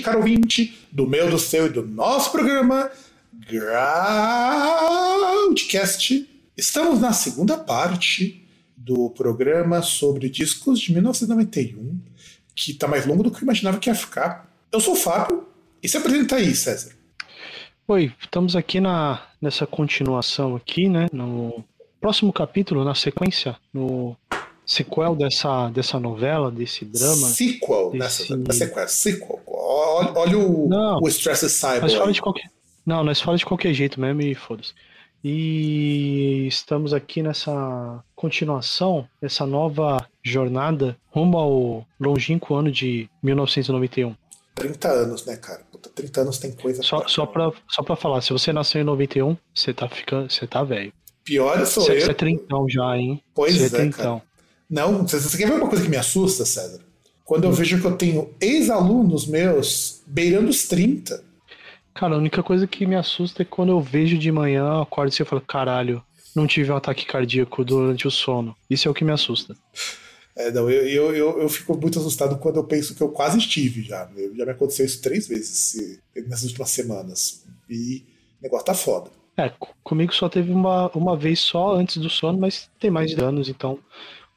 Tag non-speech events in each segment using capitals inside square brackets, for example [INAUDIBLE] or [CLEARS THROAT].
Caro ouvinte, do meu, do seu e do nosso programa Groundcast. Estamos na segunda parte do programa sobre discos de 1991, que está mais longo do que eu imaginava que ia ficar. Eu sou o Fábio, e se apresenta aí, César. Oi, estamos aqui na, nessa continuação aqui, né? No próximo capítulo, na sequência, no sequel dessa, dessa novela, desse drama. Sequel, desse... nessa sequel, sequel. Olha, olha o, Não, o Stress Cyber. Nós fala de qualquer... Não, nós fala de qualquer jeito mesmo e foda-se. E estamos aqui nessa continuação, nessa nova jornada rumo ao longínquo ano de 1991. 30 anos, né, cara? Puta, 30 anos tem coisa. Só, só, pra, só pra falar, se você nasceu em 91, você tá ficando. Você tá velho. Pior sou Você eu. você é trintão já, hein? Pois Você é, trintão. Não, você, você quer ver uma coisa que me assusta, César? Quando Hum. eu vejo que eu tenho ex-alunos meus beirando os 30. Cara, a única coisa que me assusta é quando eu vejo de manhã, eu acordo e eu falo, caralho, não tive um ataque cardíaco durante o sono. Isso é o que me assusta. É, não, eu, eu, eu, eu fico muito assustado quando eu penso que eu quase estive já. Já me aconteceu isso três vezes nessas últimas semanas. E o negócio tá foda. É, co- comigo só teve uma, uma vez só antes do sono, mas tem mais de anos, então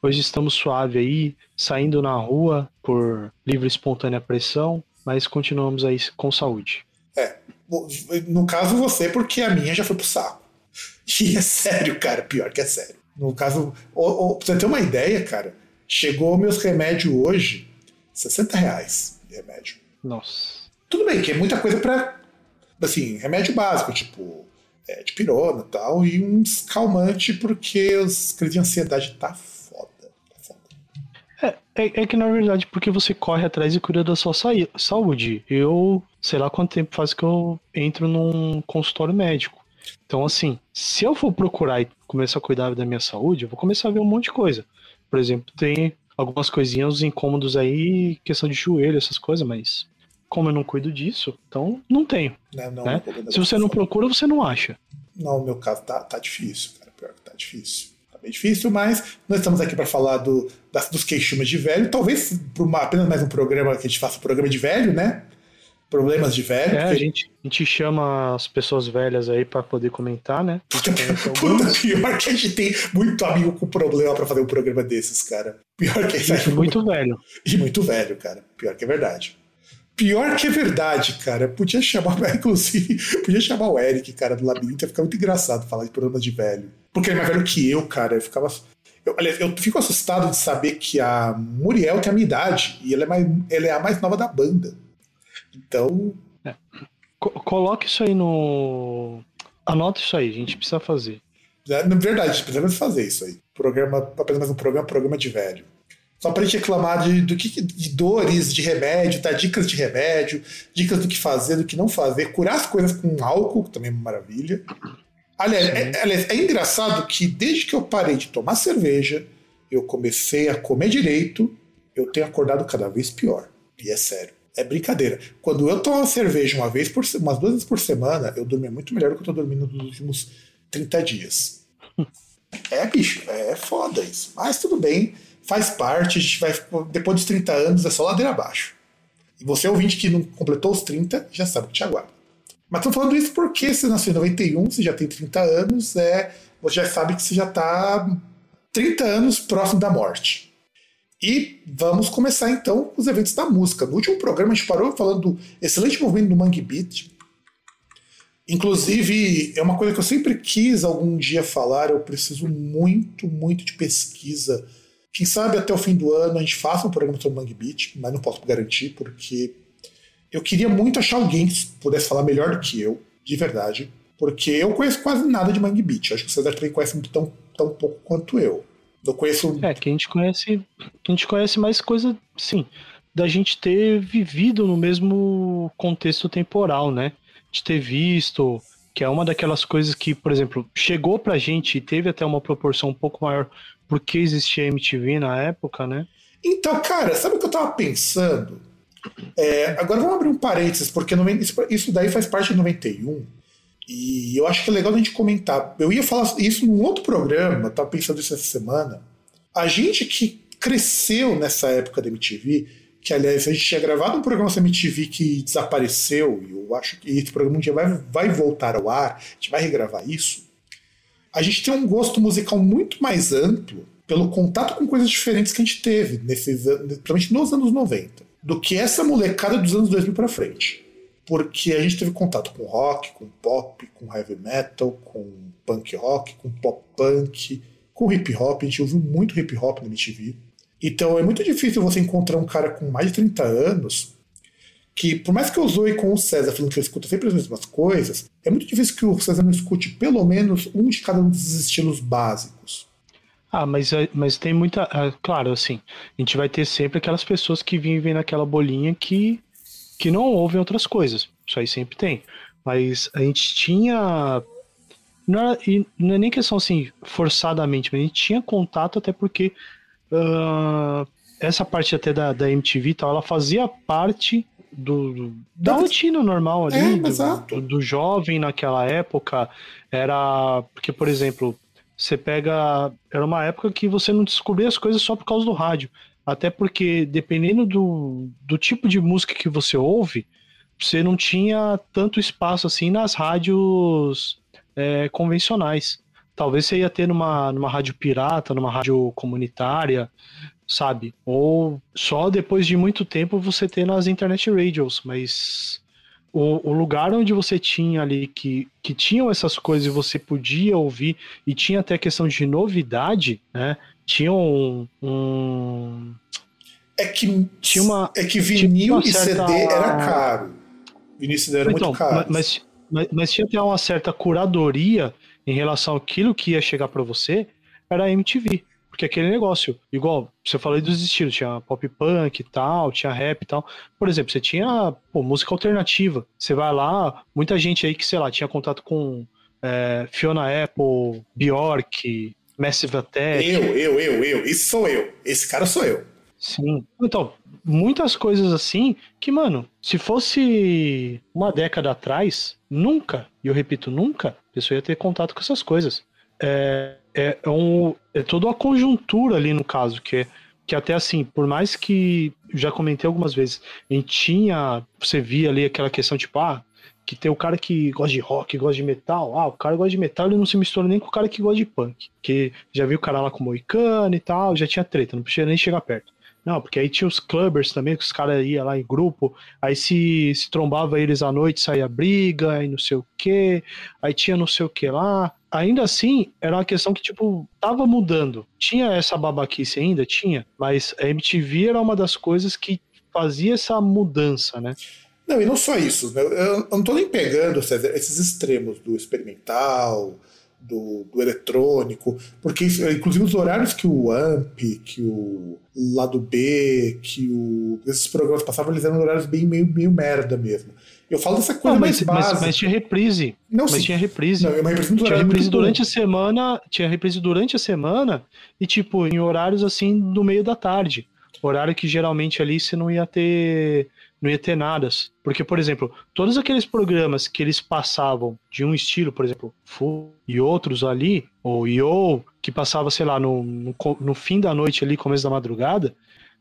hoje estamos suave aí, saindo na rua por livre e espontânea pressão, mas continuamos aí com saúde. Bom, No caso, você, porque a minha já foi pro saco. E é sério, cara, pior que é sério. No caso, ô, ô, pra você ter uma ideia, cara, chegou meus remédios hoje, 60 reais de remédio. Nossa. Tudo bem, que é muita coisa pra. Assim, remédio básico, tipo, é, de pirona e tal, e uns calmante, porque os crises de ansiedade tá. É, é, é que na verdade, porque você corre atrás e cuida da sua saúde. Eu, sei lá quanto tempo faz que eu entro num consultório médico. Então, assim, se eu for procurar e começar a cuidar da minha saúde, eu vou começar a ver um monte de coisa. Por exemplo, tem algumas coisinhas, uns incômodos aí, questão de joelho, essas coisas, mas como eu não cuido disso, então não tenho. Né? Não, Né? não, Se você não procura, você não acha. Não, no meu caso tá, tá difícil, cara. Pior que tá difícil. Bem difícil, mas nós estamos aqui para falar do, das, dos queixumes de velho. Talvez uma- apenas mais um programa que a gente faça um programa de velho, né? Problemas de velho. É, a porque- gente, a gente chama as pessoas velhas aí pra poder comentar, né? A [LAUGHS] Puta, pior que a gente tem muito amigo com problema para fazer um programa desses, cara. Pior que Gente muito velho. E muito velho, cara. Pior que é verdade. Pior que é verdade, cara. Podia chamar, [LAUGHS] inclusive, podia chamar o Eric, cara, do labirinto. Ia ficar muito engraçado falar de problemas de velho. Porque ele é mais velho que eu, cara. Eu ficava. Eu, aliás, eu fico assustado de saber que a Muriel tem a minha idade e ela é, mais, ela é a mais nova da banda. Então, Co- coloque isso aí no. Anota isso aí, a gente precisa fazer. é, na verdade, a gente precisa fazer isso aí. Programa, apenas mais um programa, programa de velho. Só pra gente reclamar de, do que, de dores, de remédio, tá? Dicas de remédio, dicas do que fazer, do que não fazer, curar as coisas com álcool, que também é uma maravilha. Aliás, é, aliás, é engraçado que desde que eu parei de tomar cerveja, eu comecei a comer direito, eu tenho acordado cada vez pior. E é sério. É brincadeira. Quando eu tomo cerveja uma vez por umas duas vezes por semana, eu durmo muito melhor do que eu tô dormindo nos últimos 30 dias. [LAUGHS] É, bicho, é foda isso. Mas tudo bem, faz parte, a gente vai. Depois dos 30 anos é só ladeira abaixo. E você, ouvinte que não completou os 30, já sabe que te aguarda. Mas tô falando isso porque você nasceu em 91, você já tem 30 anos, é, você já sabe que você já tá 30 anos próximo da morte. E vamos começar então os eventos da música. No último programa a gente parou falando do excelente movimento do Mangue Beat. Inclusive, é uma coisa que eu sempre quis algum dia falar, eu preciso muito, muito de pesquisa. Quem sabe até o fim do ano a gente faça um programa sobre Mangue Beat, mas não posso garantir, porque eu queria muito achar alguém que pudesse falar melhor do que eu, de verdade, porque eu conheço quase nada de Mangue Beat. Acho que vocês também conhecem tão, tão pouco quanto eu. Eu conheço. É, que a gente conhece. A gente conhece mais coisa, sim, da gente ter vivido no mesmo contexto temporal, né? De ter visto, que é uma daquelas coisas que, por exemplo, chegou pra gente e teve até uma proporção um pouco maior porque existia MTV na época, né? Então, cara, sabe o que eu tava pensando? É, agora vamos abrir um parênteses, porque isso daí faz parte de 91. E eu acho que é legal a gente comentar. Eu ia falar isso num outro programa, estava pensando isso essa semana. A gente que cresceu nessa época da MTV, que aliás a gente tinha gravado um programa da MTV que desapareceu, e eu acho que esse programa um dia vai, vai voltar ao ar, a gente vai regravar isso. A gente tem um gosto musical muito mais amplo pelo contato com coisas diferentes que a gente teve, nesses, principalmente nos anos 90, do que essa molecada dos anos 2000 para frente porque a gente teve contato com rock, com pop, com heavy metal, com punk rock, com pop punk, com hip hop. A gente ouviu muito hip hop na MTV. Então é muito difícil você encontrar um cara com mais de 30 anos que, por mais que eu zoe com o César falando que ele escuta sempre as mesmas coisas, é muito difícil que o César não escute pelo menos um de cada um desses estilos básicos. Ah, mas, é, mas tem muita. É, claro, assim, a gente vai ter sempre aquelas pessoas que vivem naquela bolinha que que não ouvem outras coisas. Isso aí sempre tem. Mas a gente tinha. Não, era, não é nem questão assim, forçadamente, mas a gente tinha contato até porque uh, essa parte até da, da MTV e tal, ela fazia parte do, do da rotina normal ali, é, do, do, do, jovem naquela época. Era. Porque, por exemplo, você pega. Era uma época que você não descobria as coisas só por causa do rádio. Até porque, dependendo do, do tipo de música que você ouve, você não tinha tanto espaço assim nas rádios é, convencionais. Talvez você ia ter numa, numa rádio pirata, numa rádio comunitária, sabe? Ou só depois de muito tempo você ter nas internet radios, mas o, o, lugar onde você tinha ali que, que tinham essas coisas e você podia ouvir e tinha até questão de novidade, né? tinha um, um. é que, tinha uma, é que vinil e certa... CD era caro. Vinil e CD era então, muito caro. Mas, mas, mas tinha até uma certa curadoria em relação àquilo que ia chegar para você, era a MTV. Porque aquele negócio, igual você falou dos estilos, tinha pop punk e tal, tinha rap e tal. Por exemplo, você tinha pô, música alternativa. Você vai lá, muita gente aí que, sei lá, tinha contato com é, Fiona Apple, Bjork, Massive Attack. Eu, eu, eu, eu. Isso sou eu. Esse cara sou eu. Sim. Então, muitas coisas assim que, mano, se fosse uma década atrás, nunca, e eu repito, nunca, a pessoa ia ter contato com essas coisas. É, é, é, um, é toda a conjuntura ali no caso, que que até assim, por mais que já comentei algumas vezes, a gente tinha, você via ali aquela questão tipo, ah, que tem o cara que gosta de rock, gosta de metal. Ah, o cara gosta de metal, ele não se mistura nem com o cara que gosta de punk. Que já viu o cara lá com Moicano e tal, já tinha treta, não precisa nem chegar perto. Não, porque aí tinha os clubbers também, que os caras iam lá em grupo, aí se, se trombava eles à noite, saía briga e não sei o que, aí tinha não sei o que lá. Ainda assim, era uma questão que, tipo, tava mudando. Tinha essa babaquice ainda? Tinha, mas a MTV era uma das coisas que fazia essa mudança, né? Não, e não só isso. Né? Eu não estou nem pegando César, esses extremos do experimental, do, do, eletrônico, porque inclusive os horários que o AMP, que o Lado B, que o, esses programas passavam, eles eram horários bem meio, meio merda mesmo. Eu falo dessa coisa não, mas, mais. Mas, mas, tinha reprise. Não, mas sim. tinha reprise. Não, uma reprise tinha reprise durante a semana, tinha reprise durante a semana e tipo em horários assim no meio da tarde, horário que geralmente ali você não ia ter não ia ter nada. Porque, por exemplo, todos aqueles programas que eles passavam de um estilo, por exemplo, Full e outros ali, ou Yo, que passava, sei lá, no, no, no, fim da noite ali, começo da madrugada,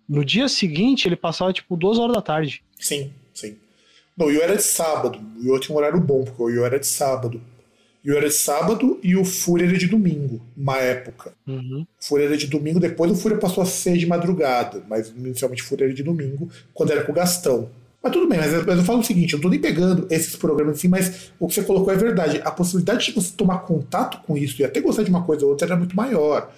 no dia seguinte ele passava tipo duas horas da tarde. Sim. Não, o era de sábado. O Yo tinha um horário bom, porque o Yo era de sábado. E era de sábado e o Fúria era de domingo, uma época. Uhum. Fúria era de domingo, depois o Fúria passou a ser de madrugada, mas inicialmente Fúria era de domingo, quando era com o Gastão. Mas tudo bem, mas eu, mas eu falo o seguinte, eu não tô nem pegando esses programas assim, mas o que você colocou é verdade. A possibilidade de você tomar contato com isso e até gostar de uma coisa ou outra era muito maior.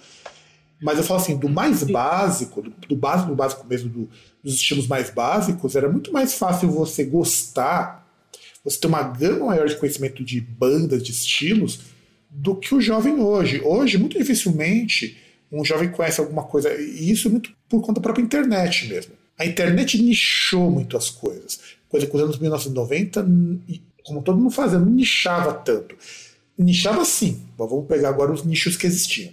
Mas eu falo assim, do mais básico, do, do básico, do básico mesmo, do, dos estilos mais básicos, era muito mais fácil você gostar você tem uma gama maior de conhecimento de bandas, de estilos, do que o jovem hoje. Hoje, muito dificilmente, um jovem conhece alguma coisa, e isso muito por conta da própria internet mesmo. A internet nichou muito as coisas. Coisa que os anos 1990, como todo mundo fazia, não nichava tanto. Nichava sim, mas vamos pegar agora os nichos que existiam.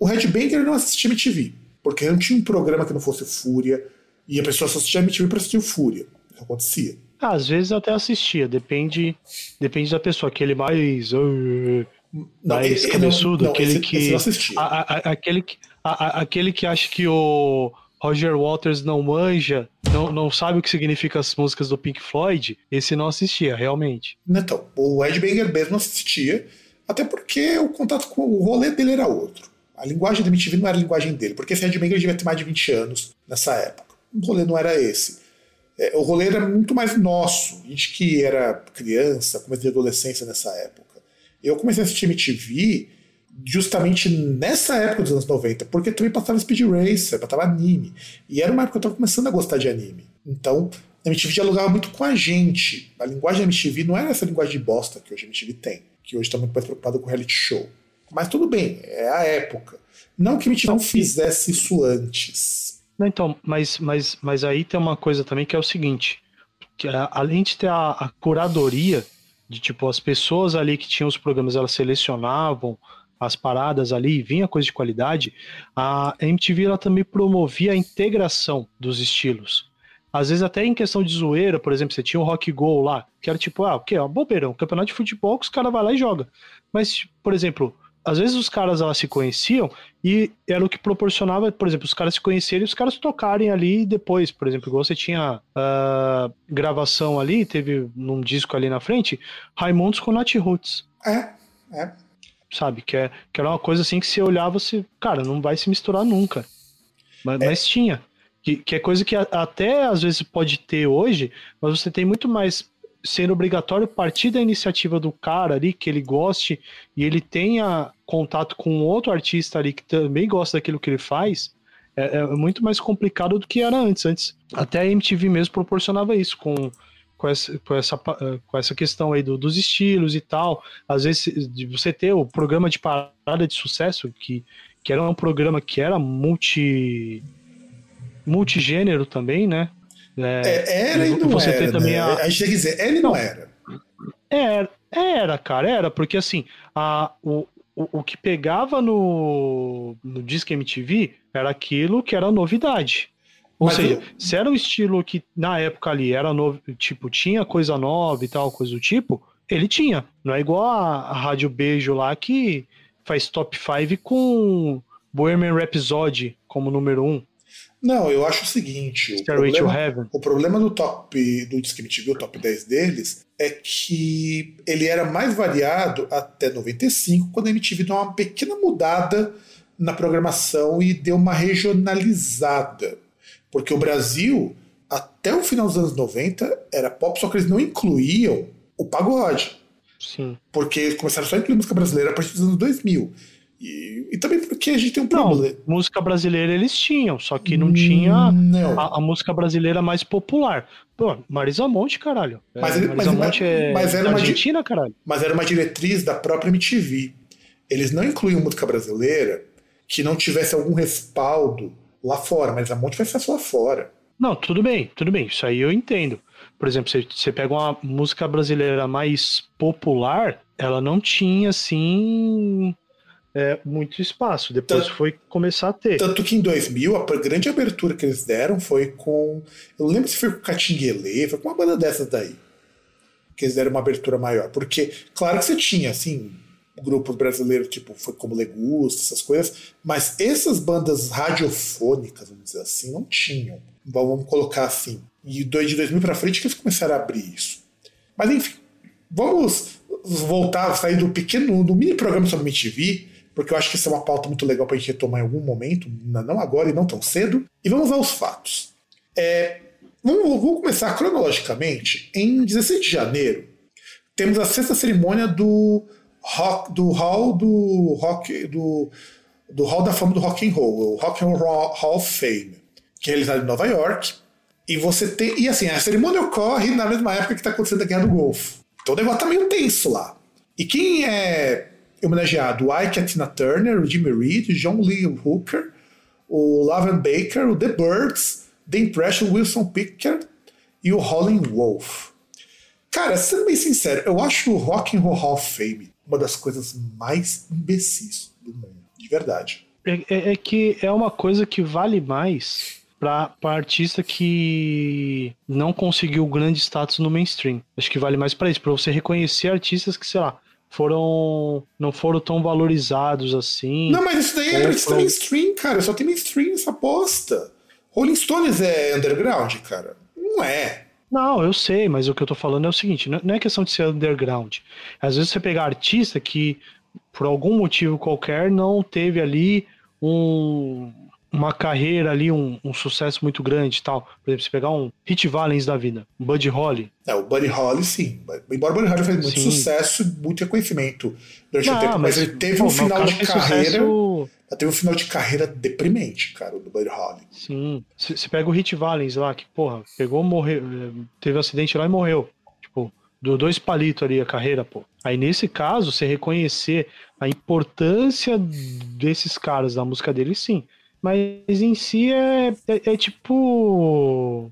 O Red Banger não assistia MTV, porque não tinha um programa que não fosse Fúria, e a pessoa só assistia MTV para assistir o Fúria. Isso acontecia. Ah, às vezes eu até assistia, depende, depende da pessoa. Aquele mais. Uh, Não, mais cabeçudo, não, aquele esse- que. esse a- a- aquele, que aquele que acha que o Roger Waters não manja, não, não sabe o que significa as músicas do Pink Floyd, esse não assistia, realmente. Então, o Ed Banger mesmo assistia, até porque o contato com o rolê dele era outro. A linguagem da MTV não era a linguagem dele, porque esse Ed Banger devia ter mais de 20 anos nessa época. O rolê não era esse. É, o rolê era muito mais nosso. A gente que era criança, começo de adolescência nessa época. Eu comecei a assistir MTV justamente nessa época dos anos 90, porque também passava Speed Racer, passava anime. E era uma época que eu estava começando a gostar de anime. Então, a MTV dialogava muito com a gente. A linguagem da MTV não era essa linguagem de bosta que hoje a MTV tem, que hoje está muito mais preocupada com reality show. Mas tudo bem, é a época. Não que a MTV não fizesse isso antes. Não, então, mas, mas, mas aí tem uma coisa também que é o seguinte: que além de ter a, a curadoria de tipo, as pessoas ali que tinham os programas, elas selecionavam as paradas ali e vinha coisa de qualidade, a MTV ela também promovia a integração dos estilos. Às vezes até em questão de zoeira, por exemplo, você tinha o Rock Go lá, que era tipo, ah, o que? É bobeirão, campeonato de futebol que os caras vão lá e joga. Mas, por exemplo, às vezes os caras elas se conheciam e era o que proporcionava, por exemplo, os caras se conhecerem e os caras tocarem ali depois, por exemplo, igual você tinha ah, gravação ali, teve num disco ali na frente, Raimundos com Nat Roots, É, é. sabe? Que, é, que era uma coisa assim que você olhava, você, cara, não vai se misturar nunca. Mas, mas tinha. Que, que é coisa que a- até às vezes pode ter hoje, mas você tem muito mais sendo obrigatório partir da iniciativa do cara ali, que ele goste e ele tenha contato com outro artista ali que também gosta daquilo que ele faz, é, é muito mais complicado do que era antes. Antes, até a MTV mesmo proporcionava isso com, com, essa, com, essa, com essa questão aí do- dos estilos e tal. Às vezes, de você ter o programa de parada de sucesso, que, que era um programa que era multi multigênero também, né? É, É, era e não Você tem era. também né? a- a... gente tem que dizer, era e não, Não. era. Era, era, cara, era, porque assim, a, o, o, o que pegava no, no Disque MTV era aquilo que era novidade. Ou Mas seja, eu- se era um estilo que na época ali era novo, tipo, tinha coisa nova e tal, coisa do tipo, ele tinha. Não é igual a, a Rádio Beijo lá que faz top 5 com Bohemian Rhapsody como número 1, um, Não, eu acho o seguinte: o problema, o problema do top do MTV, o top 10 deles, é que ele era mais variado até 95, quando a MTV deu uma pequena mudada na programação e deu uma regionalizada. Porque o Brasil, até o final dos anos 90, era pop, só que eles não incluíam o pagode. Sim. Porque eles começaram só a incluir música brasileira a partir dos anos 2000. E, e também porque a gente tem um Não, problema. música brasileira eles tinham, só que não tinha Não. a, a música brasileira mais popular. Pô, Marisa Monte, caralho. É, Mas ele- Marisa mas- Monte é mas era da uma Argentina, caralho. mas era uma diretriz da própria MTV. Eles não incluíam música brasileira que não tivesse algum respaldo lá fora, mas a Monte vai ser lá fora. Não, tudo bem, tudo bem. Isso aí eu entendo. Por exemplo, você, você pega uma música brasileira mais popular, ela não tinha, assim, é, muito espaço. Depois Tanto- foi começar a ter. Tanto que em 2000, a grande abertura que eles deram foi com. Eu lembro se foi com Catinguelê, foi com uma banda dessas daí. Que eles deram uma abertura maior. Porque, claro que você tinha, assim, grupos brasileiros, tipo, foi como Legusta, essas coisas, mas essas bandas radiofônicas, vamos dizer assim, não tinham. Vamos colocar assim. E de 2000 pra frente que eles começaram a abrir isso. Mas enfim, vamos. voltar, sair do pequeno, do mini programa sobre MTV, porque eu acho que isso é uma pauta muito legal para a gente retomar em algum momento, não agora e não tão cedo. E vamos aos fatos. É, vamos, vamos começar cronologicamente. Em 16 de janeiro, temos a sexta cerimônia do rock, do hall do rock do, do hall da fama do rock and roll, o Rock and Roll Hall of Fame, que é realizado em Nova York. E você tem e assim a cerimônia ocorre na mesma época que está acontecendo a Guerra do Golfo. Então o negócio tá meio tenso lá. E quem é homenageado? O Ike Tina Turner, o Jimmy Reed, o John Lee Hooker, o Lavin Baker, o The Birds, The Impression, Wilson Pickard e o Holling Wolf. Cara, sendo bem sincero, eu acho o Rock and Roll Hall of Fame uma das coisas mais imbecis do mundo, de verdade. É, é, é que é uma coisa que vale mais para artista que não conseguiu grande status no mainstream. Acho que vale mais para isso, para você reconhecer artistas que, sei lá, foram não foram tão valorizados assim. Não, mas isso daí é artista mainstream, cara. Só tem mainstream essa aposta. Rolling Stones é underground, cara? Não é. Não, eu sei, mas o que eu tô falando é o seguinte: não é questão de ser underground. Às vezes você pegar artista que, por algum motivo qualquer, não teve ali um, uma carreira ali, um, um, sucesso muito grande e tal. Por exemplo, se pegar um Hit Valens da vida, um Buddy Holly. É, o Buddy Holly, sim. Embora o Buddy Holly fez muito sim. sucesso e muito reconhecimento durante Não, o tempo, mas, mas ele teve pô, um final de carreira. Sucesso... Teve um final de carreira deprimente, cara, do Buddy Holly. Sim. Você pega o Hit Valens lá, que, porra, pegou, morreu, teve um acidente lá e morreu. Tipo, do dois palitos ali a carreira, pô. Aí nesse caso, você reconhecer a importância desses caras da música dele, sim. Mas em si é, é, é tipo.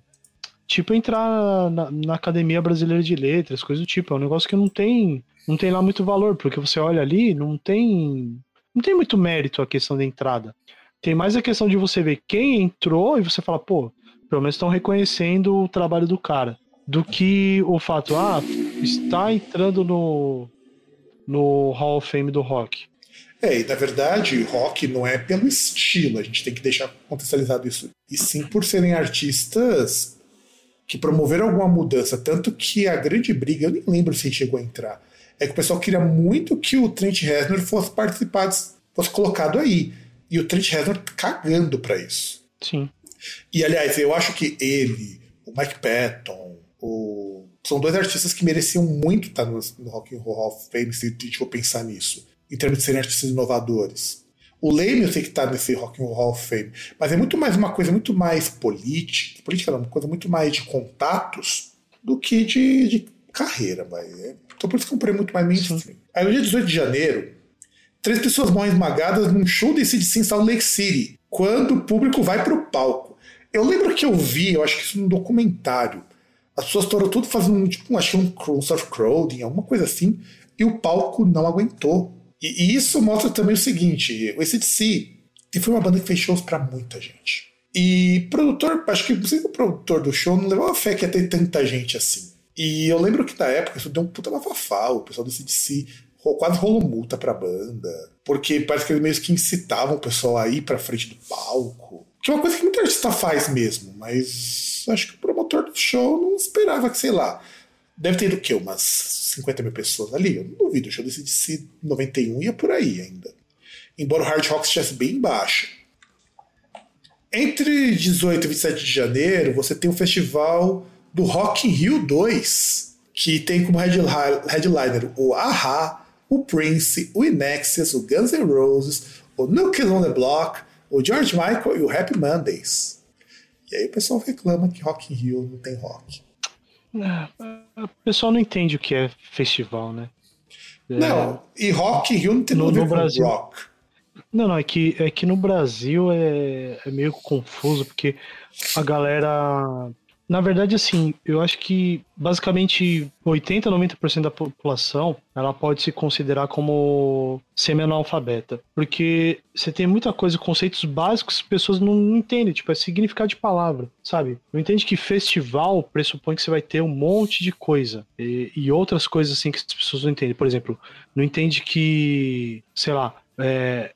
Tipo entrar na, na, Academia Brasileira de Letras, coisa do tipo. É um negócio que não tem, não tem lá muito valor, porque você olha ali, não tem. Não tem muito mérito a questão da entrada. Tem mais a questão de você ver quem entrou e você fala, pô, pelo menos estão reconhecendo o trabalho do cara. Do que o fato, ah, está entrando no, no Hall of Fame do rock. É, e na verdade, rock não é pelo estilo, a gente tem que deixar contextualizado isso. E sim por serem artistas que promoveram alguma mudança. Tanto que a grande briga, eu nem lembro se chegou a entrar, é que o pessoal queria muito que o Trent Reznor fosse participado, fosse colocado aí. E o Trent Reznor cagando para isso. Sim. E aliás, eu acho que ele, o Mike Patton, o... são dois artistas que mereciam muito estar no, no Rock and Roll Hall of Fame se a gente for pensar nisso em termos de serem artistas inovadores. O Leme eu sei que está nesse Rock and Roll Hall of Fame, mas é muito mais uma coisa muito mais política, política não, uma coisa muito mais de contatos do que de, de carreira, vai. É, então por isso que eu comprei muito mais mainstream. Aí no dia 18 de janeiro, três pessoas morrem esmagadas num show de CDC em Salt Lake City, quando o público vai para o palco. Eu lembro que eu vi, eu acho que isso num documentário, as pessoas foram tudo fazendo tipo, acho que um surf crowding, alguma coisa assim, e o palco não aguentou. E, e, isso mostra também o seguinte: o ACDC foi uma banda que fez shows para muita gente. E produtor, acho que não o produtor do show não levava fé que ia ter tanta gente assim. E eu lembro que na época isso deu um puta bafafá, o pessoal do ACDC quase rolou multa pra banda, porque parece que eles meio que incitavam o pessoal a ir pra frente do palco. Que é uma coisa que muita artista faz mesmo, mas acho que o promotor do show não esperava que, sei lá, Deve ter o quê? Umas 50 mil pessoas ali? Eu não duvido. O show desse DC 91 ia por aí ainda. Embora o Hard Rock estivesse bem baixo. Entre 18 e 27 de janeiro, você tem o festival do Rock in Rio 2, que tem como headliner o Aha, o Prince, o Inexus, o Guns N' Roses, o New Kids on the Block, o George Michael e o Happy Mondays. E aí o pessoal reclama que Rock in Rio não tem rock. É, o pessoal não entende o que é festival, né? Não, e Rock Rio não tem no, no Brasil. rock. Não, não, é que, é que no Brasil é, é meio confuso, porque a galera na verdade, assim, eu acho que basicamente 80, 90% da população ela pode se considerar como semi-analfabeta. Porque você tem muita coisa, conceitos básicos que as pessoas não entendem, tipo, é significado de palavra, sabe? Não entende que festival pressupõe que você vai ter um monte de coisa e, e outras coisas assim que as pessoas não entendem. Por exemplo, não entende que, sei lá, é,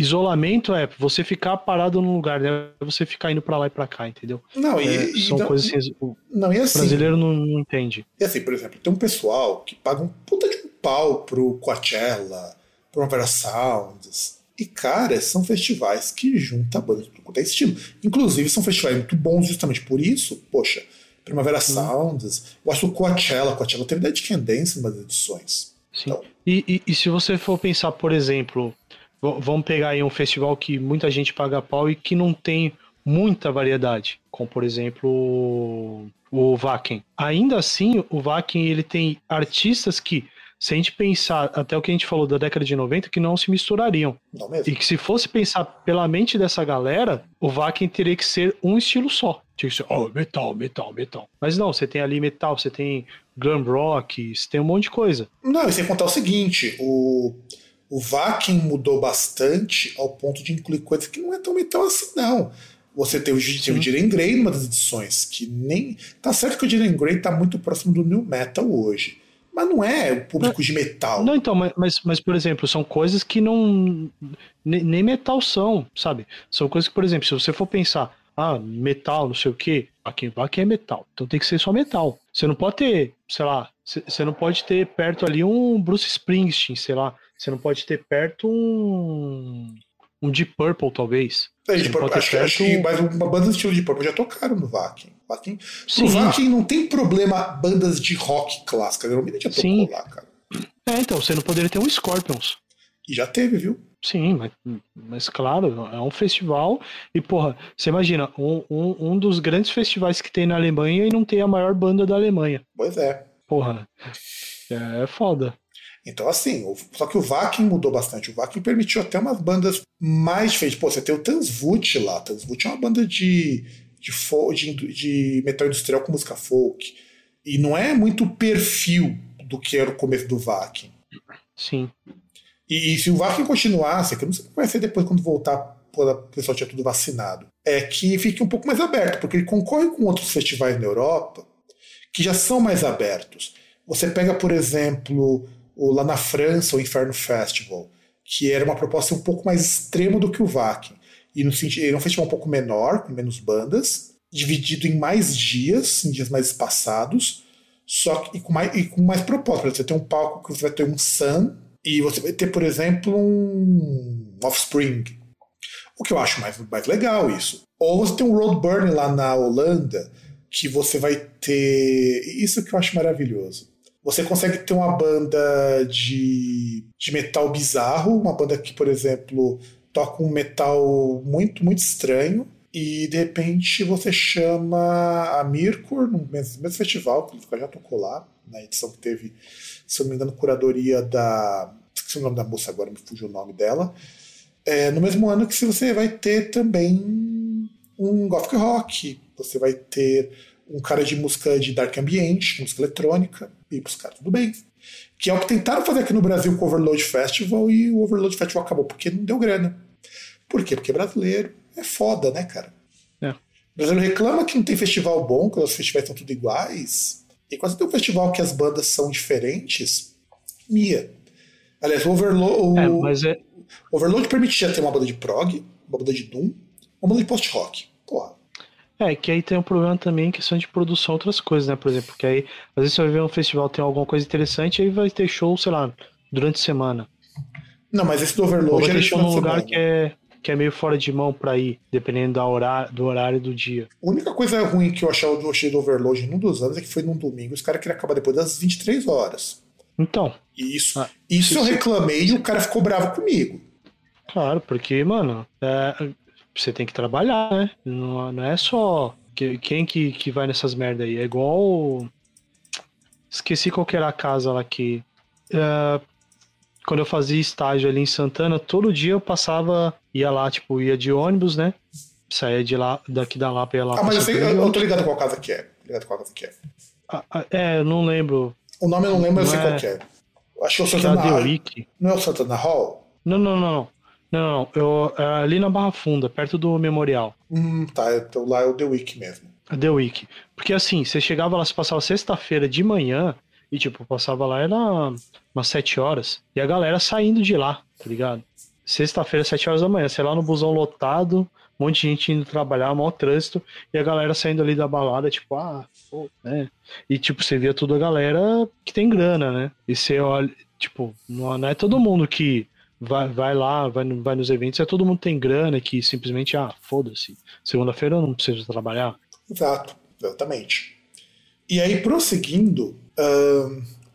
isolamento é você ficar parado num lugar, né? Você ficar indo pra lá e pra cá, entendeu? Não, e, É, são coisas assim, o não, e assim, brasileiro não, não entende. E assim, por exemplo, tem um pessoal que paga um puta de um pau pro Coachella, Primavera Sounds. E, cara, são festivais que juntam bandas de é estilo. Inclusive, são festivais muito bons justamente por isso. Poxa, Primavera Sounds. Eu acho que o Coachella, Coachella teve Dead Can Dance em umas edições. Sim. Então. E, e, e se você for pensar, por exemplo, vamos pegar aí um festival que muita gente paga pau e que não tem muita variedade, como por exemplo o- Wacken. Ainda assim, o Wacken ele tem artistas que, se a gente pensar até o que a gente falou da década de 90, que não se misturariam. Não? E que se fosse pensar pela mente dessa galera, o Wacken teria que ser um estilo só. Tinha que ser, oh, metal, metal, metal. Mas não, você tem ali metal, você tem glam rock, você tem um monte de coisa. Não, e sem contar o seguinte, o, o Vakin mudou bastante ao ponto de incluir coisas que não é tão metal assim, não. Você teve, o- teve o Jiren Grey numa das edições, que nem. Tá certo que o Jiren Grey tá muito próximo do New Metal hoje. Mas não é o público de metal. Não, então, mas, mas, por exemplo, são coisas que não. ne- Nem metal são, sabe? São coisas que, por exemplo, se você for pensar, ah, metal, não sei o quê, aqui, aqui é metal. Então tem que ser só metal. Você não pode ter, sei lá, você não pode ter perto ali um Bruce Springsteen, sei lá. Você não pode ter perto um. Um Deep Purple, talvez. Não pode- pode ter acho, que- acho que perto- mais uma banda do estilo de pop já tocaram no Vakin. Vakin Sim. o Vakin não tem problema bandas de rock clássica. Geralmente já tocou Sim. lá, cara. É, então, você não poderia ter um Scorpions. E já teve, viu? Sim, mas, mas claro, é um festival. E, porra, você imagina, um, um, um dos grandes festivais que tem na Alemanha e não tem a maior banda da Alemanha. Pois é. Porra, é foda. Então, assim, só que o Vakin mudou bastante. O Vakin permitiu até umas bandas mais diferentes. Pô, você tem o Tansvut lá. Tansvut é uma banda de, de, de, de metal industrial com música folk. E não é muito o perfil do que era o começo do Vakin. Sim. E, e se o Vakin continuasse, que eu não sei o que vai ser depois quando voltar, quando o pessoal tiver tudo vacinado, é que fique um pouco mais aberto, porque ele concorre com outros festivais na Europa que já são mais abertos. Você pega, por exemplo, o, lá na França, o Inferno Festival, que era uma proposta um pouco mais extrema do que o Vakin. E no sentido, é um festival um pouco menor, com menos bandas, dividido em mais dias, em dias mais espaçados, só que e com mais, e com mais propósito. Você tem um palco que você vai ter um Sun, e você vai ter, por exemplo, um Offspring. O que eu acho mais, mais legal isso. Ou você tem um Roadburn lá na Holanda, que você vai ter. Isso que eu acho maravilhoso. Você consegue ter uma banda de, de metal bizarro, uma banda que, por exemplo, toca um metal muito, muito estranho, e de repente você chama a Mirkur no mesmo, mesmo festival, que ele já tocou lá, na edição que teve, se eu não me engano, curadoria da. Esqueci o nome da moça agora, me fugiu o nome dela. É, no mesmo ano que você vai ter também um Gothic Rock, você vai ter um cara de música de dark ambiente, música eletrônica, e pros caras, tudo bem. Que é o que tentaram fazer aqui no Brasil com o Overload Festival e o Overload Festival acabou porque não deu grana. Por quê? Porque brasileiro é foda, né, cara? É. O brasileiro reclama que não tem festival bom, que os festivais estão tudo iguais. E você tem um festival que as bandas são diferentes, mia. Aliás, o Overload, É, mas é. Overload permitia ter uma banda de prog, uma banda de doom, uma banda de post-rock. Porra. É, que aí tem um problema também em questão de produção, outras coisas, né? Por exemplo, que aí, às vezes você vai ver um festival, tem alguma coisa interessante, aí vai ter show, sei lá, durante a semena. Não, mas esse do Ou Overload vai era ter show num lugar semana. que é, que é meio fora de mão pra ir, dependendo da horário, do horário do dia. A única coisa ruim que eu achei, eu achei do Overload em um dos anos é que foi num domingo, os caras queriam acabar depois das 23 horas. Então, isso, Ah, isso eu isso- reclamei e o cara ficou bravo comigo. claro, porque, mano, é, você tem que trabalhar, né? Não, não é só que- quem que, que vai nessas merda aí. É igual. Esqueci qual que era a casa lá que. é, quando eu fazia estágio ali em Santana, todo dia eu passava, ia lá, tipo, ia de ônibus, né? Saía de lá, daqui da Lapa ia lá Ah, mas eu, sei, eu, eu tô ligado qual casa que é. Ligado qual casa que é. Ah, ah, É, eu não lembro. O nome eu não lembro, eu sei Não qual é- que é. Acho que é o era Santana Hall. Não é o Santana Hall? Não, não, não, não. Não, não, eu, é ali na Barra Funda, perto do Memorial. Hum, tá. Então lá é o The Week mesmo. A The Week. Porque assim, você chegava lá, você passava sexta-feira de manhã e, tipo, passava lá, era umas sete horas. E a galera saindo de lá, tá ligado? sexta-feira, sete horas da manhã, sei lá, no busão lotado, um monte de gente indo trabalhar, mau trânsito, e a galera saindo ali da balada, tipo, ah, pô, né? E tipo, você via tudo a galera que tem grana, né? E você olha, tipo, não é todo mundo que vai, vai lá, vai, vai nos eventos, é todo mundo tem grana que simplesmente, ah, foda-se, segunda-feira eu não preciso trabalhar. Exato, exatamente. E aí, prosseguindo,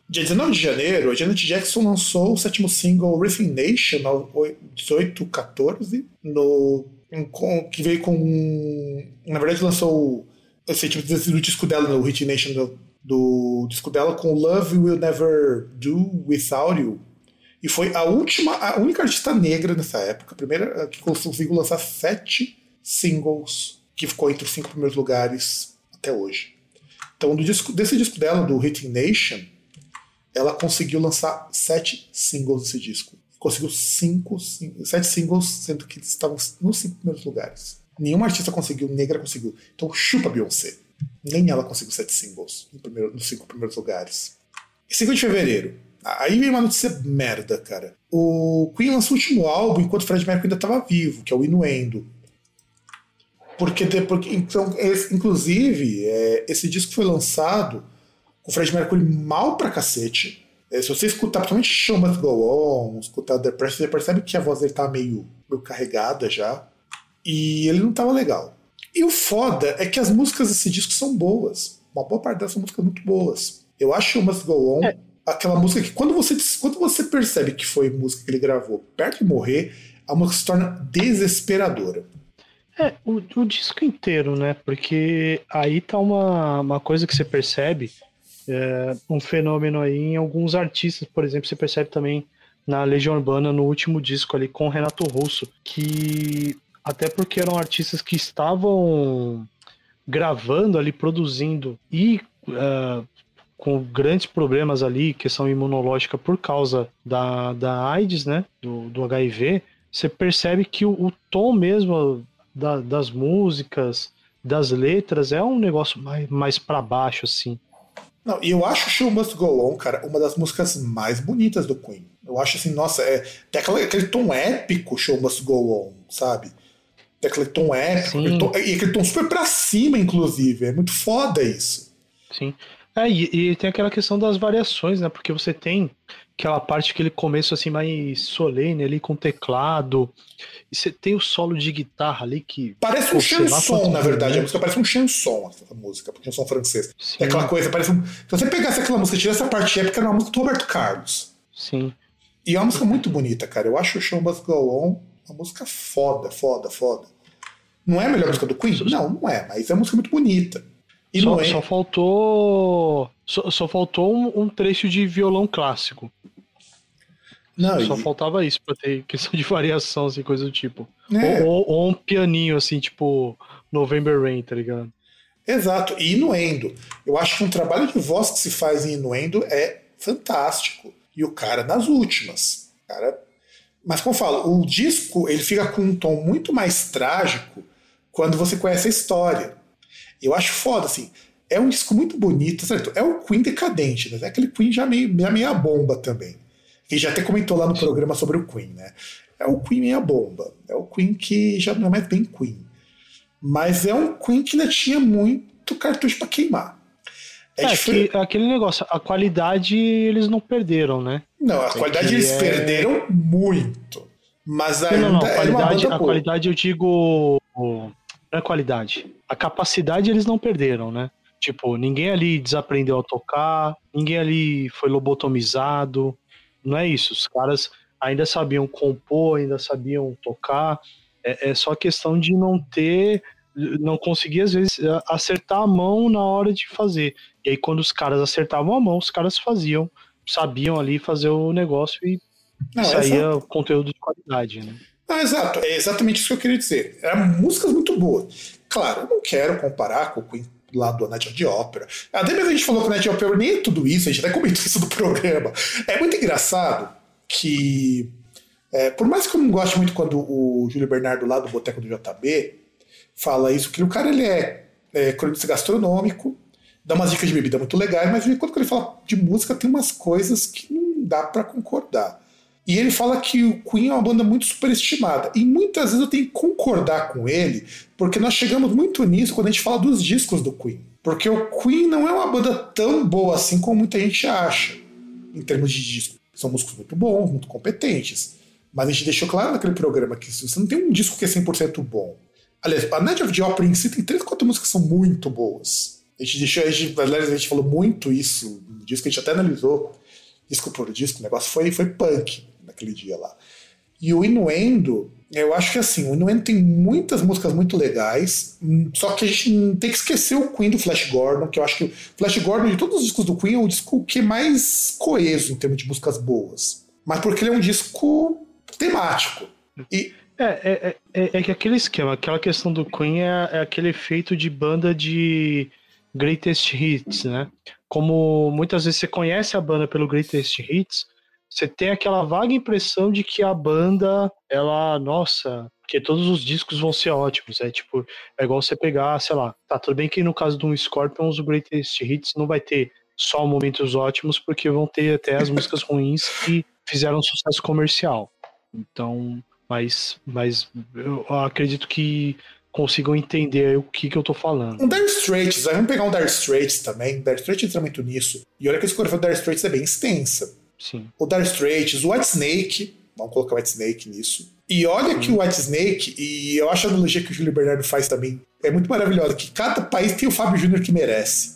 dia 19 de janeiro, a Janet Jackson lançou o sétimo single Rhythm Nation, 1814, no, com, que veio com. Na verdade, lançou esse tipo do disco dela, no Rhythm Nation do, do disco dela, com Love Will Never Do Without You. E foi a última, a única artista negra nessa época, a primeira que conseguiu lançar sete singles, que ficou entre os cinco primeiros lugares até hoje. Então, do disco, desse disco dela, do Hitting Nation, ela conseguiu lançar sete singles desse disco. Conseguiu cinco, cinco, sete singles, sendo que estavam nos cinco primeiros lugares. Nenhuma artista conseguiu, negra conseguiu. Então chupa Beyoncé. Nem ela conseguiu sete singles no primeiro, nos cinco primeiros lugares. E 5 de fevereiro. Aí vem uma notícia merda, cara. O Queen lançou o último álbum enquanto o Fred Mercury ainda estava vivo, que é o Inuendo. Porque, porque então, esse, inclusive, é, esse disco foi lançado com o Fred Mercury mal pra cacete. É, se você escutar, principalmente Show Must Go On, escutar The Press, você percebe que a voz dele tá meio, meio carregada já. E ele não tava legal. E o foda é que as músicas desse disco são boas. Uma boa parte delas são músicas muito boas. Eu acho Show Must Go On é. Aquela música que quando você, quando você percebe que foi música que ele gravou perto de morrer, a música se torna desesperadora. É, o, o, disco inteiro, né? Porque aí tá uma, uma coisa que você percebe, é, um fenômeno aí em alguns artistas, por exemplo, você percebe também na Legião Urbana, no último disco ali com Renato Russo, que até porque eram artistas que estavam gravando ali, produzindo e uh, com grandes problemas ali, questão imunológica por causa da, da AIDS, né? Do, do HIV, você percebe que o, o tom mesmo da, das músicas, das letras, é um negócio mais, mais para baixo, assim. Não, e eu acho Show Must Go On, cara, uma das músicas mais bonitas do Queen. Eu acho assim, nossa, é, tem aquele, aquele tom épico Show Must Go On, sabe? Tem aquele tom épico, aquele tom, e aquele tom super pra cima, inclusive. É muito foda isso. Sim. É, e, e, tem aquela questão das variações, né? Porque você tem aquela parte, aquele começo assim mais solene ali com teclado. E você tem o solo de guitarra ali que. Parece um chanson, na verdade. A música parece um chanson, essa música, porque chanson francês. Sim. É aquela coisa, parece um. Se você pegasse aquela música e tirasse essa parte épica, era uma música do Roberto Carlos. Sim. E é uma música muito bonita, cara. Eu acho o Show Must Go On uma música foda, foda, foda. Não é a melhor música do Queen? Não, não é, mas é uma música muito bonita. E só, é... só faltou. Só, só faltou um, um, trecho de violão clássico. Não, só e... faltava isso pra ter [LAUGHS] questão de variação, assim, coisa do tipo. É. Ou, ou, ou, um pianinho, assim, tipo November Rain, tá ligado? Exato, e Inuendo. Eu acho que um trabalho de voz que se faz em Inuendo é fantástico. E o cara nas últimas. Cara... Mas como eu falo, o disco ele fica com um tom muito mais trágico quando você conhece a história. Eu acho foda, assim. É um disco muito bonito, certo? É o Queen decadente, né? É aquele Queen já meio, já meio a bomba também. E já até comentou lá no programa sobre o Queen, né? É o Queen meio a bomba. É o Queen que já não é mais bem Queen. Mas é um Queen que ainda tinha muito cartucho para queimar. É, é que, aquele negócio, a qualidade eles não perderam, né? Não, a é qualidade eles é... perderam muito. Mas ainda não, não, a qualidade, a qualidade eu digo é qualidade. A capacidade eles não perderam, né? Tipo, ninguém ali desaprendeu a tocar, ninguém ali foi lobotomizado. Não é isso. Os caras ainda sabiam compor, ainda sabiam tocar. É, é só questão de não ter, não conseguir às vezes acertar a mão na hora de fazer. E aí quando os caras acertavam a mão, os caras faziam, sabiam ali fazer o negócio e não, saía essa... conteúdo de qualidade, né? Ah, exato, é exatamente isso que eu queria dizer. Eram músicas muito boas. Claro, eu não quero comparar com o Queen lá do Night the Opera. Até mesmo a gente falou que o Night of Opera nem é tudo isso, a gente até comentou isso do [LAUGHS] programa. É muito engraçado que, é, por mais que eu não goste muito quando o Júlio Bernardo lá do Boteco do JB fala isso, que o cara ele é, é cronista gastronômico, dá umas dicas de bebida muito legais, mas quando ele fala de música tem umas coisas que não dá para concordar. E ele fala que o Queen é uma banda muito superestimada. E muitas vezes eu tenho que concordar com ele, porque nós chegamos muito nisso quando a gente fala dos discos do Queen. Porque o Queen não é uma banda tão boa assim como muita gente acha, em termos de disco. São músicos muito bons, muito competentes. Mas a gente deixou claro naquele programa que você não tem um disco que é 100% bom. Aliás, a Night of the Opera em si tem três, quatro músicas que são muito boas. A gente deixou, a gente, aliás, a gente falou muito isso no disco, a gente até analisou disco por disco, o negócio foi, foi punk naquele dia lá. E o Inuendo, eu acho que assim, o Inuendo tem muitas músicas muito legais, só que a gente tem que esquecer o Queen do Flash Gordon, que eu acho que o Flash Gordon, de todos os discos do Queen, é o disco que é mais coeso em termos de músicas boas. Mas porque ele é um disco temático. E é, é, é, é, que aquele esquema, aquela questão do Queen é, é, aquele efeito de banda de greatest hits, né? Como muitas vezes você conhece a banda pelo greatest hits, você tem aquela vaga impressão de que a banda, ela, nossa, que todos os discos vão ser ótimos. É tipo, é igual você pegar, sei lá, tá, tudo bem que no caso do Scorpions, o greatest hits não vai ter só momentos ótimos, porque vão ter até as músicas ruins que fizeram sucesso comercial. Então, mas, mas eu acredito que consigam entender o que, que eu tô falando. Um Dire Straits, vamos pegar um Dire Straits também. Dire Straits entra muito nisso. E olha que a escolha do Dire Straits é bem extensa. Sim. O Dire Straits, o White Snake, vamos colocar o White Snake nisso. E olha que o White Snake, e eu acho a analogia que o Júlio Bernardo faz também, é muito maravilhosa, que cada país tem o Fábio Júnior que merece.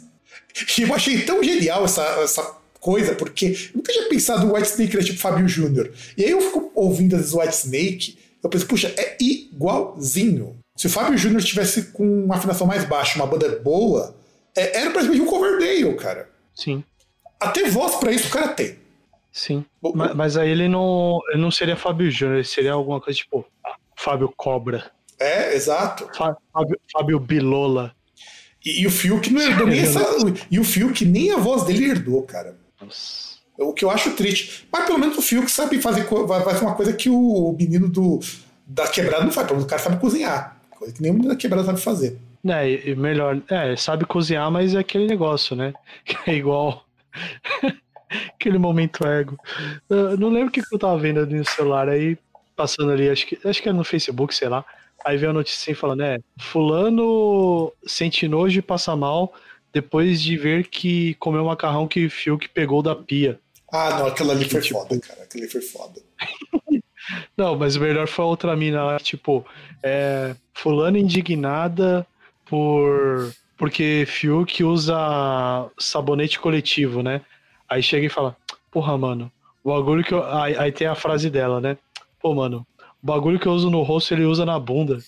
E eu achei tão genial essa, essa coisa, porque eu nunca tinha pensado o White Snake era tipo Fábio Júnior. E aí eu fico ouvindo as White Snake, eu penso, puxa, é igualzinho. Se o Fábio Júnior tivesse com uma afinação mais baixa, uma banda boa, é, era praticamente um Coverdale, cara. Sim. Até voz para isso o cara tem. Sim. O, mas, mas, aí ele não, ele não seria Fábio Júnior, ele seria alguma coisa tipo Fábio Cobra. É, exato. Fábio, Fábio Bilola. E, e o Fiuk não herdou nem essa. E o Fiuk nem a voz dele herdou, cara. Nossa. O que eu acho triste. Mas pelo menos o Fiuk sabe fazer, fazer uma coisa que o menino do, da quebrada não faz. Pelo menos o cara sabe cozinhar. Coisa que nem o menino da quebrada sabe fazer. É, e melhor. É, sabe cozinhar, mas é aquele negócio, né? [LAUGHS] É igual. [LAUGHS] aquele momento ego. Eu não lembro o que eu tava vendo no celular aí, passando ali, acho que, acho que era no Facebook, sei lá. Aí veio a notícia falando, é, fulano sente nojo e passa mal depois de ver que comeu macarrão que o Fiuk pegou da pia. Ah, não, aquela ali foi tipo... foda, cara. Aquela ali foi foda. [LAUGHS] não, mas o melhor foi a outra mina lá, tipo, é, fulano indignada por porque Fiuk usa sabonete coletivo, né? Aí chega e fala, porra, mano, o bagulho que eu... Aí, aí tem a frase dela, né? Pô, mano, o bagulho que eu uso no rosto, ele usa na bunda.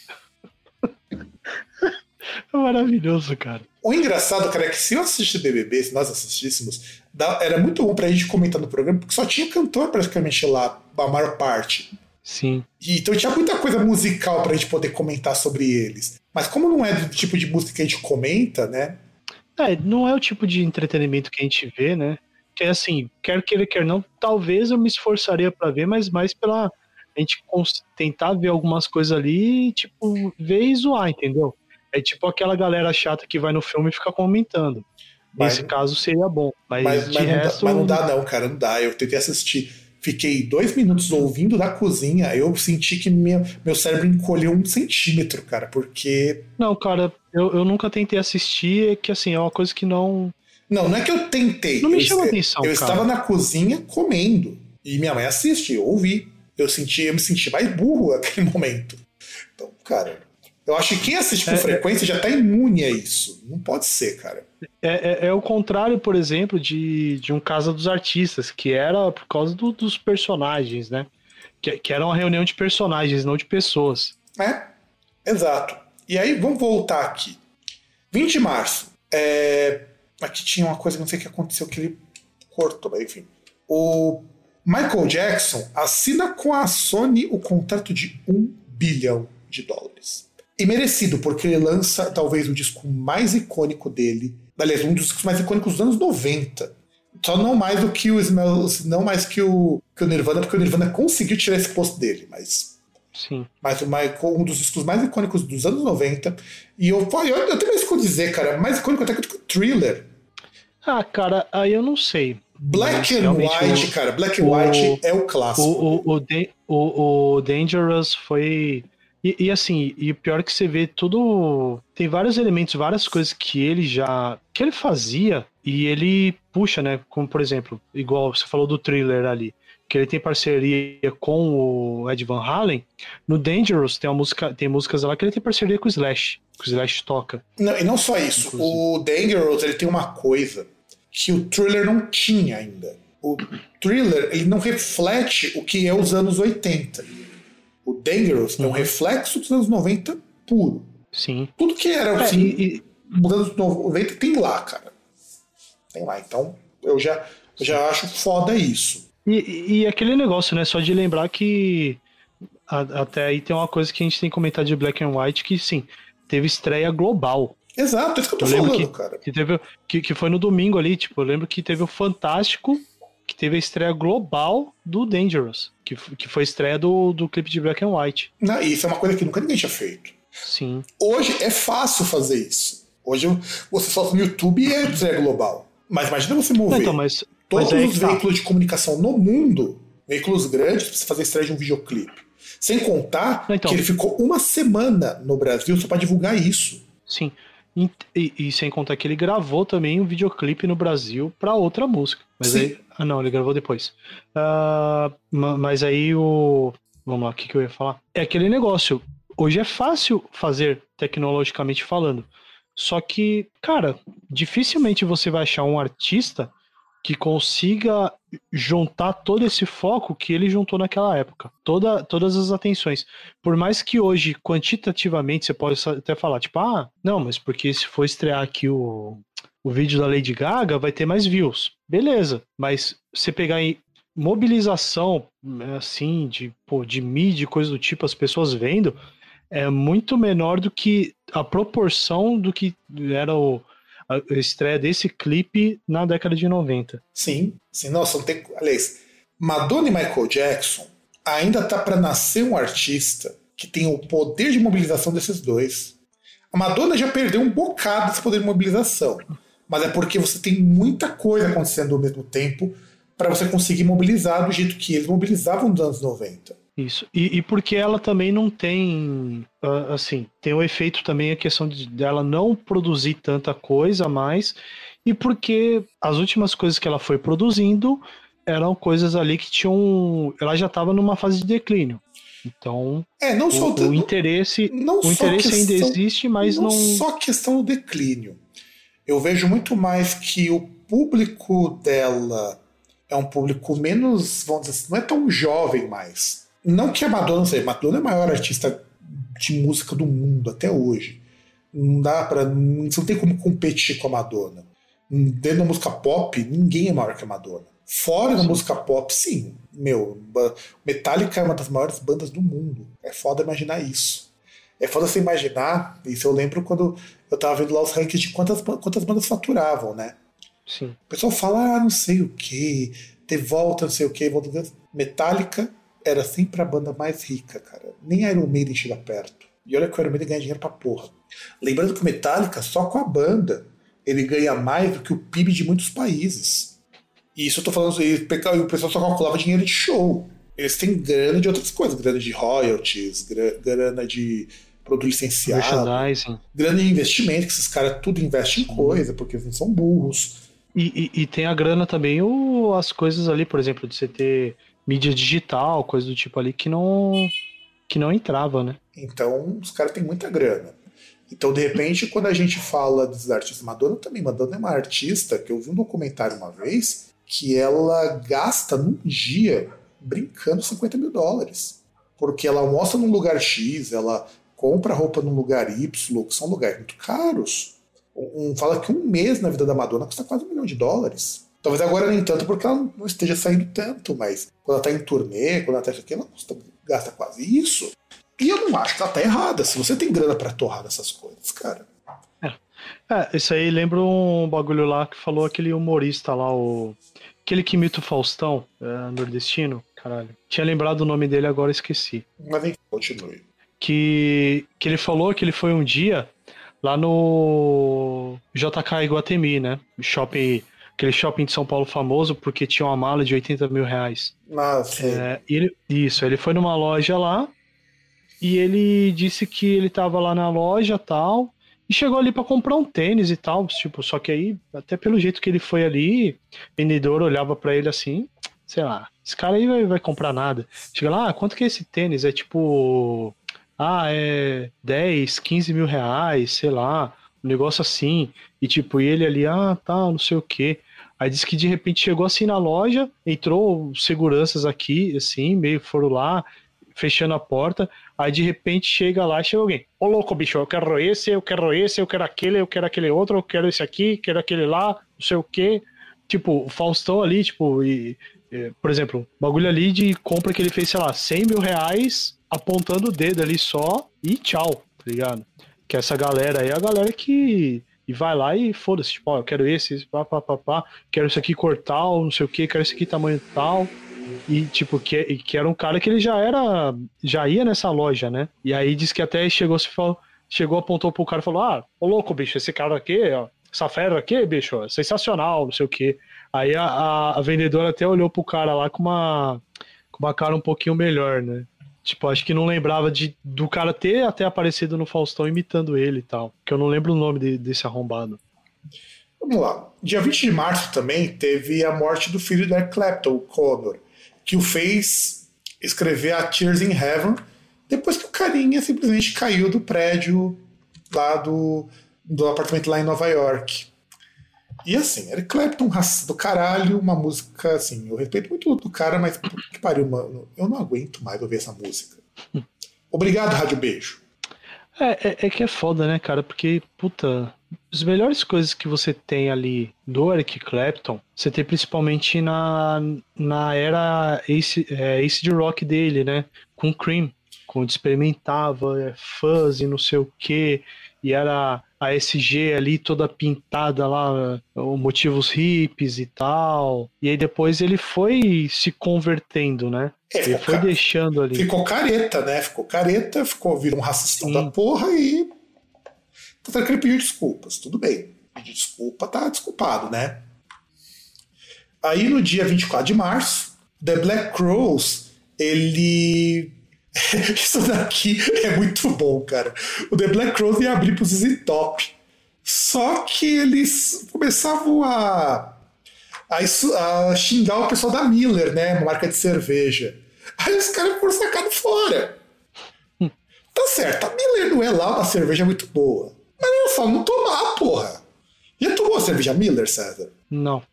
[LAUGHS] é maravilhoso, cara. O engraçado, cara, é que se eu assistir BBB, se nós assistíssemos, era muito bom pra gente comentar no programa, porque só tinha cantor praticamente lá, a maior parte. Sim. E, então tinha muita coisa musical pra gente poder comentar sobre eles. Mas como não é do tipo de música que a gente comenta, né? É, não é o tipo de entretenimento que a gente vê, né? Que é assim, quer queira, quer não, talvez eu me esforçaria para ver, mas mais pela a gente tentar ver algumas coisas ali e, tipo, ver e zoar, entendeu? É tipo aquela galera chata que vai no filme e fica comentando. Mas, Nesse caso seria bom. Mas, mas, mas, resto... não dá, mas, não dá, não, cara, não dá. Eu tentei assistir. Fiquei dois minutos ouvindo da cozinha, eu senti que minha, meu cérebro encolheu um centímetro, cara, porque. Não, cara, eu, eu nunca tentei assistir, é que assim, é uma coisa que não. Não, não é que eu tentei. Não me eu, chama atenção. Eu cara. estava na cozinha comendo. E minha mãe assiste, eu ouvi eu senti, eu me senti mais burro [LAUGHS] naquele momento. Então, cara, eu acho que quem assiste com é, é. frequência já tá imune a isso. Não pode ser, cara. É, é, é, o contrário, por exemplo, de, de um Casa dos Artistas, que era por causa do, dos personagens, né? Que, que era uma reunião de personagens, não de pessoas. É, exato. E aí, vamos voltar aqui. 20 de março. É... Aqui tinha uma coisa, não sei o que aconteceu, que ele cortou, mas enfim. O Michael Jackson assina com a Sony o contrato de um bilhão de dólares. E merecido, porque ele lança talvez o disco mais icônico dele, aliás, um dos discos mais icônicos dos anos 90. Só não mais do que o Smell, não mais que o, que o Nirvana, porque o Nirvana conseguiu tirar esse posto dele, mas. Sim. Mas o Michael, um dos discos mais icônicos dos anos 90. E eu, eu, eu tenho mais que dizer, cara, mais icônico até que o Thriller. Ah, cara, aí eu não sei Black and White, o- cara, Black and White é o clássico. O, o, o, o, Dangerous foi. E, e assim, e o pior é que você vê tudo. Tem vários elementos, várias coisas que ele já. que ele fazia e ele puxa, né? Como por exemplo, igual você falou do thriller ali, que ele tem parceria com o Ed Van Halen. No Dangerous tem, uma música, tem músicas lá que ele tem parceria com o Slash. Que o Slash toca. Não, e não só isso, Inclusive. o Dangerous ele tem uma coisa que o Thriller não tinha ainda. O Thriller ele não reflete o que é os anos 80. O Dangerous é um Uhum. reflexo dos anos 90 puro. Sim. Tudo que era É, assim, e- dos anos 90 tem lá, cara. Tem lá. Então eu já, eu já acho foda isso. E, e aquele negócio, né? Só de lembrar que a- até aí tem uma coisa que a gente tem que comentar de Black and White, que sim, teve estreia global. Exato, é isso que eu tô Eu falando, que- cara. Que, teve, que, que foi no domingo ali, tipo, eu lembro que teve o Fantástico, que teve a estreia global do Dangerous, que, que foi a estreia do, do clipe de Black and White. Não, isso é uma coisa que nunca ninguém tinha feito. Sim. Hoje é fácil fazer isso. Hoje você solta no YouTube e é estreia global. Mas imagina você Não, mover então, mas, todos mas aí os tá. veículos de comunicação no mundo, veículos grandes, você fazer estreia de um videoclipe. Sem contar então. que ele ficou uma semana no Brasil só pra divulgar isso. Sim. E, e- e sem contar que ele gravou também um videoclipe no Brasil pra outra música. Mas Sim. aí. Ah, não, ele gravou depois. Ma- mas aí o. Vamos lá, o que, que eu ia falar? É aquele negócio. Hoje é fácil fazer tecnologicamente falando. Só que, cara, dificilmente você vai achar um artista que consiga juntar todo esse foco que ele juntou naquela época. Toda, todas as atenções. Por mais que hoje, quantitativamente, você possa até falar, tipo, ah, não, mas porque se for estrear aqui o, o vídeo da Lady Gaga, vai ter mais views. Beleza, mas você pegar em mobilização, né, assim, de, pô, de mídia, coisa do tipo, as pessoas vendo, é muito menor do que a proporção do que era o, a estreia desse clipe na década de 90. Sim, sim, nossa, não tem. Aliás, Madonna e Michael Jackson ainda tá pra nascer um artista que tem o poder de mobilização desses dois. A Madonna já perdeu um bocado desse poder de mobilização, mas é porque você tem muita coisa acontecendo ao mesmo tempo para você conseguir mobilizar do jeito que eles mobilizavam nos anos 90. Isso. E, e porque ela também não tem, ah, assim, tem o efeito também a questão de, dela não produzir tanta coisa mais, e porque as últimas coisas que ela foi produzindo eram coisas ali que tinham, ela já estava numa fase de declínio. Então, É, não só o, o interesse, não o interesse ainda questão- existe, mas não, não. só questão do declínio. Eu vejo muito mais que o público dela é um público menos, vamos dizer assim, não é tão jovem mais. Não que a Madonna não seja, Madonna é a maior artista de música do mundo até hoje. Não dá para, você não tem como competir com a Madonna. Dentro da música pop, ninguém é maior que a Madonna. Fora da música pop, sim. Meu, Metallica é uma das maiores bandas do mundo. É foda imaginar isso. É foda você imaginar, isso eu lembro quando eu tava vendo lá os rankings de quantas, quantas bandas faturavam, né? Sim. O pessoal fala, ah, não sei o que, ter volta, não sei o que, volta. Metallica era sempre a banda mais rica, cara. Nem Iron Maiden chega perto. E olha que o Iron Maiden ganha dinheiro pra porra. Lembrando que o Metallica, só com a banda, ele ganha mais do que o PIB de muitos países. E isso eu tô falando, e o pessoal só calculava dinheiro de show. Eles têm grana de outras coisas, grana de royalties, gra- grana de produto licenciado, grana de investimento, que esses caras tudo investem em coisa, porque eles não são burros. E, e- e tem a grana também, o, as coisas ali, por exemplo, de você ter mídia digital, coisa do tipo ali, que não, que não entrava, né? Então, os caras têm muita grana. Então, de repente, quando a gente fala dos artistas, Madonna também, Madonna é uma artista que eu vi um documentário uma vez que ela gasta num dia brincando 50 mil dólares. Porque ela almoça num lugar X, ela compra roupa num lugar Y, que são lugares muito caros. Um, fala que um mês na vida da Madonna custa quase um milhão de dólares. Talvez agora nem tanto, porque ela não esteja saindo tanto, mas quando ela tá em turnê, quando ela tá aqui, ela gasta quase isso. E eu não acho que ela tá errada. Se você tem grana pra torrar dessas coisas, cara. É, isso aí lembra um bagulho lá que falou aquele humorista lá, o. Aquele que imita o Faustão, é, nordestino. Caralho. Tinha lembrado o nome dele, agora esqueci. Mas nem continue. Que, que ele falou que ele foi um dia lá no JK Iguatemi, né? Shopping. Aquele shopping de São Paulo famoso porque tinha uma mala de 80 mil reais. Nossa. É, e ele, isso, ele foi numa loja lá e ele disse que ele tava lá na loja tal e chegou ali para comprar um tênis e tal, tipo, só que aí, até pelo jeito que ele foi ali, o vendedor olhava para ele assim, sei lá, esse cara aí vai, vai comprar nada. Chega lá, ah, quanto que é esse tênis? É tipo, ah, é 10, 15 mil reais, sei lá, um negócio assim. E tipo, e ele ali, ah, tá, não sei o que. Aí disse que de repente chegou assim na loja, entrou seguranças aqui, assim, meio foram lá, fechando a porta. Aí de repente chega lá, chega alguém. Ô louco, bicho, eu quero esse, eu quero esse, eu quero aquele, eu quero aquele outro, eu quero esse aqui, quero aquele lá, não sei o quê. Tipo, o Faustão ali, tipo, e, e, por exemplo, bagulho ali de compra que ele fez, sei lá, 100 mil reais apontando o dedo ali só e tchau, tá ligado? Que essa galera aí é a galera que e vai lá e foda-se, tipo, ó, eu quero esse, pá, pá, pá, pá, quero isso aqui cortar, não sei o que, quero esse aqui tamanho tal. E, tipo, que, que era um cara que ele já era. Já ia nessa loja, né? E aí diz que até chegou, se falou, chegou, apontou pro cara e falou: Ah, ô louco, bicho, esse cara aqui, ó, essa fera aqui, bicho, é sensacional, não sei o que. Aí a, a, a, vendedora até olhou pro cara lá com uma, com uma cara um pouquinho melhor, né? Tipo, acho que não lembrava de, do cara ter até aparecido no Faustão imitando ele e tal. Que eu não lembro o nome de, desse arrombado. Vamos lá. Dia 20 de março também teve a morte do filho da Clapton, o Connor, que o fez escrever a Tears in Heaven depois que o carinha simplesmente caiu do prédio lá do, do apartamento lá em Nova York. E assim, Eric Clapton, do caralho, uma música assim, eu respeito muito do cara, mas que pariu, mano, eu não aguento mais ouvir essa música. Obrigado, Rádio Beijo. É, é, é, que é foda, né, cara? Porque, puta, as melhores coisas que você tem ali do Eric Clapton, você tem principalmente na, na era Ace, é, Ace de Rock dele, né? Com Cream, quando experimentava é, fuzz e não sei o que, e era a SG ali toda pintada lá, motivos hippies e tal. E aí depois ele foi se convertendo, né? É, ele foi ca... deixando ali. Ficou careta, né? Ficou careta, ficou virou um racistão da porra e. Tá que ele pediu desculpas. Tudo bem. Pedir desculpa, tá desculpado, né? Aí no dia 24 de março, The Black Crows, ele [LAUGHS] Isso daqui é muito bom, cara. O The Black Crowes ia abrir pro ZZ Top. Só que eles começavam a, a, a, xingar o pessoal da Miller, né? Uma marca de cerveja. Aí os caras foram sacados fora. Tá certo, a Miller não é lá uma cerveja muito boa. Mas eu só não tomar, porra. Já tomou a cerveja Miller, César? Não.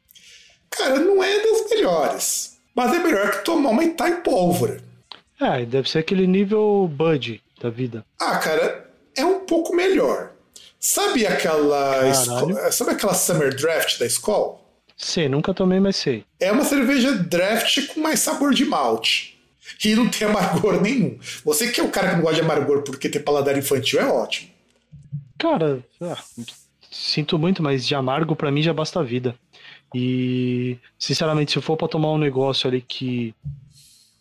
Cara, não é das melhores. Mas é melhor que tomar uma Itai pólvora. É, deve ser aquele nível Bud da vida. Ah, cara, é um pouco melhor. Sabe aquela. Sabe aquela Summer Draft da escola? Sei, nunca tomei, mas sei. É uma cerveja draft com mais sabor de malte. E não tem amargor [LAUGHS] nenhum. Você que é o cara que não gosta de amargor porque tem paladar infantil, é ótimo. Cara, ah, sinto muito, mas de amargo para mim já basta a vida. E, sinceramente, se eu for pra tomar um negócio ali que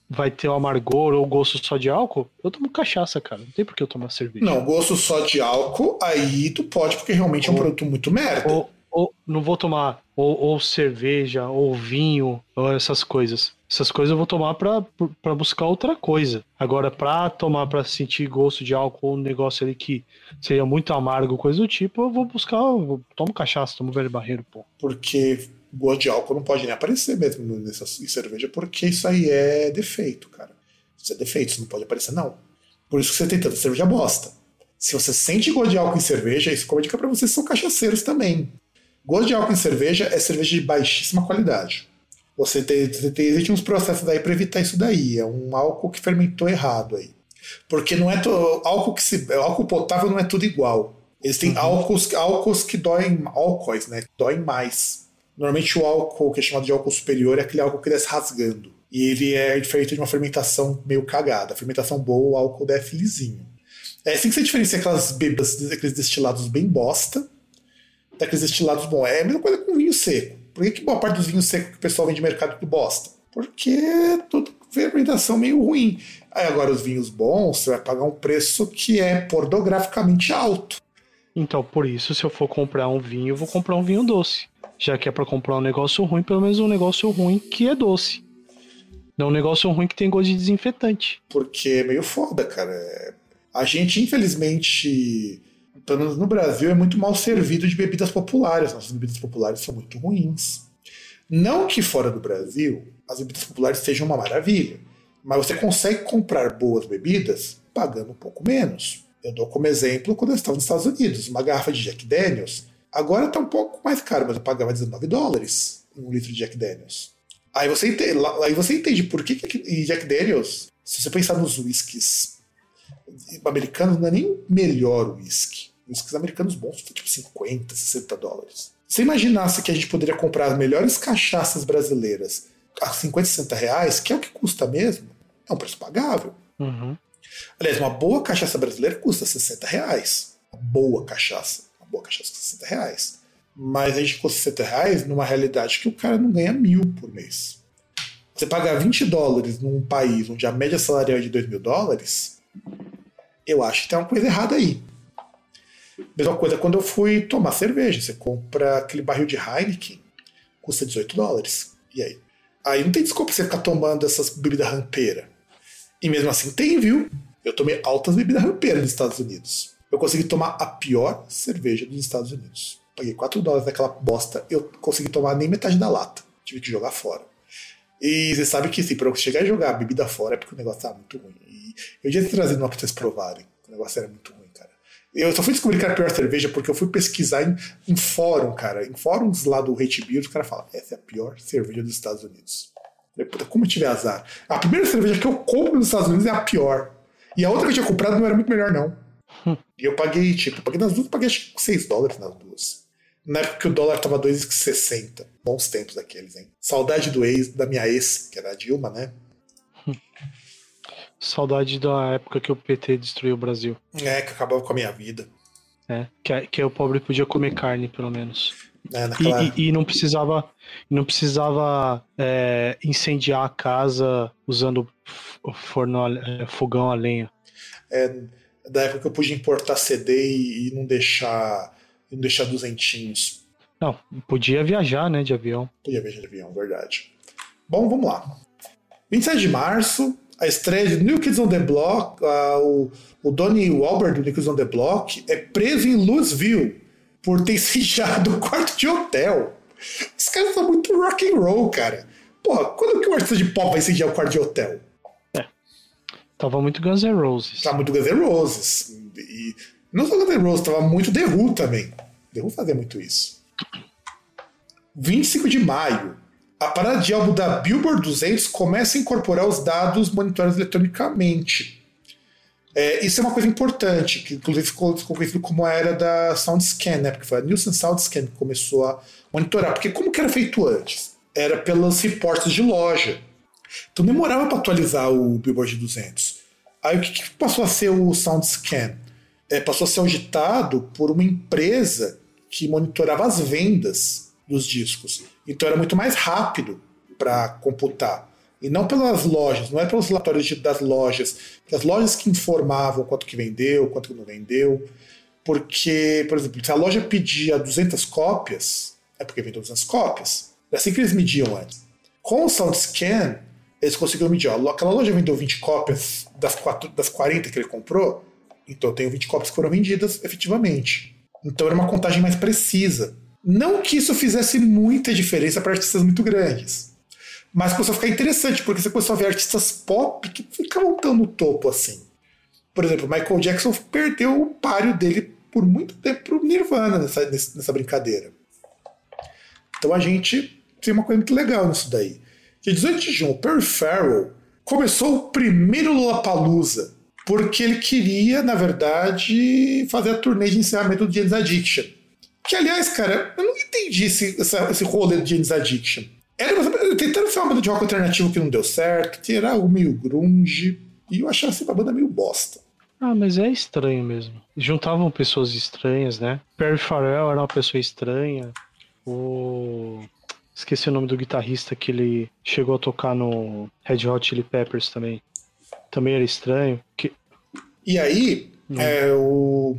vai ter o amargor ou gosto só de álcool, eu tomo cachaça, cara. Não tem por que eu tomar cerveja. Não, gosto só de álcool, aí tu pode, porque realmente ou, é um produto muito merda. Ou, ou não vou tomar ou, ou, cerveja, ou vinho, ou essas coisas. Essas coisas eu vou tomar pra, pra buscar outra coisa. Agora, pra tomar, pra sentir gosto de álcool, um negócio ali que seria muito amargo, coisa do tipo, eu vou buscar, eu tomo cachaça, tomo velho barreiro, pô. Porque gosto de álcool não pode nem aparecer mesmo nessa, em cerveja, porque isso aí é defeito, cara. Isso é defeito, isso não pode aparecer, não. Por isso que você tem tanta cerveja bosta. Se você sente gosto de álcool em cerveja, isso como dica para vocês são cachaceiros também. Gosto de álcool em cerveja é cerveja de baixíssima qualidade. Você tem, tem existe uns processos aí para evitar isso daí. É um álcool que fermentou errado aí. Porque não é to, álcool que se álcool potável não é tudo igual. Eles têm uhum. álcools, álcools que doem álcoois, né? Que doem mais. Normalmente o álcool, que é chamado de álcool superior, é aquele álcool que desce rasgando. E ele é feito de uma fermentação meio cagada. A fermentação boa, o álcool desce lisinho. É assim que você diferencia aquelas bebidas, aqueles destilados bem bosta, daqueles destilados bons. É a mesma coisa com vinho seco. Por que, que boa parte dos vinhos secos que o pessoal vende no mercado é bosta? Porque é tudo fermentação meio ruim. Aí agora os vinhos bons, você vai pagar um preço que é pornograficamente alto. Então, por isso, se eu for comprar um vinho, eu vou comprar um vinho doce. Já que é pra comprar um negócio ruim, pelo menos um negócio ruim que é doce. Não um negócio ruim que tem gosto de desinfetante. Porque é meio foda, cara. A gente, infelizmente, pelo menos no Brasil, é muito mal servido de bebidas populares. Nossas bebidas populares são muito ruins. Não que fora do Brasil as bebidas populares sejam uma maravilha, mas você consegue comprar boas bebidas pagando um pouco menos. Eu dou como exemplo quando eu estava nos Estados Unidos. Uma garrafa de Jack Daniels agora está um pouco mais caro, mas eu pagava 19 dólares um litro de Jack Daniels. Aí você entende, aí você entende por que, que Jack Daniels, se você pensar nos whiskies americanos, não é nem o melhor whisky. Whiskies americanos bons são tipo 50, 60 dólares. Se imaginasse que a gente poderia comprar as melhores cachaças brasileiras a 50, 60 reais, que é o que custa mesmo, é um preço pagável. Uhum. Aliás, uma boa cachaça brasileira custa 60 reais. Uma boa cachaça. Boa cachaça custa 60 reais. Mas a gente custa 60 reais numa realidade que o cara não ganha mil por mês. Você pagar 20 dólares num país onde a média salarial é de 2 mil dólares, eu acho que tem uma coisa errada aí. Mesma coisa quando eu fui tomar cerveja. Você compra aquele barril de Heineken, custa 18 dólares. E aí? Aí não tem desculpa você ficar tomando essas bebidas rampeiras. E mesmo assim tem, viu? Eu tomei altas bebidas rampeiras nos Estados Unidos. Eu consegui tomar a pior cerveja dos Estados Unidos. Paguei 4 dólares naquela bosta, eu consegui tomar nem metade da lata. Tive que jogar fora. E você sabe que, assim, pra eu chegar e jogar a bebida fora é porque o negócio tava muito ruim. E eu já tinha trazido uma pra vocês provarem. O negócio era muito ruim, cara. Eu só fui descobrir que era a pior cerveja porque eu fui pesquisar em, em fórum, cara. Em fóruns lá do Hate Beer, os caras falam, essa é a pior cerveja dos Estados Unidos. Como eu tive azar. A primeira cerveja que eu compro nos Estados Unidos é a pior. E a outra que eu tinha comprado não era muito melhor, não. E eu paguei, tipo, paguei nas duas, paguei acho que 6 dólares nas duas. Na época que o dólar tava 2,60. Bons tempos daqueles, hein? Saudade do ex, da minha ex, que era a Dilma, né? [LAUGHS] Saudade da época que o PT destruiu o Brasil. É, que acabava com a minha vida. né? Que, a- que o pobre podia comer carne, pelo menos. E, Naquela... e- e não precisava, não precisava é, incendiar a casa usando forno, é, fogão a lenha. É, da época que eu pude importar CD e, e não deixar. E não deixar duzentinhos. Não, podia viajar, né, de avião. Podia viajar de avião, verdade. Bom, vamos lá. 27 de março, a estreia de New Kids on the Block. ah, o, o Donnie Wahlberg do New Kids on the Block é preso em Louisville por ter [LAUGHS] incendiado o quarto de hotel. Os caras são muito rock and roll, cara. Porra, quando que um artista de pop vai incendiar o quarto de hotel? Tava muito Guns N' Roses. Tá muito Guns N' Roses. E não só Guns N' Roses, tava muito The Who também. The Who fazia muito isso. 25 de maio. A parada de álbum da Billboard 200 começa a incorporar os dados monitorados eletronicamente. É, isso é uma coisa importante, que inclusive ficou, ficou conhecido como a era da SoundScan, né? Porque foi a Nielsen SoundScan que começou a monitorar. Porque como que era feito antes? Era pelos reportes de loja. Então demorava para atualizar o Billboard 200. Aí o que, que passou a ser o SoundScan? É, passou a ser auditado por uma empresa que monitorava as vendas dos discos. Então era muito mais rápido para computar. E não pelas lojas, não é pelos relatórios de- das lojas. As lojas que informavam quanto que vendeu, quanto que não vendeu. Porque, por exemplo, se a loja pedia 200 cópias, é porque vendeu 200 cópias. É assim que eles mediam antes. Com o SoundScan, eles conseguiram medir. Ó, aquela loja vendeu 20 cópias das, das 40 que ele comprou, então eu tenho 20 cópias que foram vendidas efetivamente. Então era uma contagem mais precisa. Não que isso fizesse muita diferença para artistas muito grandes. Mas começou a ficar interessante, porque você começou a ver artistas pop que ficavam tão no topo assim. Por exemplo, Michael Jackson perdeu o páreo dele por muito tempo pro Nirvana nessa, nessa brincadeira. Então a gente tem uma coisa muito legal nisso daí. Dia 18 de junho, Perry Farrell começou o primeiro Lollapalooza, porque ele queria, na verdade, fazer a turnê de encerramento do James Addiction. Que, aliás, cara, eu não entendi esse, essa- esse rolê do James Addiction. Era, tentaram ser uma banda de rock alternativo que não deu certo, que era algo meio grunge, e eu achava essa uma banda meio bosta. Ah, mas é estranho mesmo. Juntavam pessoas estranhas, né? Perry Farrell era uma pessoa estranha. O. Esqueci o nome do guitarrista que ele chegou a tocar no Red Hot Chili Peppers também. Também era estranho. Que... E aí, é, o,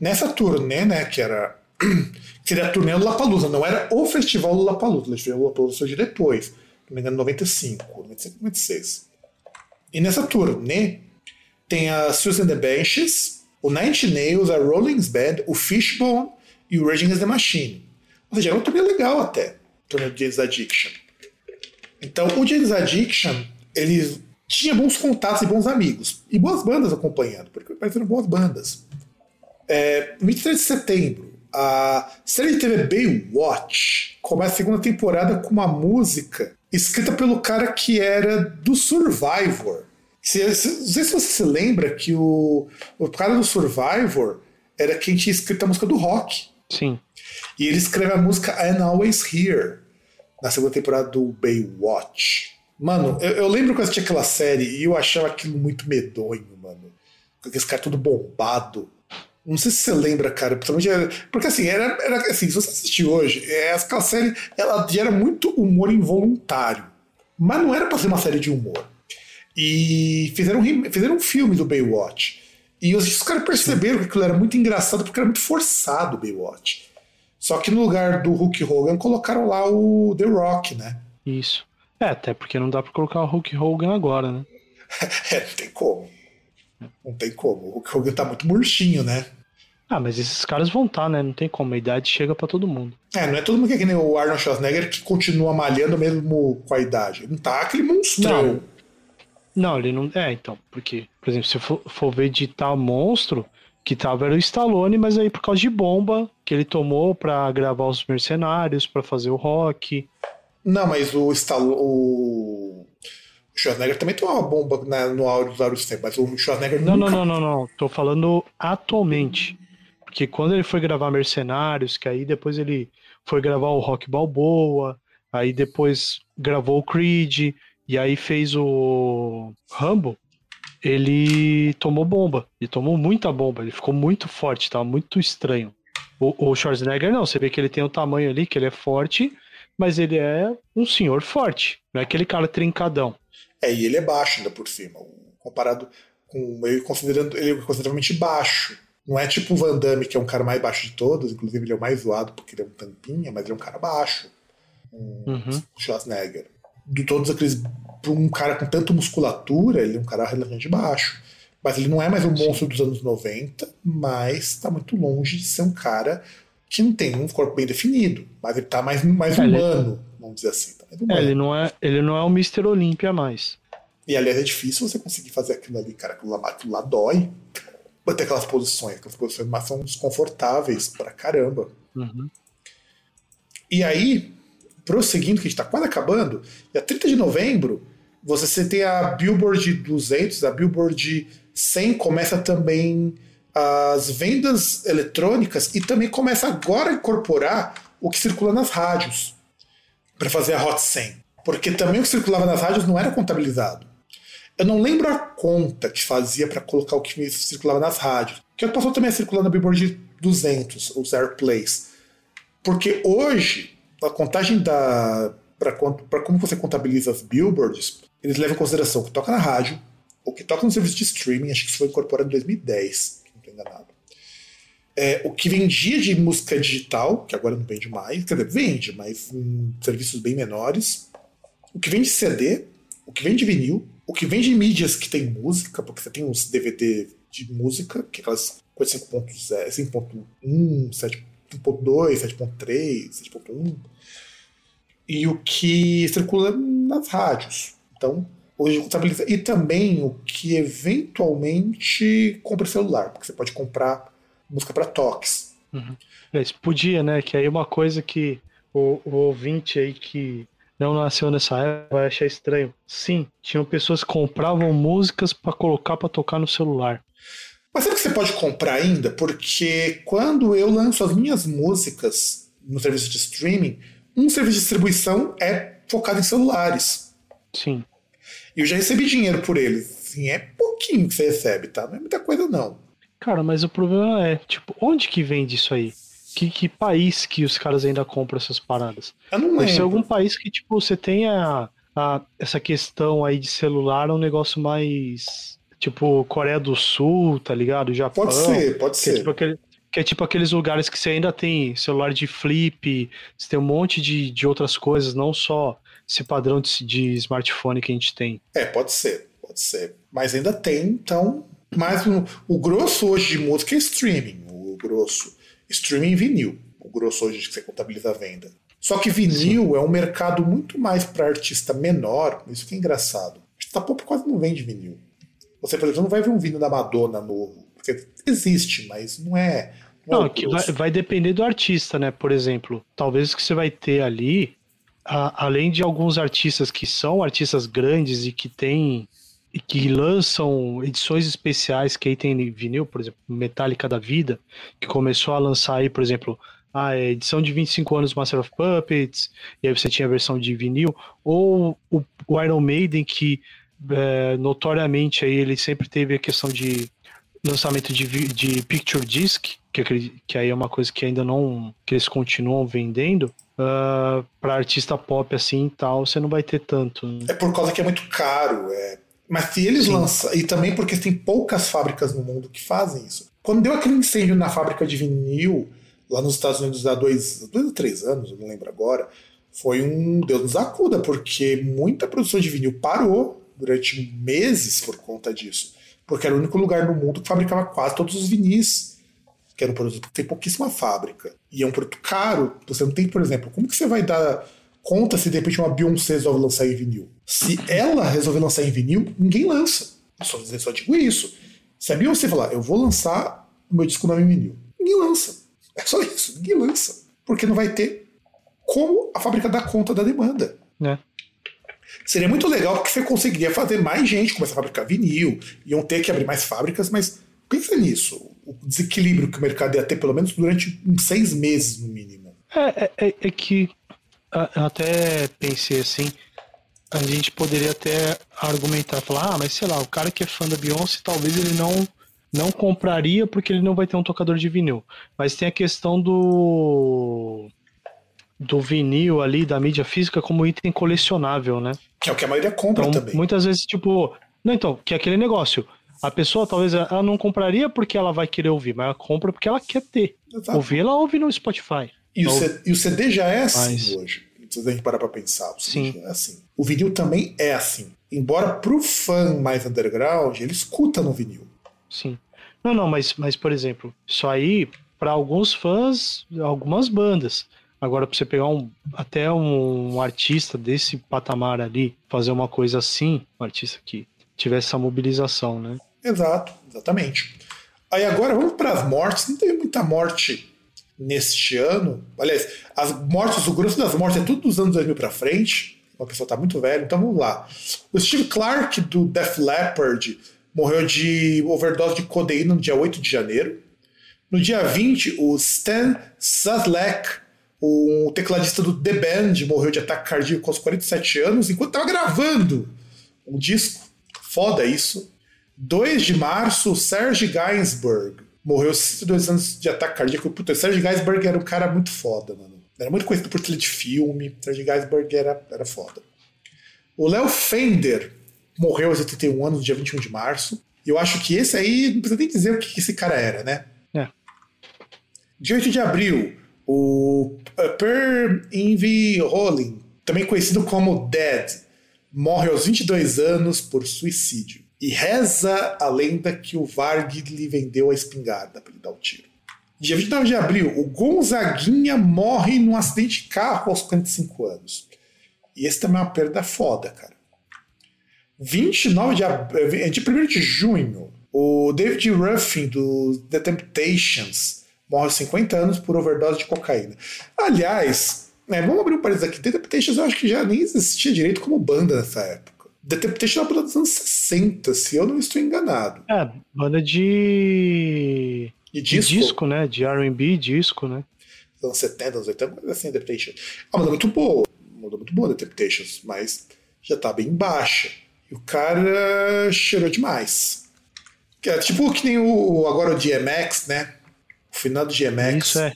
Nessa turnê, né, que era [CLEARS THROAT] que era a turnê Lollapalooza, não era o festival Lollapalooza, o Lollapalooza surgiu depois, não me engano, 95, 95, 96. E nessa turnê tem a Susan the Benches, o Nine Nails, a Rollins Band, o Fishbone e o Raging Against the Machine. Ou seja, era uma turnê legal até, a turnê do James Addiction. Então, o James Addiction, ele tinha bons contatos e bons amigos. E boas bandas acompanhando, porque pareceram boas bandas. É, 23 de setembro, a série de TV Baywatch começa a segunda temporada com uma música escrita pelo cara que era do Survivor. Se, não sei se você se lembra que o, o cara do Survivor era quem tinha escrito a música do rock. Sim. E ele escreve a música I'm Always Here na segunda temporada do Baywatch. Mano, eu, eu lembro que eu assisti aquela série e eu achava aquilo muito medonho, mano. Com aquele cara tudo bombado. Não sei se você lembra, cara, principalmente. Porque assim, era, era assim, se você assistir hoje, é, aquela série ela gera muito humor involuntário. Mas não era pra ser uma série de humor. E fizeram, fizeram um filme do Baywatch. E os, os caras perceberam Sim. que aquilo era muito engraçado porque era muito forçado o Baywatch. Só que no lugar do Hulk Hogan colocaram lá o The Rock, né? Isso. É, até porque não dá pra colocar o Hulk Hogan agora, né? [LAUGHS] é, não tem como. Não tem como. O Hulk Hogan tá muito murchinho, né? Ah, mas esses caras vão estar, tá, né? Não tem como. A idade chega para todo mundo. É, não é todo mundo que é que nem o Arnold Schwarzenegger que continua malhando mesmo com a idade. Não tá aquele monstrão. Não, não ele não. É, então. Porque, por exemplo, se for, for ver de tal monstro, que tava era o Stallone, mas aí por causa de bomba que ele tomou para gravar os mercenários, para fazer o rock. Não, mas o Stallone. O... Schwarzenegger também tem uma bomba na, no áudio dos tempos, mas o Schwarzenegger não, nunca... Não, não, não, não. Tô falando atualmente. Porque quando ele foi gravar Mercenários, que aí depois ele foi gravar o Rock Balboa, aí depois gravou o Creed, e aí fez o Rambo, ele tomou bomba. Ele tomou muita bomba, ele ficou muito forte, tava muito estranho. O, o Schwarzenegger não, você vê que ele tem o tamanho ali, que ele é forte, mas ele é um senhor forte, não é aquele cara trincadão. É, e ele é baixo ainda por cima, comparado com ele considerando ele é consideravelmente baixo. Não é tipo o Van Damme, que é um cara mais baixo de todos, inclusive ele é o mais zoado porque ele é um tampinha, mas ele é um cara baixo. Um uhum. Schwarzenegger. De todos aqueles para um cara com tanta musculatura, ele é um cara relativamente baixo. Mas ele não é mais um monstro dos anos 90, mas está muito longe de ser um cara que não tem um corpo bem definido. Mas ele está mais, mais é, humano, ele... vamos dizer assim. Tá é, ele, não é, ele não é o Mr. Olímpia mais. E aliás, é difícil você conseguir fazer aquilo ali, cara. Aquilo lá, aquilo lá dói. Bater aquelas posições. Aquelas posições são desconfortáveis pra caramba. Uhum. E aí, prosseguindo, que a gente está quase acabando, dia 30 de novembro, você tem a Billboard 200, a Billboard 100 começa também as vendas eletrônicas e também começa agora a incorporar o que circula nas rádios para fazer a Hot 100. Porque também o que circulava nas rádios não era contabilizado. Eu não lembro a conta que fazia para colocar o que circulava nas rádios. Que passou também a circular na Billboard 200, os airplays. Porque hoje a contagem da para como você contabiliza as billboards, eles levam em consideração o que toca na rádio, o que toca no serviço de streaming, acho que isso foi incorporado em 2010, se não estou enganado. É, o que vendia de música digital, que agora não vende mais, quer dizer, vende, mas em serviços bem menores. O que vende de CD, o que vende de vinil, o que vende de mídias que tem música, porque você tem uns DVD de música, que é aquelas coisas 5.1, 7 7.2, 7.3, 7.1, e o que circula nas rádios. Então, hoje contabiliza. E também o que eventualmente compra celular, porque você pode comprar música para toques. Uhum. podia, né? Que aí é uma coisa que o, o ouvinte aí que não nasceu nessa época vai achar estranho. Sim, tinham pessoas que compravam músicas para colocar para tocar no celular. Mas sabe que você pode comprar ainda? Porque quando eu lanço as minhas músicas no serviço de streaming, um serviço de distribuição é focado em celulares. Sim. E eu já recebi dinheiro por eles. Sim, é pouquinho que você recebe, tá? Não é muita coisa, não. Cara, mas o problema é, tipo, onde que vende isso aí? Que, que país que os caras ainda compram essas paradas? Eu não lembro. Deve ser algum país que, tipo, você tenha a, essa questão aí de celular um negócio mais Tipo, Coreia do Sul, tá ligado? Japão. Pode ser, pode que ser. É, tipo, aquele, que é tipo aqueles lugares que você ainda tem celular de flip, você tem um monte de, de outras coisas, não só esse padrão de, de smartphone que a gente tem. É, pode ser, pode ser. Mas ainda tem, então. Mas o, o grosso hoje de música é streaming. O grosso. Streaming vinil. O grosso hoje que você contabiliza a venda. Só que vinil Sim. é um mercado muito mais para artista menor. Isso que é engraçado. Artista pop quase não vende vinil. Você, por exemplo, não vai ver um vinil da Madonna novo. Porque existe, mas não é. Não, é que vai, vai, depender do artista, né? Por exemplo, talvez o que você vai ter ali, a, além de alguns artistas que são artistas grandes e que têm e que lançam edições especiais que aí tem vinil, por exemplo, Metallica da Vida, que começou a lançar aí, por exemplo, a edição de 25 anos Master of Puppets, e aí você tinha a versão de vinil, ou o Iron Maiden, que é, notoriamente aí ele sempre teve a questão de lançamento de, de Picture Disc, que, que aí é uma coisa que ainda não. que eles continuam vendendo. Uh, para artista pop assim e tal, você não vai ter tanto. Né? É por causa que é muito caro. É... Mas se eles Sim. lançam. E também porque tem poucas fábricas no mundo que fazem isso. Quando deu aquele incêndio na fábrica de vinil, lá nos Estados Unidos há dois, dois ou três anos, eu não lembro agora, foi um Deus nos acuda, porque muita produção de vinil parou durante meses por conta disso. Porque era o único lugar no mundo que fabricava quase todos os vinis, que era um produto que tem pouquíssima fábrica. E é um produto caro. Você não tem, por exemplo, como que você vai dar conta se de repente uma Beyoncé resolve lançar em vinil? Se ela resolver lançar em vinil, ninguém lança. Eu só, eu só digo isso. Se a Beyoncé falar, eu vou lançar o meu disco nome em vinil, ninguém lança. É só isso, ninguém lança. Porque não vai ter como a fábrica dar conta da demanda. É. Seria muito legal porque você conseguiria fazer mais gente começar a fabricar vinil, iam ter que abrir mais fábricas, mas pensa nisso. O desequilíbrio que o mercado ia ter, pelo menos durante uns seis meses, no mínimo. É, é, é, é que eu até pensei assim, a gente poderia até argumentar, falar, ah, mas sei lá, o cara que é fã da Beyoncé, talvez ele não não compraria porque ele não vai ter um tocador de vinil. Mas tem a questão do do vinil ali, da mídia física, como item colecionável, né? Que é o que a maioria compra então, também. Muitas vezes, tipo. Não, então, que é aquele negócio. A pessoa talvez ela não compraria porque ela vai querer ouvir, mas ela compra porque ela quer ter. Exato. Ouvir, ela ouve no Spotify. E, o, CD, e o CD já é assim mas... hoje. Se a gente parar pra pensar. O Sim. é assim. O vinil também é assim. Embora pro fã mais underground, ele escuta no vinil. Sim. Não, não, mas, mas por exemplo, isso aí, para alguns fãs, algumas bandas. Agora, para você pegar um, até um artista desse patamar ali, fazer uma coisa assim, um artista que tivesse essa mobilização, né? Exato, exatamente. Aí agora vamos para as mortes. Não teve muita morte neste ano. Aliás, as mortes, o grosso das mortes é tudo dos anos 2000 para frente. Uma pessoa está muito velha, então vamos lá. O Steve Clark do Def Leppard morreu de overdose de codeína no dia 8 de janeiro. No dia 20, o Stan Sadlek, o tecladista do The Band, morreu de ataque cardíaco aos 47 anos, enquanto estava gravando um disco. Foda isso. 2 de março, Serge Gainsbourg morreu 62 anos de ataque cardíaco. Puta, Serge Gainsbourg era um cara muito foda, mano. Era muito conhecido por trilha de filme. Serge Gainsbourg era, era foda. O Léo Fender morreu aos 81 anos, no dia 21 de março. E eu acho que esse aí, não precisa nem dizer o que esse cara era, né? É. Dia 8 de abril, o Per Invi Rolling, também conhecido como Dead, morre aos 22 anos por suicídio. E reza a lenda que o Varg lhe vendeu a espingarda para ele dar o tiro. Dia 29 de abril, o Gonzaguinha morre num acidente de carro aos 45 anos. E esse também é uma perda foda, cara. 29 de, eh, de 1 de junho, o David Ruffin, do The Temptations, morre aos 50 anos por overdose de cocaína. Aliás, né, vamos abrir um parênteses aqui. The Temptations eu acho que já nem existia direito como banda nessa época. The Temptations é uma banda dos anos 60, se eu não estou enganado. É, banda de. De disco, de disco né? De RB, disco, né? Anos 70, anos 80, mas assim, The Temptations. É uma banda muito boa. Uma banda muito boa, The Temptations, mas já tá bem baixa. E o cara cheirou demais. Que é tipo que nem o agora o DMX, né? O final do DMX. Isso é.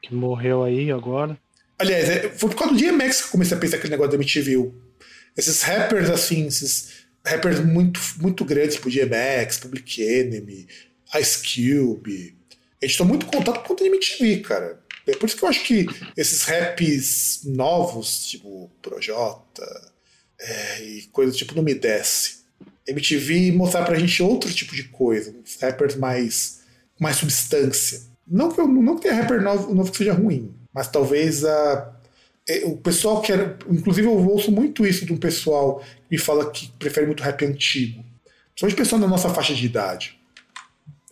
Que morreu aí agora. Aliás, é, foi por causa do DMX que eu comecei a pensar aquele negócio da MTV. Esses rappers, assim, esses rappers muito, muito grandes, tipo DMX, Public Enemy, Ice Cube, A gente tem muito contato com o MTV, cara. É por isso que eu acho que esses raps novos, tipo Projota é, e coisas tipo não me desce. MTV mostrar pra gente outro tipo de coisa, uns rappers mais mais substância. Não que, eu, não que tenha rapper novo, novo que seja ruim, mas talvez a, é, o pessoal que era. Inclusive, eu ouço muito isso de um pessoal que fala que prefere muito rap antigo. Principalmente pessoal da nossa faixa de idade.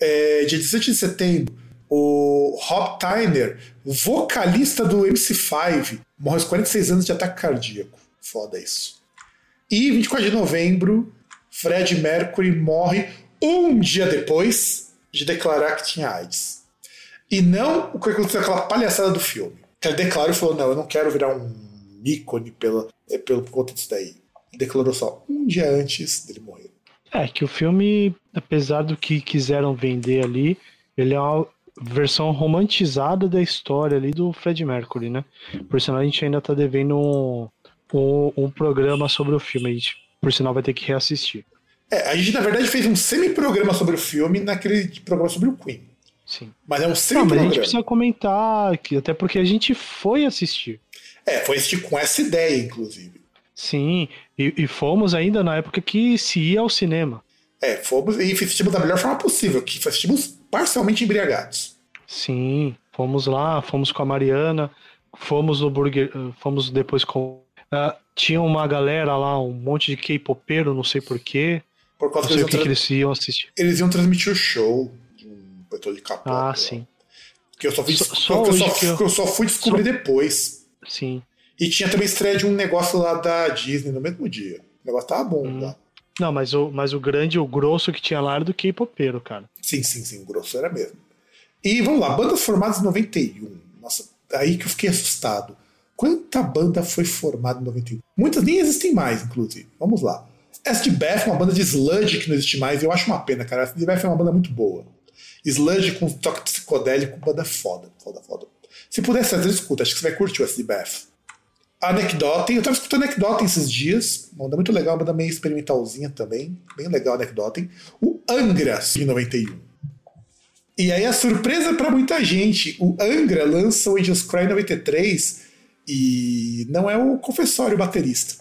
É, dia 17 de setembro, o Rob Tyner, vocalista do MC5, morre aos 46 anos de ataque cardíaco. Foda isso. E 24 de novembro, Fred Mercury morre um dia depois de declarar que tinha AIDS. E não o que aconteceu aquela palhaçada do filme. Que ele declarou e falou: não, eu não quero virar um ícone pela, é, pelo conta disso daí. Declarou só um dia antes dele morrer. É, que o filme, apesar do que quiseram vender ali, ele é uma versão romantizada da história ali do Fred Mercury, né? Por sinal, a gente ainda tá devendo um, um, um programa sobre o filme. A gente, por sinal, vai ter que reassistir. É, a gente, na verdade, fez um semi-programa sobre o filme naquele programa sobre o Queen. Sim. Mas é um Não, mas a gente precisa comentar, que, até porque a gente foi assistir. É, foi assistir com essa ideia, inclusive. Sim, e, e fomos ainda na época que se ia ao cinema. É, fomos e assistimos da melhor forma possível, que assistimos parcialmente embriagados. Sim, fomos lá, fomos com a Mariana, fomos no Burger, fomos depois com. Uh, tinha uma galera lá, um monte de K-popeiro, não sei porquê. Por causa não sei que que, eles, que eles iam assistir. eles iam transmitir o show um cantor de capô. Ah, sim. Que eu só, vi, Só- eu, só, eu- eu só fui descobrir depois. Sim. E tinha também estreia de um negócio lá da Disney no mesmo dia. O negócio tava bom Hum. lá. Não, mas o, mas o grande, o grosso que tinha lá era do K-popeiro, cara. Sim, sim, sim, o grosso era mesmo. E vamos lá, bandas formadas em 91. Nossa, aí que eu fiquei assustado. Quanta banda foi formada em 91? Muitas nem existem mais, inclusive. Vamos lá. Acid Bath, uma banda de sludge que não existe mais, eu acho uma pena, cara. Bath é uma banda muito boa. Sludge com toque psicodélico, banda foda, foda, foda. Se puder fazer, escuta, acho que você vai curtir o Acid Bath. Anecdote, eu tava escutando Anecdote esses dias, uma banda muito legal, uma banda meio experimentalzinha também, bem legal Anecdote. O Angra, em 91. E aí a surpresa pra muita gente, o Angra lança o Angels Cry em 93 e não é o confessório baterista.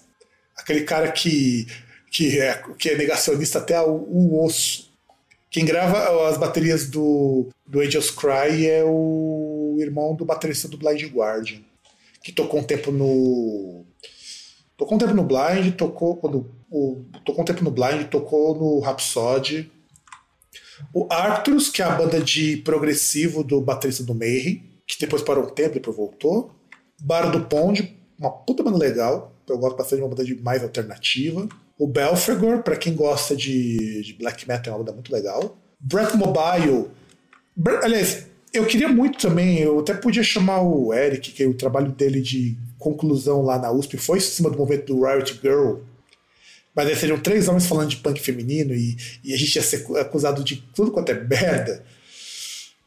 Aquele cara que, que, é, que é negacionista até o, o osso. Quem grava as baterias do, do Angels Cry é o irmão do baterista do Blind Guardian, que tocou um tempo no. Tocou um tempo no Blind, tocou. Quando, o, tocou um tempo no Blind, tocou no Rhapsody. O Arcturus, que é a banda de progressivo do baterista do Mayhem, que depois parou um tempo e depois voltou. Bar do Pond, uma puta banda legal. Eu gosto bastante de uma banda de mais alternativa. O Belfagor, pra quem gosta de, de black metal, é uma banda muito legal. Breath Mobile. Aliás, eu queria muito também, eu até podia chamar o Eric, que o trabalho dele de conclusão lá na USP foi em cima do movimento do Riot Girl. Mas aí seriam três homens falando de punk feminino e, e a gente ia ser acusado de tudo quanto é merda.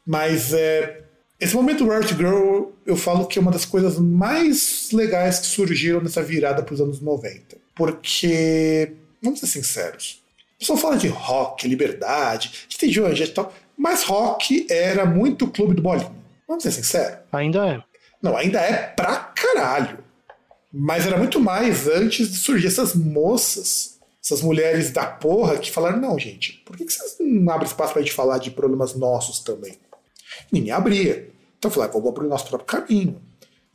Mas é, esse momento do Riot Girl, eu falo que é uma das coisas mais legais que surgiram nessa virada para os anos 90. Porque, vamos ser sinceros, o pessoal fala de rock, liberdade, de tem Joan e tal, mas rock era muito clube do bolinho. Vamos ser sinceros. Ainda é. Não, ainda é pra caralho. Mas era muito mais antes de surgir essas moças, essas mulheres da porra que falaram: não, gente, por que que vocês não abrem espaço pra gente falar de problemas nossos também? Ninguém abria. Então eu falei: ah, vamos abrir o nosso próprio caminho.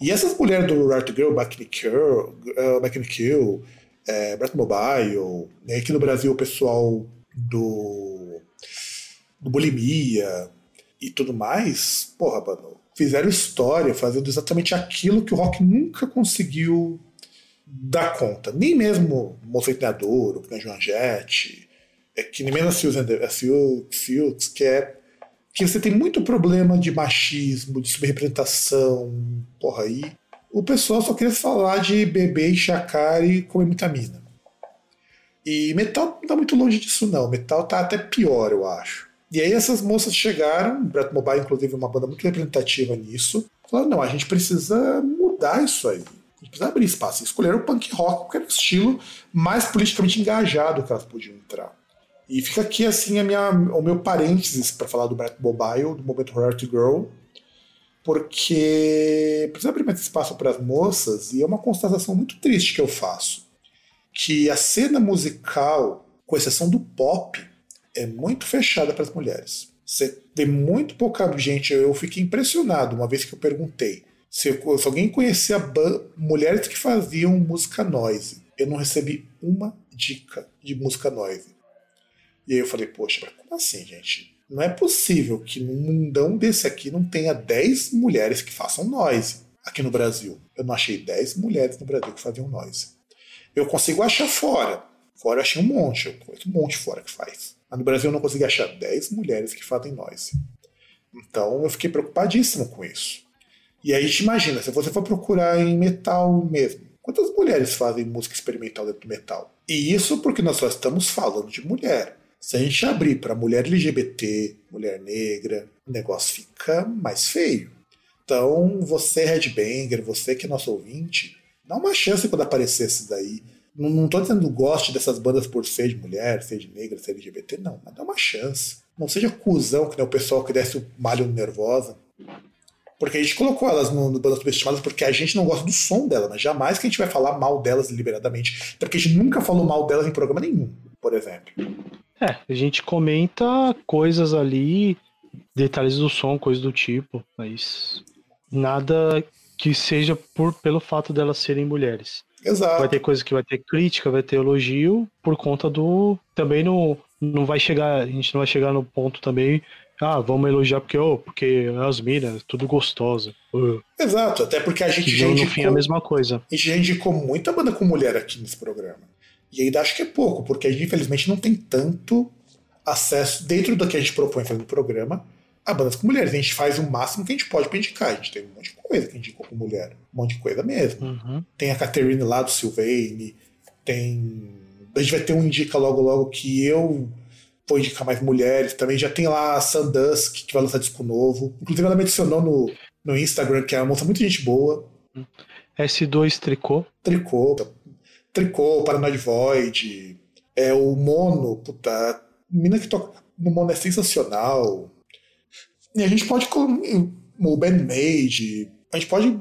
E essas mulheres do Riot Girl, Back in Kill, uh, Back in Kill é, Mobile, né, aqui no Brasil o pessoal do, do Bulimia e tudo mais, porra, mano, fizeram história fazendo exatamente aquilo que o rock nunca conseguiu dar conta. Nem mesmo Moço Treinador, o Joan Jett, é, que nem mesmo a the- a Seals, Seals, que é que você tem muito problema de machismo, de subrepresentação, porra aí. O pessoal só queria falar de beber, enxacar e comer muita mina. E metal não tá muito longe disso, não. Metal tá até pior, eu acho. E aí essas moças chegaram, Brett Mobile, inclusive, é uma banda muito representativa nisso. Falaram, não, a gente precisa mudar isso aí. A gente precisa abrir espaço. Escolheram o punk rock, porque era o estilo mais politicamente engajado que elas podiam entrar. E fica aqui assim a minha, o meu parênteses para falar do Brett Mobile, do momento to Girl, porque precisa abrir mais espaço para as moças e é uma constatação muito triste que eu faço, que a cena musical, com exceção do pop, é muito fechada para as mulheres. Você vê muito pouca gente. Eu fiquei impressionado uma vez que eu perguntei se, se alguém conhecia mulheres que faziam música noise. Eu não recebi uma dica de música noise. E aí eu falei, poxa, como assim, gente? Não é possível que num mundão desse aqui não tenha 10 mulheres que façam noise aqui no Brasil. Eu não achei 10 mulheres no Brasil que faziam noise. Eu consigo achar fora. Fora eu achei um monte, eu conheço um monte fora que faz. Mas no Brasil eu não consegui achar 10 mulheres que fazem noise. Então eu fiquei preocupadíssimo com isso. E aí gente imagina, se você for procurar em metal mesmo, quantas mulheres fazem música experimental dentro do metal? E isso porque nós só estamos falando de mulher. Se a gente abrir para mulher LGBT, mulher negra, o negócio fica mais feio. Então, você, headbanger, você que é nosso ouvinte, dá uma chance quando aparecer esse daí não, não tô dizendo goste dessas bandas por ser de mulher, ser de negra, ser LGBT, não. Mas dá uma chance. Não seja cuzão que nem o pessoal que desce o malho nervosa. Porque a gente colocou elas no, no bandas subestimadas porque a gente não gosta do som dela, mas jamais que a gente vai falar mal delas deliberadamente. Até porque a gente nunca falou mal delas em programa nenhum, por exemplo. É, a gente comenta coisas ali, detalhes do som, coisas do tipo, mas nada que seja por pelo fato delas serem mulheres. Exato. Vai ter coisa que vai ter crítica, vai ter elogio, por conta do. Também não, não vai chegar. A gente não vai chegar no ponto também. Ah, vamos elogiar porque, oh, porque as minas, tudo gostosa. Uh. Exato, até porque a gente já indicou, no fim é a mesma coisa. A gente já indicou muita banda com mulher aqui nesse programa. E ainda acho que é pouco, porque a gente infelizmente não tem tanto acesso dentro do que a gente propõe fazer no programa a bandas com mulheres. A gente faz o máximo que a gente pode pra indicar. A gente tem um monte de coisa que a gente indicou com mulher. Um monte de coisa mesmo. Uhum. Tem a Catherine lá do Sylvain, tem. A gente vai ter um indica logo logo que eu vou indicar mais mulheres. Também já tem lá a Sandusk, que vai lançar disco novo. Inclusive, ela me adicionou no, no Instagram, que é uma moça muito gente boa. S2 Tricô. Tricô. Tricô, Paranoid Void. É o Mono, puta. Mina que toca no Mono é sensacional. E a gente pode. O Bandmade. A gente pode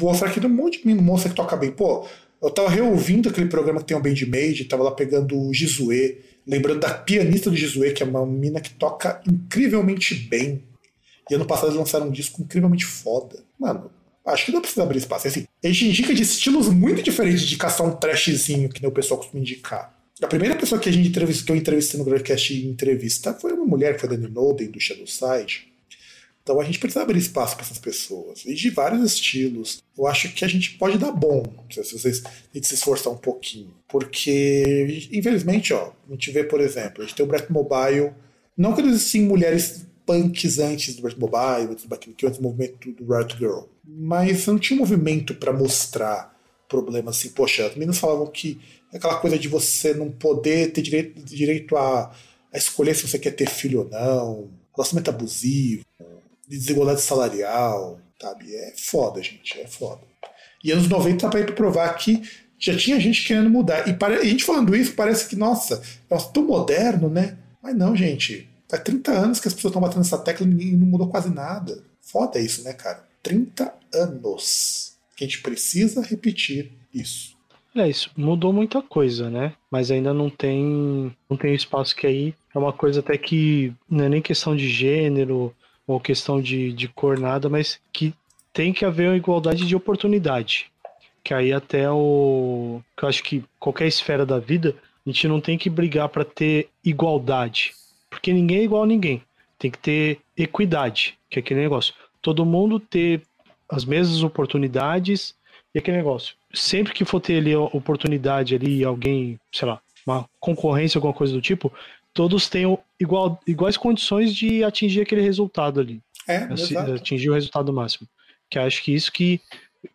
mostrar aqui um monte de moça que toca bem. Pô, eu tava reouvindo aquele programa que tem o Bandmade, tava lá pegando o Jisue, lembrando da pianista do Jisue, que é uma mina que toca incrivelmente bem. E ano passado eles lançaram um disco incrivelmente foda. Mano, acho que não precisa abrir espaço. Assim, a gente indica de estilos muito diferentes de caçar um trashzinho, que nem o pessoal costuma indicar. A primeira pessoa que a gente entrevistou, que eu entrevistei no Broadcast entrevista foi uma mulher que foi Dani Noden, do Shadowside. Então a gente precisa abrir espaço para essas pessoas, e de vários estilos. Eu acho que a gente pode dar bom, se vocês se esforçar um pouquinho. Porque, infelizmente, ó, a gente vê, por exemplo, a gente tem o Brett Mobile, não que eles existem mulheres punks antes do Brett Mobile, que antes do movimento do Riot Girl, mas não tinha movimento para mostrar problemas assim. Poxa, as meninas falavam que aquela coisa de você não poder ter direito, direito a, a escolher se você quer ter filho ou não, relacionamento abusivo, de desigualdade salarial, sabe? É foda, gente, é foda. E anos 90 tá para provar que já tinha gente querendo mudar. E, para, a gente falando isso, parece que, nossa, é tão moderno, né? Mas não, gente. Faz 30 anos que as pessoas estão batendo essa tecla e não mudou quase nada. Foda isso, né, cara? 30 anos que a gente precisa repetir isso. É isso, mudou muita coisa, né? Mas ainda não tem, não tem espaço que aí é uma coisa até que não é nem questão de gênero, ou questão de, de cor, nada, mas que tem que haver uma igualdade de oportunidade. Que aí até o. Que eu acho que qualquer esfera da vida, a gente não tem que brigar para ter igualdade. Porque ninguém é igual a ninguém. Tem que ter equidade, que é aquele negócio. Todo mundo ter as mesmas oportunidades e aquele negócio. Sempre que for ter ali oportunidade ali, alguém, sei lá, uma concorrência, alguma coisa do tipo, todos tenham igual, iguais condições de atingir aquele resultado ali. É, atingir o resultado máximo. Que acho que isso que,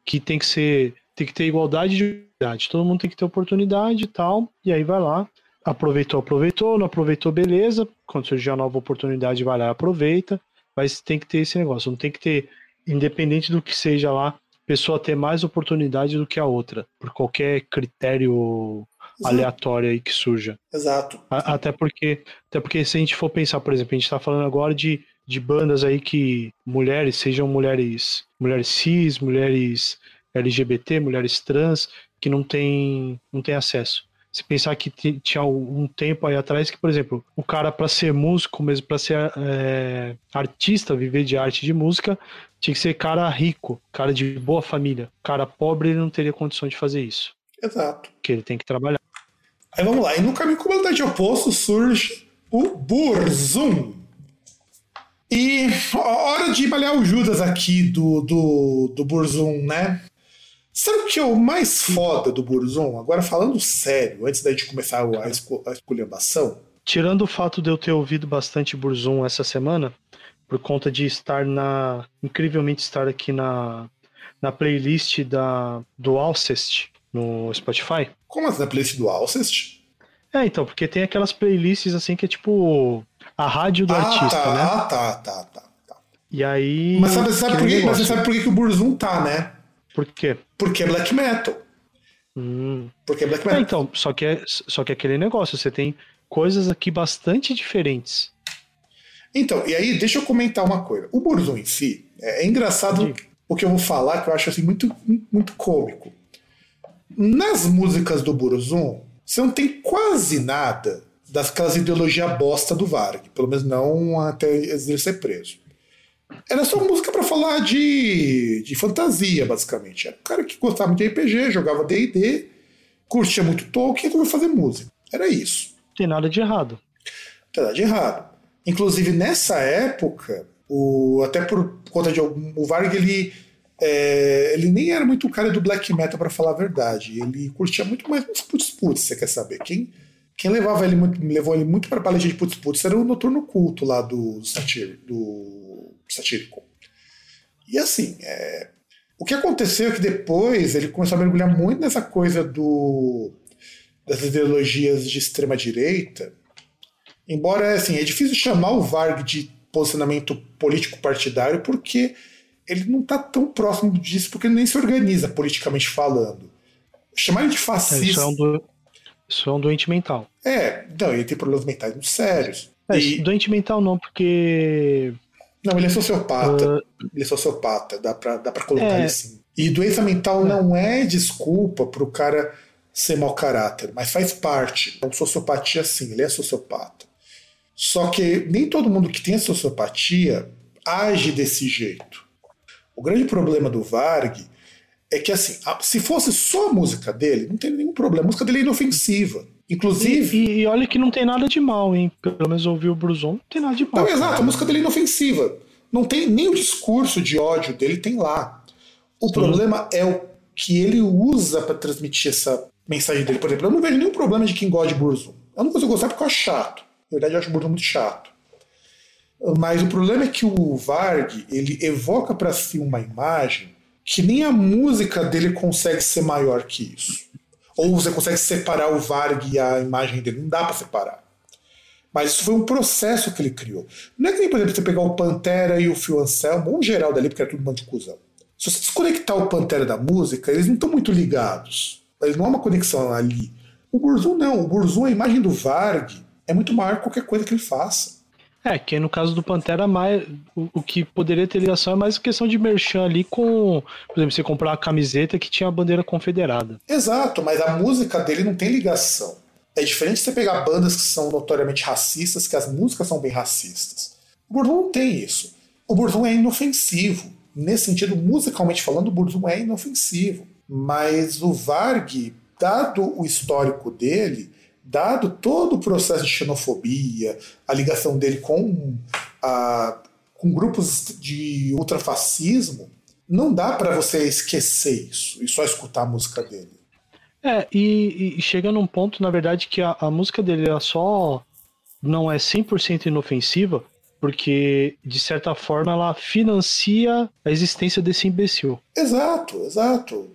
que tem que ser. Tem que ter igualdade de oportunidade. Todo mundo tem que ter oportunidade e tal. E aí vai lá. Aproveitou, aproveitou, não aproveitou, beleza. Quando surgir a nova oportunidade, vai lá aproveita. Mas tem que ter esse negócio. Não tem que ter, independente do que seja lá, pessoa ter mais oportunidade do que a outra. Por qualquer critério aleatória aí que surja. Exato. A, até porque, até porque se a gente for pensar, por exemplo, a gente está falando agora de, de bandas aí que mulheres, sejam mulheres, mulheres cis, mulheres LGBT, mulheres trans, que não têm não tem acesso. Se pensar que tinha um tempo aí atrás que, por exemplo, o cara para ser músico, mesmo para ser é, artista, viver de arte de música, tinha que ser cara rico, cara de boa família. Cara pobre, ele não teria condição de fazer isso. Exato. Que ele tem que trabalhar. Aí vamos lá. E no caminho completamente oposto surge o Burzum. E hora de malhar o Judas aqui do, do, do Burzum, né? Sabe o que é o mais foda do Burzum? Agora falando sério, antes da gente começar a, esco a esculhambação. Tirando o fato de eu ter ouvido bastante Burzum essa semana, por conta de estar na. incrivelmente estar aqui na, na playlist da, do Alcest no Spotify. Como assim na playlist do Alcest? É, então, porque tem aquelas playlists assim que é tipo a rádio do ah, artista, tá, né? Ah, tá, tá, tá, tá. E aí. Mas sabe, sabe por quê? Mas você sabe por que, que o Burzum tá, né? Por quê? Porque é black metal. Hum. Porque é black É, metal. então, só que, é, só que é aquele negócio, você tem coisas aqui bastante diferentes. Então, e aí, deixa eu comentar uma coisa. O Burzum em si, é, é engraçado o que eu vou falar, que eu acho assim muito, muito cômico. Nas músicas do Burzum, você não tem quase nada daquelas ideologias bosta do Varg, pelo menos não até ele ser preso. Era só música pra falar de, de fantasia, basicamente. Era um cara que gostava muito de RPG, jogava D&D, curtia muito Tolkien e resolveu fazer música. Era isso. Tem nada de errado. Tem nada de errado. Inclusive, nessa época, o, até por conta de algum. O Varg, ele, é, ele nem era muito o cara do black metal, para falar a verdade. Ele curtia muito mais uns putz-putz, você quer saber. Quem, quem levava ele muito, levou ele muito para a paleta de putz-putz era o Noturno Culto lá do, satir, do Satírico. E assim, é, o que aconteceu é que depois ele começou a mergulhar muito nessa coisa do das ideologias de extrema direita Embora, assim, é difícil chamar o Varg de posicionamento político partidário porque ele não está tão próximo disso, porque ele nem se organiza politicamente falando. Chamar ele de fascista. Isso é um, do... isso é um doente mental. É, não, ele tem problemas mentais muito sérios. É, E- Doente mental não, porque. Não, ele é sociopata. Ah. Ele é sociopata, dá pra, dá pra colocar É. ele assim. E doença mental não é desculpa pro cara ser mau caráter, mas faz parte. É uma sociopatia sim, ele é sociopata. Só que nem todo mundo que tem sociopatia age desse jeito. O grande problema do Varg é que, assim, se fosse só a música dele, não tem nenhum problema. A música dele é inofensiva. Inclusive. E, e olha que não tem nada de mal, hein? Pelo menos ouvir o Bruzon, não tem nada de mal. Não, exato, a música dele é inofensiva. Não tem nem o discurso de ódio dele tem lá. O problema é o que ele usa para transmitir essa mensagem dele. Por exemplo, eu não vejo nenhum problema de quem gosta de Burzum. Eu não consigo gostar porque eu acho chato. Na verdade, eu acho o Burzum muito chato. Mas o problema é que o Varg ele evoca para si uma imagem que nem a música dele consegue ser maior que isso. Ou você consegue separar o Varg e a imagem dele. Não dá para separar. Mas isso foi um processo que ele criou. Não é que nem, por exemplo, você pegar o Pantera e o Phil Anselmo, ou um geral dali, porque era tudo um monte de cuzão. Se você desconectar o Pantera da música, eles não estão muito ligados. Eles não há uma conexão ali. O Burzum não. O Burzum, a imagem do Varg, é muito maior que qualquer coisa que ele faça. É, que no caso do Pantera, mais, o, o que poderia ter ligação é mais questão de merchan ali com, por exemplo, você comprar uma camiseta que tinha a bandeira confederada. Exato, mas a música dele não tem ligação. É diferente você pegar bandas que são notoriamente racistas, que as músicas são bem racistas. O Burzum não tem isso. O Burzum é inofensivo. Nesse sentido, musicalmente falando, o Burzum é inofensivo. Mas o Varg, dado o histórico dele, dado todo o processo de xenofobia, a ligação dele com, a, com grupos de ultrafascismo, não dá para você esquecer isso e só escutar a música dele. É, e, e chega num ponto, na verdade, que a, a música dele ela só não é 100% inofensiva, porque, de certa forma, ela financia a existência desse imbecil. Exato, exato.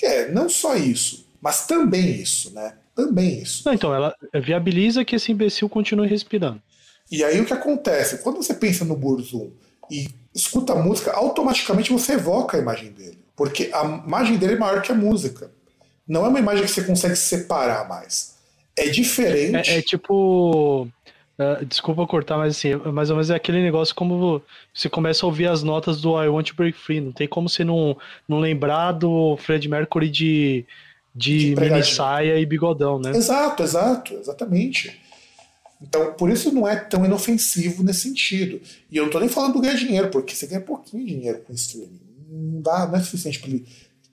É, não só isso, mas também isso, né? Também isso. Não, então, ela viabiliza que esse imbecil continue respirando. E aí o que acontece? Quando você pensa no Burzum e escuta a música, automaticamente você evoca a imagem dele. Porque a imagem dele é maior que a música. Não é uma imagem que você consegue separar mais. É diferente. É, é tipo. Uh, desculpa cortar, mas assim, mais ou menos é aquele negócio como você começa a ouvir as notas do I Want to Break Free. Não tem como você não, não lembrar do Fred Mercury de, de, de mini saia e bigodão, né? Exato, exato, exatamente. Então, por isso não é tão inofensivo nesse sentido. E eu não tô nem falando do ganhar dinheiro, porque você ganha pouquinho dinheiro com streaming. Não, dá, não é suficiente para ele,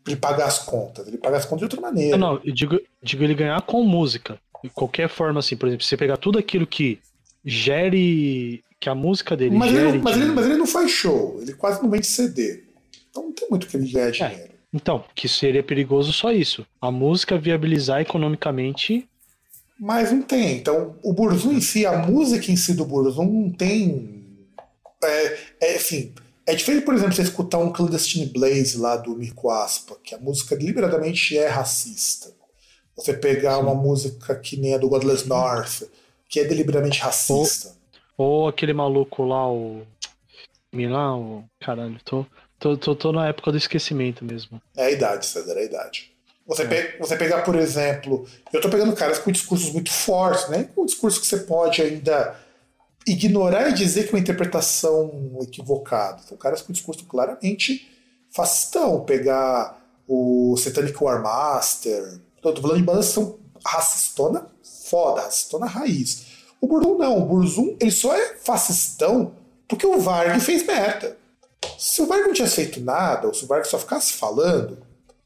ele pagar as contas. Ele paga as contas de outra maneira. Não, não eu digo, digo ele ganhar com música. De qualquer forma, assim, por exemplo, você pegar tudo aquilo que gere. que a música dele mas gere. Ele, mas, ele, mas ele não faz show, ele quase não vende CD. Então não tem muito que ele ganhar é. dinheiro. É. Então, que seria perigoso só isso. A música viabilizar economicamente mas não tem. Então, o Burzum em si, a música em si do Burzum não tem. É, é assim. É diferente, por exemplo, você escutar um Clandestine Blaze lá do Mirko Aspa, que a música deliberadamente é racista. Você pegar uma música que nem a do Godless North, que é deliberadamente racista. Ou, ou aquele maluco lá, o. Milão, caralho, tô, tô, tô, tô na época do esquecimento mesmo. É a idade, César, é a idade. Você, é. pe você pegar, por exemplo, eu estou pegando caras com discursos muito fortes, né? Com um discurso que você pode ainda ignorar e dizer que é uma interpretação equivocada. Então, caras com discurso claramente fascistão. Pegar o Satanic War Master. Estou falando de bandas que são racistona foda, racistona raiz. O Burzum não. O Burzum ele só é fascistão porque o Varg fez merda. Se o Varg não tivesse feito nada, ou se o Varg só ficasse falando,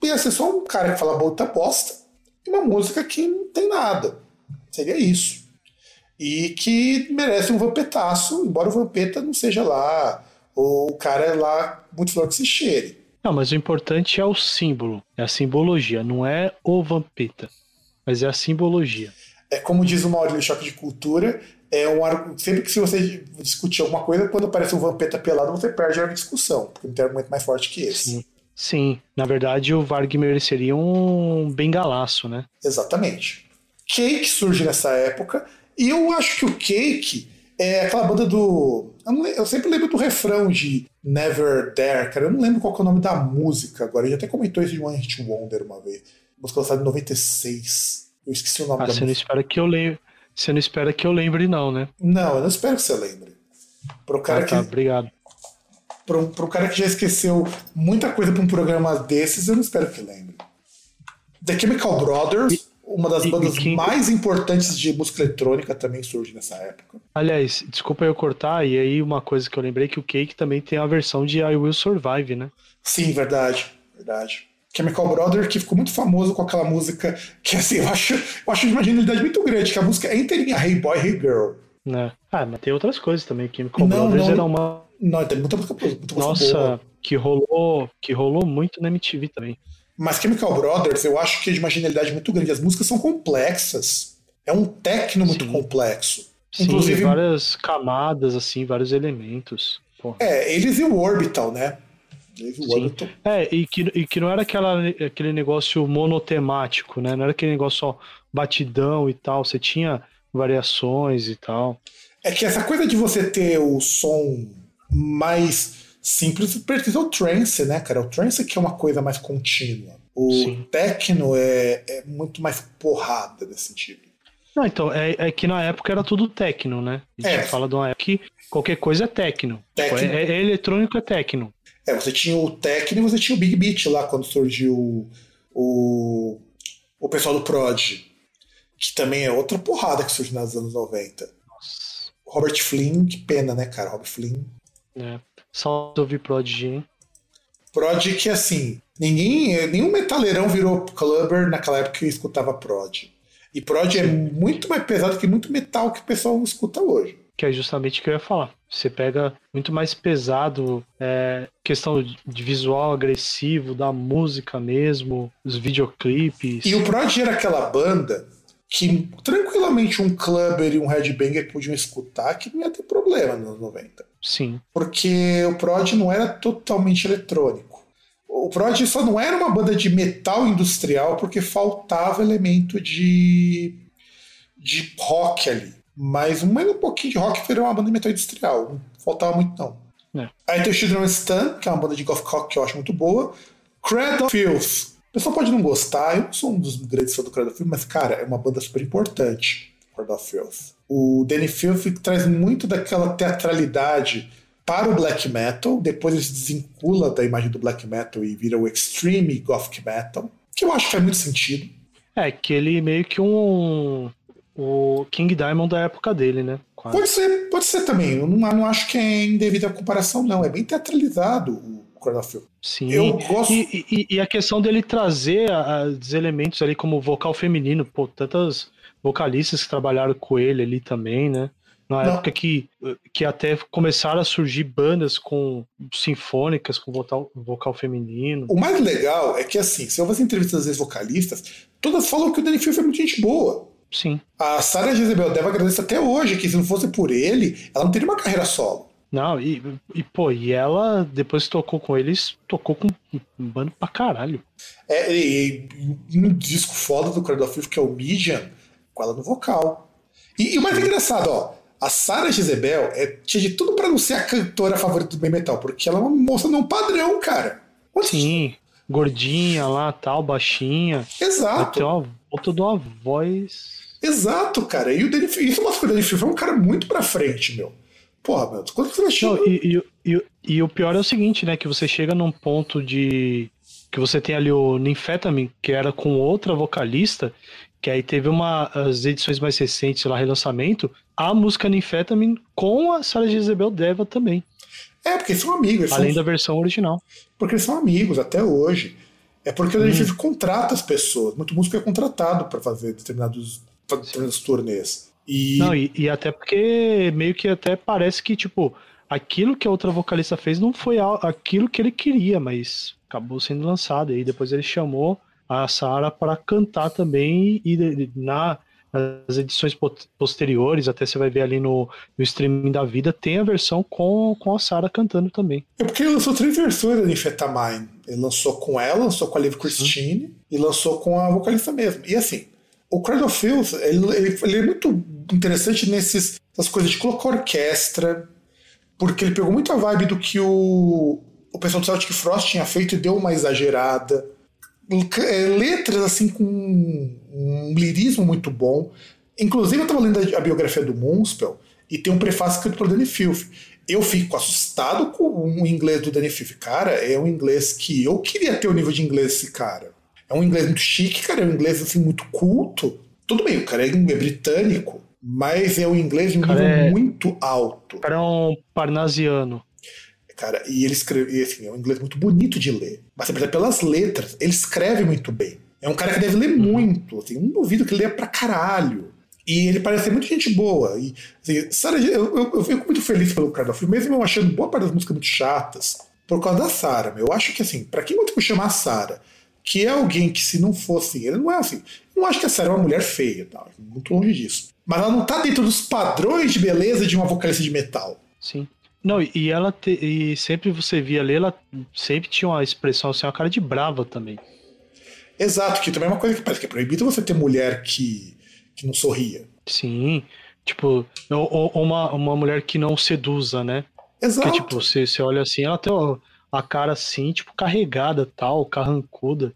ia ser só um cara que fala muita bosta e uma música que não tem nada. Seria isso. E que merece um vampetaço, embora o vampeta não seja lá o cara é lá muito flor que se cheire. Não, mas o importante é o símbolo, é a simbologia, não é o vampeta, mas é a simbologia. É como diz o Maurício Choque de Cultura, é um sempre que se você discutir alguma coisa, quando aparece um vampeta pelado, você perde a discussão, porque não tem argumento mais forte que esse. Sim. Sim, na verdade o Varg mereceria um bengalaço, né? Exatamente. Cake surge nessa época, e eu acho que o Cake é aquela banda do. Eu, sempre lembro do refrão de Never There, cara. Eu não lembro qual é o nome da música agora. A gente até comentou isso de One Hit Wonder uma vez. Música lançada em 96. Eu esqueci o nome ah, da você música. Não espera que eu lembre. Você não espera que eu lembre, não, né? Não, eu não espero que você lembre. Pro cara ah, tá, que... obrigado para um cara que já esqueceu muita coisa para um programa desses, eu não espero que lembre. The Chemical Brothers, uma das bandas e mais importantes de música eletrônica, também surge nessa época. Aliás, desculpa eu cortar, e aí uma coisa que eu lembrei que o Cake também tem a versão de I Will Survive, né? Sim, verdade, verdade. Chemical Brothers que ficou muito famoso com aquela música que, assim, eu acho, eu acho de uma genialidade muito grande, que a música é inteirinha Hey Boy, Hey Girl. Né? Ah, mas tem outras coisas também. Chemical não, Brothers não, era uma. Não, tem muita música, muita Nossa, boa. que rolou, que rolou muito na MTV também. Mas Chemical Brothers, eu acho que é de uma genialidade muito grande. As músicas são complexas. É um techno muito Sim. complexo. Sim, Inclusive várias camadas, assim, vários elementos. Porra. É, eles e o Orbital, né? É, e que, e que não era aquela, aquele negócio monotemático, né? Não era aquele negócio só batidão e tal. Você tinha variações e tal. É que essa coisa de você ter o som mais simples precisa o trance, né, cara? O trance que é uma coisa mais contínua. O Sim. techno é, é muito mais porrada nesse sentido. Não, então, é, é, que na época era tudo techno, né? A gente é. fala de uma época que qualquer coisa é techno. É, é, eletrônico é techno. É, você tinha o techno e você tinha o Big Beat lá quando surgiu o, o pessoal do Prod que também é outra porrada que surge nos anos 90. Nossa. Robert Flynn, que pena, né, cara? Robert Flynn. É. Só ouvir Prodigy, hein? Prod que, assim, ninguém, nenhum metaleirão virou clubber naquela época que escutava Prod. E Prod é muito mais pesado que muito metal que o pessoal escuta hoje. Que é justamente o que eu ia falar. Você pega muito mais pesado, é, questão de visual agressivo, da música mesmo, os videoclipes. E o Prod era aquela banda que tranquilamente um clubber e um headbanger podiam escutar que não ia ter problema nos 90. Sim. Porque o Prod não era totalmente eletrônico. O Prod só não era uma banda de metal industrial porque faltava elemento de, de rock ali. Mas um, um pouquinho de rock foi uma banda de metal industrial. Não faltava muito, não. É. Aí tem o Children Stan, que é uma banda de goth rock que eu acho muito boa. Cradle of Filth, O pessoal pode não gostar, eu não sou um dos grandes fãs do Cradle of Filth, mas, cara, é uma banda super importante, Cradle of Filth. O Danny Filth traz muito daquela teatralidade para o black metal, depois ele se desvincula da imagem do black metal e vira o extreme gothic metal, que eu acho que faz muito sentido. É, que ele meio que um. O King Diamond da época dele, né? Quase. Pode ser, pode ser também. Eu não, não acho que é indevida a comparação, não. É bem teatralizado o Cronofilm. Sim. Eu gosto... e, e, e, a questão dele trazer os elementos ali como vocal feminino, pô, tantas vocalistas que trabalharam com ele ali também, né? Na Não. época que, que até começaram a surgir bandas com sinfônicas, com vocal, vocal feminino. O mais legal é que, assim, se eu fazer entrevistas das vocalistas, todas falam que o Danny Field foi muito gente boa. Sim. A Sarah Jezebel Deva agradece até hoje que se não fosse por ele, ela não teria uma carreira solo. Não, e, e pô, e ela, depois que tocou com eles, tocou com um bando pra caralho. É, e, e um disco foda do Cradle of que é o Median, com ela no vocal. E, e o mais engraçado, ó, a Sarah Jezebel é, tinha de tudo para não ser a cantora favorita do bem metal, porque ela é uma moça não padrão, cara. Sim, gordinha lá, tal, baixinha. Exato. Tem uma de uma voz. Exato, cara. E o Danny isso mostra que o Danny foi um cara muito pra frente, meu. Porra, meu, quando você chega... e, e, e, e, o pior é o seguinte, né? Que você chega num ponto de. Que você tem ali o Ninfetamin, que era com outra vocalista, que aí teve uma. As edições mais recentes lá, relançamento, a música Ninfetamin com a Sarah Jezebel Deva também. É, porque eles são amigos. Além são... da versão original. Porque eles são amigos até hoje. É porque o hum. contrata as pessoas. Muito músico é contratado para fazer determinados, determinados turnês. E... Não, e, e, até porque meio que até parece que, tipo, aquilo que a outra vocalista fez não foi aquilo que ele queria, mas acabou sendo lançado. E depois ele chamou a Sarah para cantar também e na nas edições posteriores, até você vai ver ali no, no streaming da vida, tem a versão com, com a Sarah cantando também. É porque ele lançou três versões da Infetamine. Ele lançou com ela, lançou com a Liv Christine uhum. e lançou com a vocalista mesmo. E assim, o Cradle Filth, ele, ele, ele, é muito interessante nessas coisas de colocar orquestra, porque ele pegou muito a vibe do que o, o pessoal do Celtic Frost tinha feito e deu uma exagerada é, letras assim com um lirismo muito bom. Inclusive, eu estava lendo a biografia do Munspel e tem um prefácio escrito por Danny Filth. Eu fico assustado com o inglês do Danny Filth. Cara, é um inglês que eu queria ter o nível de inglês desse cara. É um inglês muito chique, cara, é um inglês assim muito culto. Tudo bem, o cara é, é britânico, mas é um inglês de um nível é... muito alto. O cara é um parnasiano. Cara, e ele escreve, assim, é um inglês muito bonito de ler. Mas você percebe pelas letras, ele escreve muito bem. É um cara que deve ler uhum. muito, assim, não duvido que ele leia pra caralho. E ele parece ser muito gente boa. E, assim, Sarah, eu, eu, eu, fico muito feliz pelo Cardoff, mesmo eu achando boa parte das músicas muito chatas, por causa da Sarah. Eu acho que, assim, para quem muito chamar a Sarah, que é alguém que, se não fosse ele, não é assim. Eu não acho que a Sarah é uma mulher feia, tá? muito longe disso. Mas ela não tá dentro dos padrões de beleza de uma vocalista de metal. Sim. Não, e ela te, e sempre você via ali, ela sempre tinha uma expressão assim, uma cara de brava também. Exato, que também é uma coisa que parece que é proibido você ter mulher que, que não sorria. Sim, tipo, ou, ou uma, uma mulher que não seduza, né? Exato. Porque, tipo, você, você olha assim, ela tem a cara assim, tipo, carregada, tal, carrancuda.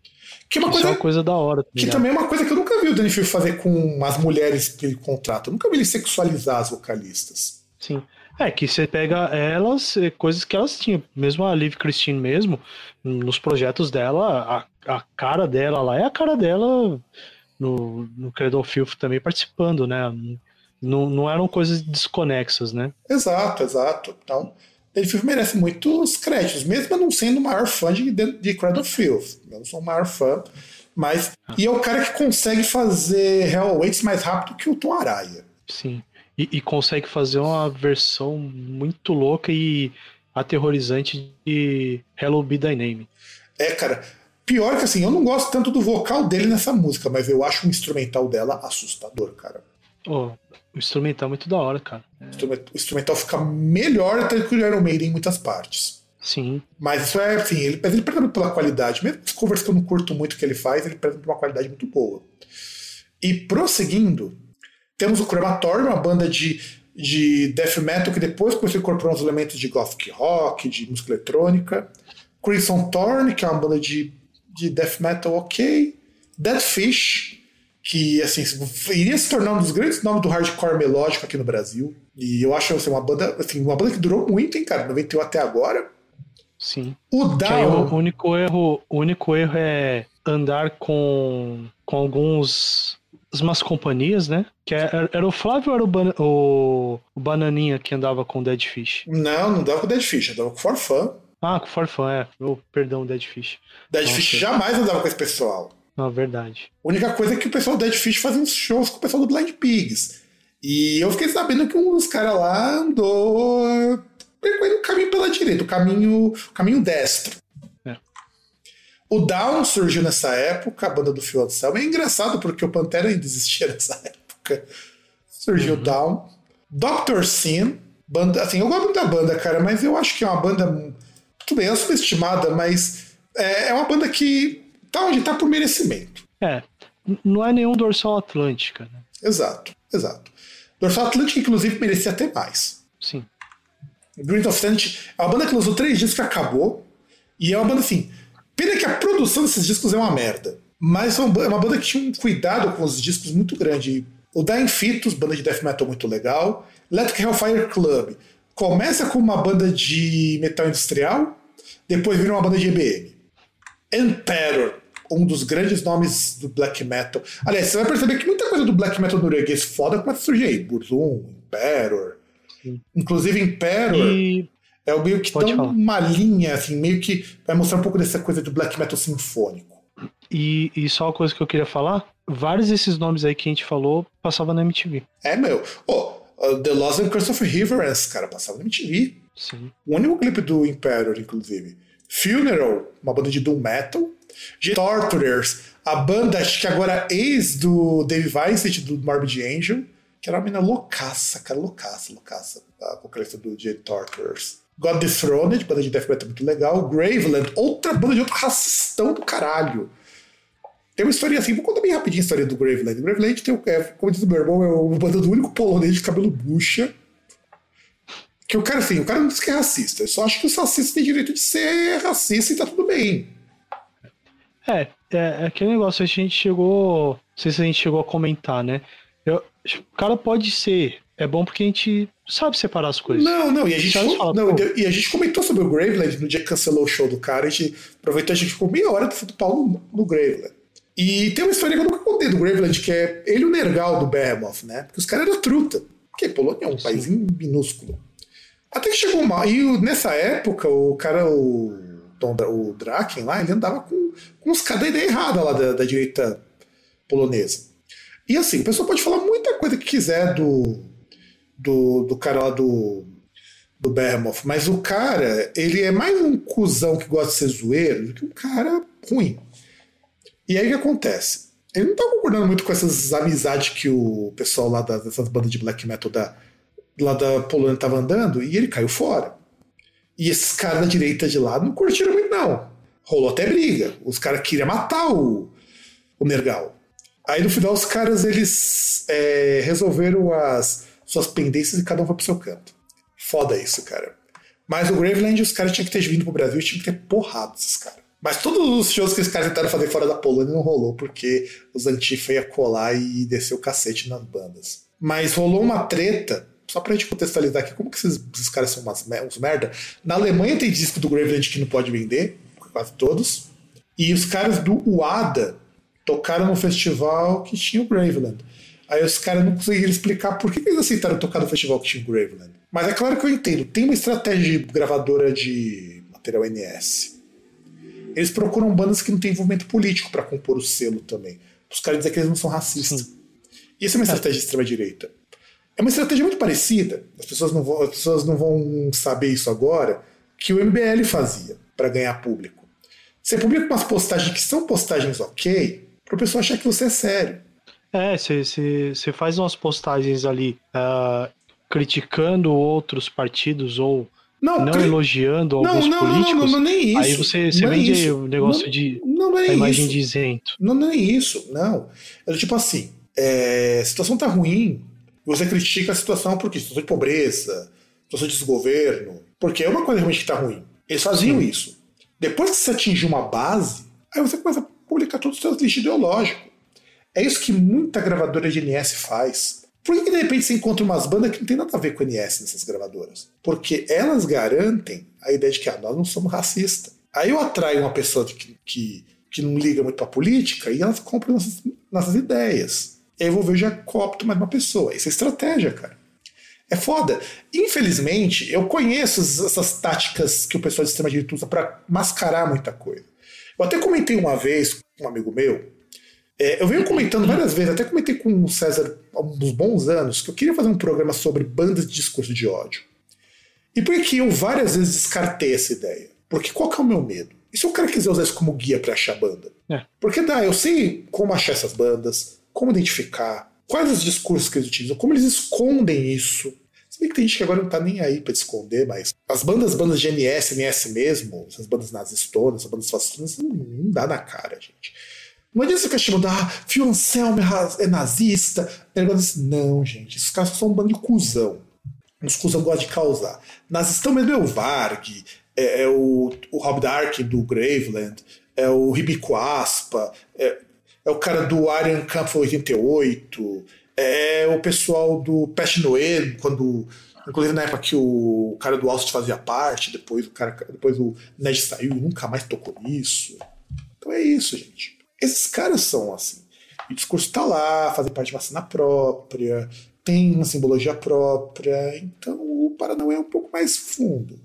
Que é uma coisa, é uma coisa da hora. Tá que também é uma coisa que eu nunca vi o Danny Field fazer com as mulheres que ele contrata. Eu nunca vi ele sexualizar as vocalistas. Sim. É, que você pega elas, é, coisas que elas tinham. Mesmo a Liv Christine mesmo, nos projetos dela, a, a cara dela lá é a cara dela no, no Cradle Filth também participando, né? Não, não eram coisas desconexas, né? Exato, exato. Então, ele merece muitos créditos, mesmo eu não sendo o maior fã de, de Cradle Filth. Eu não sou o maior fã, mas. Ah. E é o cara que consegue fazer Hell Awaits mais rápido que o Tom Araya. Sim. E, e, consegue fazer uma versão muito louca e aterrorizante de Hello Be Thy Name. É, cara. Pior que assim, eu não gosto tanto do vocal dele nessa música, mas eu acho o instrumental dela assustador, cara. Oh, o instrumental é muito da hora, cara. O instrumental fica melhor até que o Iron Maiden em muitas partes. Sim. Mas isso é assim, ele, ele preza pela qualidade. Mesmo as covers que eu não curto muito o que ele faz, ele por uma qualidade muito boa. E prosseguindo, temos o Crematorium, uma banda de, de death metal que depois começou a incorporar uns elementos de gothic rock, de música eletrônica. Crimson Thorn, que é uma banda de de death metal ok. Dead Fish, que assim, iria se tornar um dos grandes nomes do hardcore melódico aqui no Brasil. E eu acho assim, uma banda, assim, uma banda que durou muito, hein, cara, 91 até agora. Sim. O Down. O único erro, o único erro é andar com, com alguns umas companhias, né? Que era, era o Flávio ou era o, Ban o, o, Bananinha que andava com o Dead Fish? Não, não andava com o Dead Fish, andava com o Forfã. Ah, com o Forfã, é. Oh, perdão, Dead Fish. Dead Nossa. Fish jamais andava com esse pessoal. Não, verdade. A única coisa é que o pessoal do Dead Fish fazia uns shows com o pessoal do Blind Pigs. E eu fiquei sabendo que um dos caras lá andou percorrendo o caminho pela direita, o caminho, o caminho destro. É. O Down surgiu nessa época, a banda do Phil Anselmo. É engraçado porque o Pantera ainda existia [LAUGHS] nessa época. Surgiu o uhum. Down. Dr. Sin, banda, assim, eu gosto muito da banda, cara, mas eu acho que é uma banda muito bem, é subestimada, mas é, é uma banda que tá onde tá por merecimento. É, não é nenhum dorsal atlântica, né? Exato, exato. Dorsal Atlântica, inclusive, merecia até mais. Sim. Green of Sanity é uma banda que lançou três discos que acabou. E é uma banda assim. Pena que a produção desses discos é uma merda. Mas é uma banda que tinha um cuidado com os discos muito grande. O Dying Fetus, banda de death metal muito legal. Electric Hellfire Club. Começa com uma banda de metal industrial, depois vira uma banda de EBM. Emperor, um dos grandes nomes do black metal. Aliás, você vai perceber que muita coisa do black metal norueguês foda começa a surgir aí. Burzum, Emperor, Inclusive, Imperial e... é o meio que Pode tão falar. uma linha, assim, meio que vai mostrar um pouco dessa coisa do black metal sinfônico. E, e só uma coisa que eu queria falar: vários desses nomes aí que a gente falou passavam na MTV. É, meu. Oh, The Lost and Curse of Reverence, cara, passava na MTV. Sim. O único clipe do Imperial, inclusive. Funeral, uma banda de doom metal. The Torturers, a banda, acho que agora ex do Dave Vincent, do Morbid Angel que era uma mina loucaça, cara, loucaça, loucaça, a vocalista do J Torturers. God Dethroned, banda de death metal muito legal. Graveland, outra banda de outro racistão do caralho. Tem uma história assim, vou contar bem rapidinho a história do Graveland. O Graveland tem, é, como diz o meu irmão, é uma banda do único polonês de cabelo bucha. Que o cara, assim, o cara não diz que é racista, só acha que os racistas têm direito de ser racista e tá tudo bem. É, é, é aquele negócio, a gente chegou. Não sei se a gente chegou a comentar, né? Eu, o cara pode ser. É bom porque a gente sabe separar as coisas. Não, não, e a gente, fala, não, e a gente comentou sobre o Graveland no dia que cancelou o show do cara. A gente aproveitou, a gente ficou meia hora do pau no, no Graveland. E tem uma história que eu nunca contei do Graveland, que é ele o Nergal do Behemoth, né? Porque os caras eram truta. Porque Polônia é um país minúsculo. Até que chegou uma. E nessa época, o cara, o, o Draken lá, ele andava com, com uns cada ideia errada lá da, da direita polonesa. E assim, a pessoa pode falar muita coisa que quiser do, do, do cara lá do, do Behemoth, mas o cara, ele é mais um cuzão que gosta de ser zoeiro do que um cara ruim. E aí o que acontece? Ele não tá concordando muito com essas amizades que o pessoal lá das, dessas bandas de black metal da, lá da Polônia tava andando e ele caiu fora. E esses caras da direita de lá não curtiram muito, não. Rolou até briga. Os caras queriam matar o, o Nergal. Aí no final os caras eles é, resolveram as suas pendências e cada um foi pro seu canto. Foda isso, cara. Mas o Graveland os caras tinham que ter vindo pro Brasil e tinham que ter porrado esses caras. Mas todos os shows que os caras tentaram fazer fora da Polônia não rolou, porque os Antifa ia colar e descer o cacete nas bandas. Mas rolou uma treta, só pra gente contextualizar aqui, como que esses, esses caras são umas, uns merda. Na Alemanha tem disco do Graveland que não pode vender, quase todos. E os caras do UADA tocaram no festival que tinha o Graveland. Aí os caras não conseguiram explicar por que eles aceitaram tocar no festival que tinha o Graveland. Mas é claro que eu entendo, tem uma estratégia de gravadora de material NS. Eles procuram bandas que não têm envolvimento político para compor o selo também. Os caras dizem que eles não são racistas. Sim. E essa é uma estratégia de extrema-direita. É uma estratégia muito parecida, as pessoas, não vão, as pessoas não vão saber isso agora, que o MBL fazia para ganhar público. Você publica umas postagens que são postagens ok, para o pessoal achar que você é sério. É, você faz umas postagens ali uh, criticando outros partidos ou não, não cri... elogiando não, alguns não, políticos. Não, não, não, nem isso. Aí você, você vende o negócio de não, é a imagem isso. de isento. Não, não é isso, não. É tipo assim, é, a situação tá ruim, você critica a situação porque situação de pobreza, situação de desgoverno, porque é uma coisa realmente que tá ruim. Eles faziam Sim. isso. Depois que você atingiu uma base, Aí você começa a publicar todos os seus lixos ideológicos. É isso que muita gravadora de NS faz. Por que, que de repente você encontra umas bandas que não tem nada a ver com NS nessas gravadoras? Porque elas garantem a ideia de que ah, nós não somos racistas. Aí eu atraio uma pessoa que, que, que não liga muito pra política e elas compram nossas, nossas ideias. Aí eu vou ver, já coopto mais uma pessoa. Isso é estratégia, cara. É foda. Infelizmente, eu conheço essas táticas que o pessoal de extrema direita usa para mascarar muita coisa. Eu até comentei uma vez com um amigo meu, é, eu venho comentando várias vezes, até comentei com o César há uns bons anos, que eu queria fazer um programa sobre bandas de discurso de ódio. E por que eu várias vezes descartei essa ideia? Porque qual que é o meu medo? E se o cara quiser usar isso como guia para achar banda? É. Porque dá, eu sei como achar essas bandas, como identificar, quais os discursos que eles utilizam, como eles escondem isso. Se bem que tem gente que agora não tá nem aí pra esconder, mas as bandas, bandas de NS, NS mesmo, essas bandas nazistonas, essas bandas fascistas, não, não dá na cara, gente. Não adianta você ficar chamando, ah, Fio Anselmo é nazista. Não, gente, esses caras são um bando de cuzão. Os cuzão gostam de causar. Nazistão mesmo é o Varg, é, é o, o Rob Dark do Graveland, é o Ribico Aspa, é, é o cara do Arian Camp 88, é o pessoal do Pest Noel, quando. Inclusive na época que o cara do Austin fazia parte, depois o cara, depois o Ned saiu e nunca mais tocou nisso. Então é isso, gente. Esses caras são assim. O discurso tá lá, fazem parte de vacina própria, tem uma simbologia própria, então o Paranauê é um pouco mais fundo.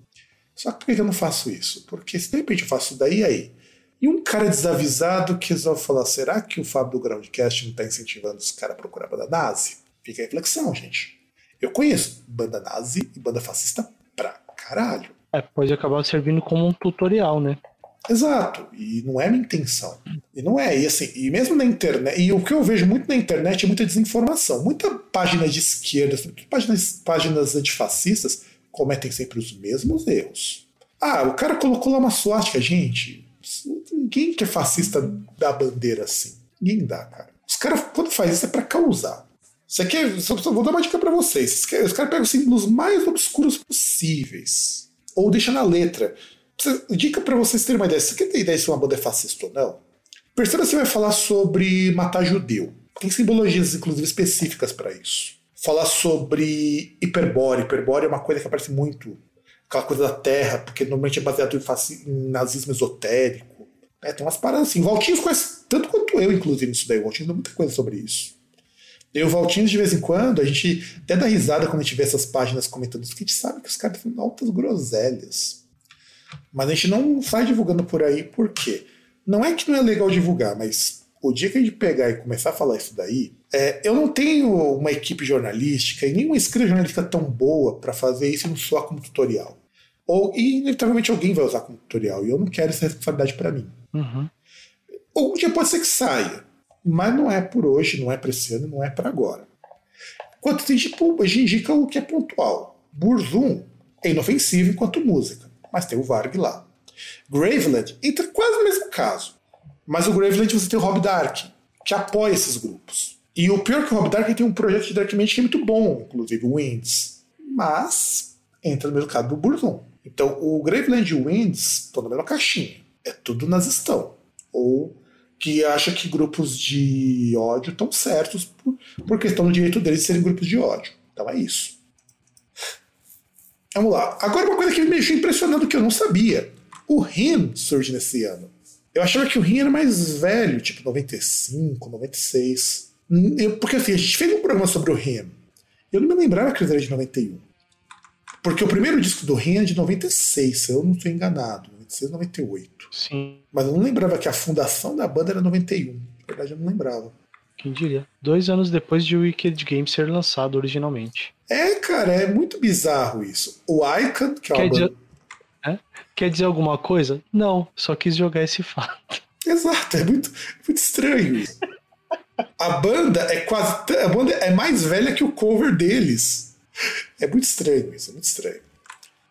Só que por que eu não faço isso? Porque se de repente eu faço daí aí, e um cara desavisado que resolve falar: será que o Fábio do Groundcast não está incentivando os caras a procurar banda nazi? Fica a reflexão, gente. Eu conheço banda nazi e banda fascista pra caralho. É, pode acabar servindo como um tutorial, né? Exato, e não é minha intenção. E não é, e assim, e mesmo na internet, e o que eu vejo muito na internet é muita desinformação. Muita página de esquerda, páginas, páginas antifascistas cometem sempre os mesmos erros. Ah, o cara colocou lá uma suástica, gente. Ninguém que é fascista dá bandeira assim. Ninguém dá, cara. Os caras, quando faz isso, é pra causar. Você quer. Só, vou dar uma dica pra vocês. Os caras pegam os símbolos mais obscuros possíveis. Ou deixa na letra. Dica para vocês terem uma ideia. Você quer ter ideia se uma banda é fascista ou não? Perceba se vai falar sobre matar judeu. Tem simbologias, inclusive, específicas para isso. Falar sobre hiperbore. Hiperbore é uma coisa que aparece muito aquela coisa da terra, porque normalmente é baseado em, em nazismo esotérico. É, tem umas paradas assim. Valtinhos conhece tanto quanto eu, inclusive, nisso daí. O Valtinhos muita coisa sobre isso. Eu e o Valtinhos, de vez em quando, a gente até dá risada quando a gente vê essas páginas comentando isso, porque a gente sabe que os caras têm altas groselhas. Mas a gente não sai divulgando por aí, por quê? Não é que não é legal divulgar, mas o dia que a gente pegar e começar a falar isso daí, é, eu não tenho uma equipe jornalística e nenhuma escrita jornalística tão boa para fazer isso não soar como tutorial. Ou, e inevitavelmente alguém vai usar como tutorial, e eu não quero essa responsabilidade para mim. Uhum. Algum dia pode ser que saia, mas não é por hoje, não é para esse ano, não é para agora. Quanto tem tipo, a gente indica o que é pontual. Burzum é inofensivo enquanto música, mas tem o Varg lá. Graveland entra quase no mesmo caso. Mas o Graveland você tem o Rob Dark, que apoia esses grupos. E o pior é que o Rob Dark tem um projeto de Dark Mage que é muito bom, inclusive o Winds. Mas entra no mercado do Burzum. Então, o Graveland Winds estão na mesma caixinha. É tudo nazistão. Ou que acha que grupos de ódio estão certos por, por questão do direito deles de serem grupos de ódio. Então é isso. Vamos lá. Agora uma coisa que me deixou impressionado que eu não sabia. O RIM surge nesse ano. Eu achava que o RIM era mais velho, tipo 95, 96. Eu, porque assim, a gente fez um programa sobre o RIM. Eu não me lembrava que ele era de 91. Porque o primeiro disco do Ren é de 96, se eu não estou enganado. 96, 98. Sim. Mas eu não lembrava que a fundação da banda era 91. Na verdade, eu não lembrava. Quem diria? Dois anos depois de Wicked Game ser lançado originalmente. É, cara, é muito bizarro isso. O Icon, que é Quer uma dizer... banda... É? Quer dizer alguma coisa? Não, só quis jogar esse fato. Exato, é muito, muito estranho isso. A banda é quase. A banda é mais velha que o cover deles. É muito estranho isso, é muito estranho.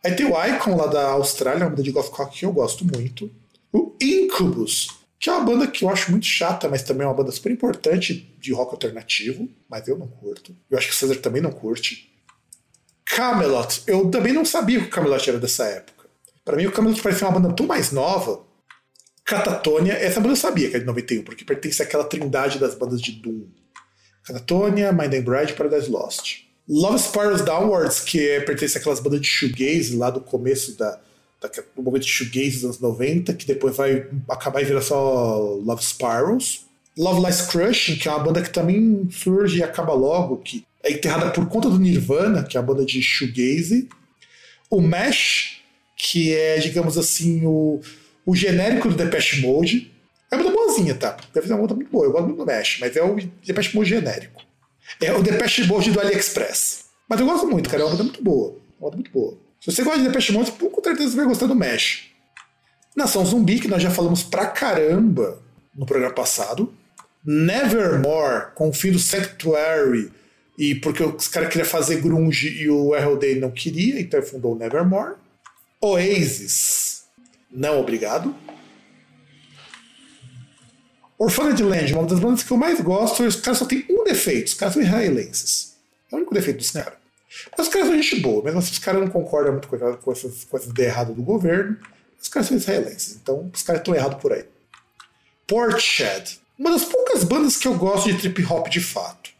Aí tem o Icon lá da Austrália, uma banda de goth rock que eu gosto muito. O Incubus, que é uma banda que eu acho muito chata, mas também é uma banda super importante de rock alternativo, mas eu não curto. Eu acho que o César também não curte. Camelot, eu também não sabia que o Camelot era dessa época. Para mim, o Camelot parecia uma banda tão mais nova. Catatonia, essa banda eu sabia que é de 91, porque pertence àquela trindade das bandas de Doom. Catatonia, Mind and Bride Paradise Lost. Love Spirals Downwards, que é, pertence àquelas bandas de shoegaze lá do começo da, da, do momento de shoegaze dos anos 90, que depois vai acabar e virar só Love Spirals. Love Lies Crushing, que é uma banda que também surge e acaba logo, que é enterrada por conta do Nirvana, que é a banda de shoegaze. O Mesh, que é, digamos assim, o, o genérico do Depeche Mode. É uma boazinha, tá? Deve ser uma banda muito boa, eu gosto muito do Mesh, mas é o Depeche Mode genérico. É o Depeche Mode do AliExpress. Mas eu gosto muito, cara, é uma banda muito boa. Uma muito boa. Se você gosta de Depeche Mode, com certeza você vai gostar do Mesh. Nação Zumbi, que nós já falamos pra caramba no programa passado. Nevermore, com o fim do Sanctuary, e porque os caras queriam fazer grunge e o Errol Day não queria, então fundou o Nevermore. Oasis, não obrigado. Orphaned Land, uma das bandas que eu mais gosto, os caras só tem um defeito, os caras são israelenses. É o único defeito dos caras. Mas os caras são gente boa, mesmo assim os caras não concordam muito com, essas, com essas ideias erradas do governo, os caras são israelenses, então os caras estão errados por aí. Portshed, uma das poucas bandas que eu gosto de trip hop de fato.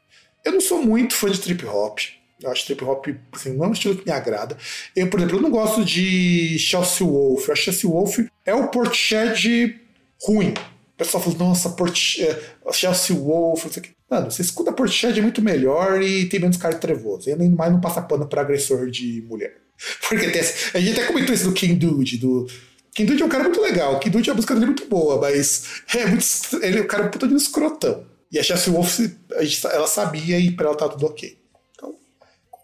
Eu não sou muito fã de trip hop. Eu acho trip hop assim, não é um estilo que me agrada. Eu, por exemplo, eu não gosto de Chelsea Wolf. Eu acho que Chelsea Wolf é o Portishead ruim. O pessoal fala, nossa, Port... É, Chelsea Wolf, não sei o que. Mano, você escuta Portishead é muito melhor e tem menos cara trevoso. E nem mais não passa pano pra agressor de mulher. [LAUGHS] Porque tem, a gente até comentou isso do King Dude, do. King Dude é um cara muito legal. King Dude, a música dele é muito boa, mas é muito, ele é um cara puta de um escrotão. E a Chelsea Wolf, ela sabia e pra ela tá tudo ok.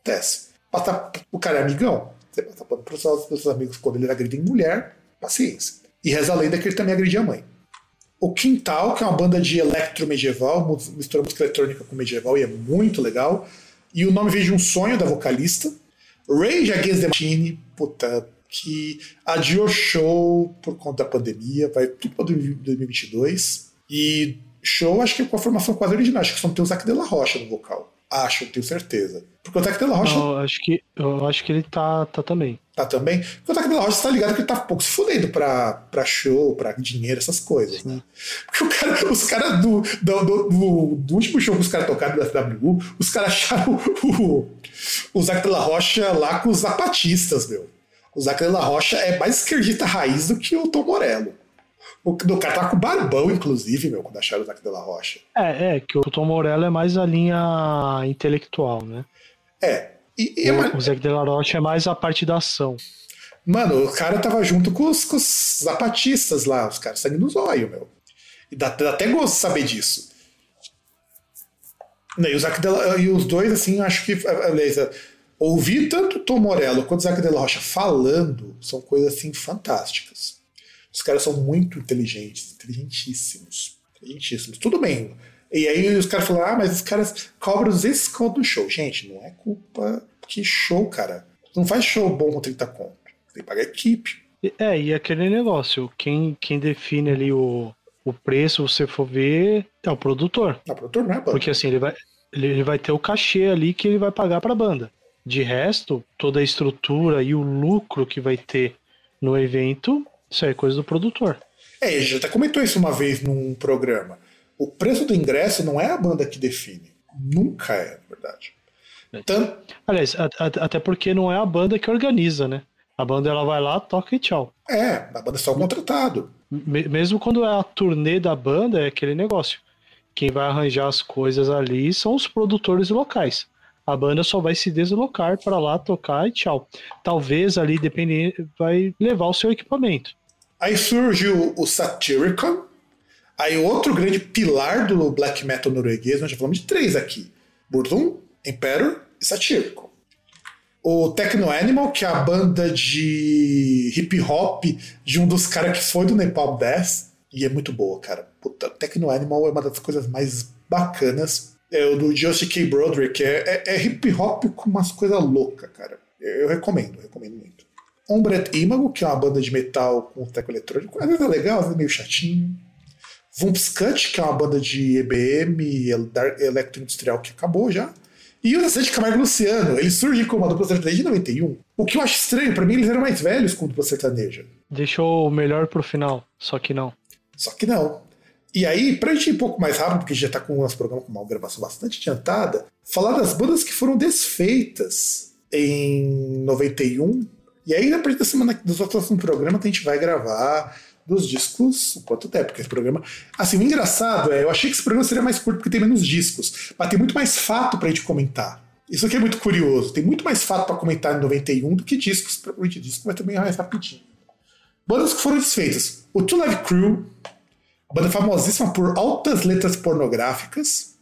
Acontece. Passa, o cara é amigão. Você passa pano pros seus amigos quando ele agride mulher, paciência. E reza a lenda que ele também agredia a mãe. O Quintal, que é uma banda de electro medieval, mistura música eletrônica com medieval e é muito legal. E o nome veio de um sonho da vocalista. Rage Against the Machine, puta, que adiou show por conta da pandemia, vai tudo para 2022. E show, acho que com a formação quase original. Acho que só não tem o Zac de Rocha no vocal. Acho, tenho certeza. Porque o Zac de la Rocha. Não, acho que, eu acho que ele tá, tá também. Tá também? Porque o Zac de la Rocha tá ligado que ele tá pouco se fudendo pra, pra show, pra dinheiro, essas coisas, né? Porque o cara, os caras do, do, do, do, do último show que os caras tocaram da FWU, os caras acharam o, o Zac de la Rocha lá com os zapatistas, meu. O Zac de la Rocha é mais esquerdista raiz do que o Tom Morello. O, o cara tá com barbão, inclusive, meu, quando acharam o Zac de la Rocha. É, é, que o Tom Morello é mais a linha intelectual, né? É. E, e é o, o Zac de la Rocha é mais a parte da ação. Mano, o cara tava junto com os, com os zapatistas lá, os caras sangue nos olhos, meu. E dá, dá até gosto de saber disso. E, o Zac e os dois, assim, acho que. Aliás, ouvir tanto o Tom Morello quanto o Zac de la Rocha falando são coisas assim fantásticas. Os caras são muito inteligentes, inteligentíssimos. Inteligentíssimos. Tudo bem. E aí os caras falaram, ah, mas os caras cobram 200 conto do show. Gente, não é culpa. Que show, cara. Não faz show bom com 30 conto. Tem que pagar a equipe. É, e aquele negócio, quem, quem define ali o, o preço, se você for ver, é o produtor. É o produtor, não é Porque assim, ele vai, ele, ele vai ter o cachê ali que ele vai pagar pra banda. De resto, toda a estrutura e o lucro que vai ter no evento isso é coisa do produtor. É, gente já até comentou isso uma vez num programa. O preço do ingresso não é a banda que define. Nunca é, na verdade. Tanto... Aliás, a, a, até porque não é a banda que organiza, né? A banda ela vai lá, toca e tchau. É, a banda é só contratado. Mesmo quando é a turnê da banda, é aquele negócio. Quem vai arranjar as coisas ali são os produtores locais. A banda só vai se deslocar para lá tocar e tchau. Talvez ali, dependendo, vai levar o seu equipamento. Aí surgiu o Satyricon. Aí outro grande pilar do black metal norueguês, nós já falamos de três aqui: Burdum, Emperor e Satyricon. O Techno Animal, que é a banda de hip hop de um dos caras que foi do Nepal Death. E é muito boa, cara. Puta, Techno Animal é uma das coisas mais bacanas. É o do Josie K. Broderick. É, é, é hip hop com umas coisas loucas, cara. Eu, recomendo, recomendo muito. Ombret Imago, que é uma banda de metal com teco eletrônico. Às vezes é legal, às vezes é meio chatinho. Vumpscut, que é uma banda de EBM, Electro Industrial, que acabou já. E o de Camargo Luciano, ele surge como uma dupla sertaneja de 91. O que eu acho estranho, para mim eles eram mais velhos com dupla sertaneja. Deixou o melhor pro final, só que não. Só que não. E aí, pra gente ir um pouco mais rápido, porque já tá com o nosso programa com uma gravação bastante adiantada, falar das bandas que foram desfeitas em 91. E aí, na partir da semana dos próximos programa, a gente vai gravar dos discos o quanto der, porque esse programa. Assim, o engraçado é, eu achei que esse programa seria mais curto porque tem menos discos, mas tem muito mais fato pra gente comentar. Isso aqui é muito curioso. Tem muito mais fato para comentar em 91 do que discos. Provavelmente disco vai também mais rapidinho. Bandas que foram desfeitas. O Two Live Crew, banda famosíssima por altas letras pornográficas.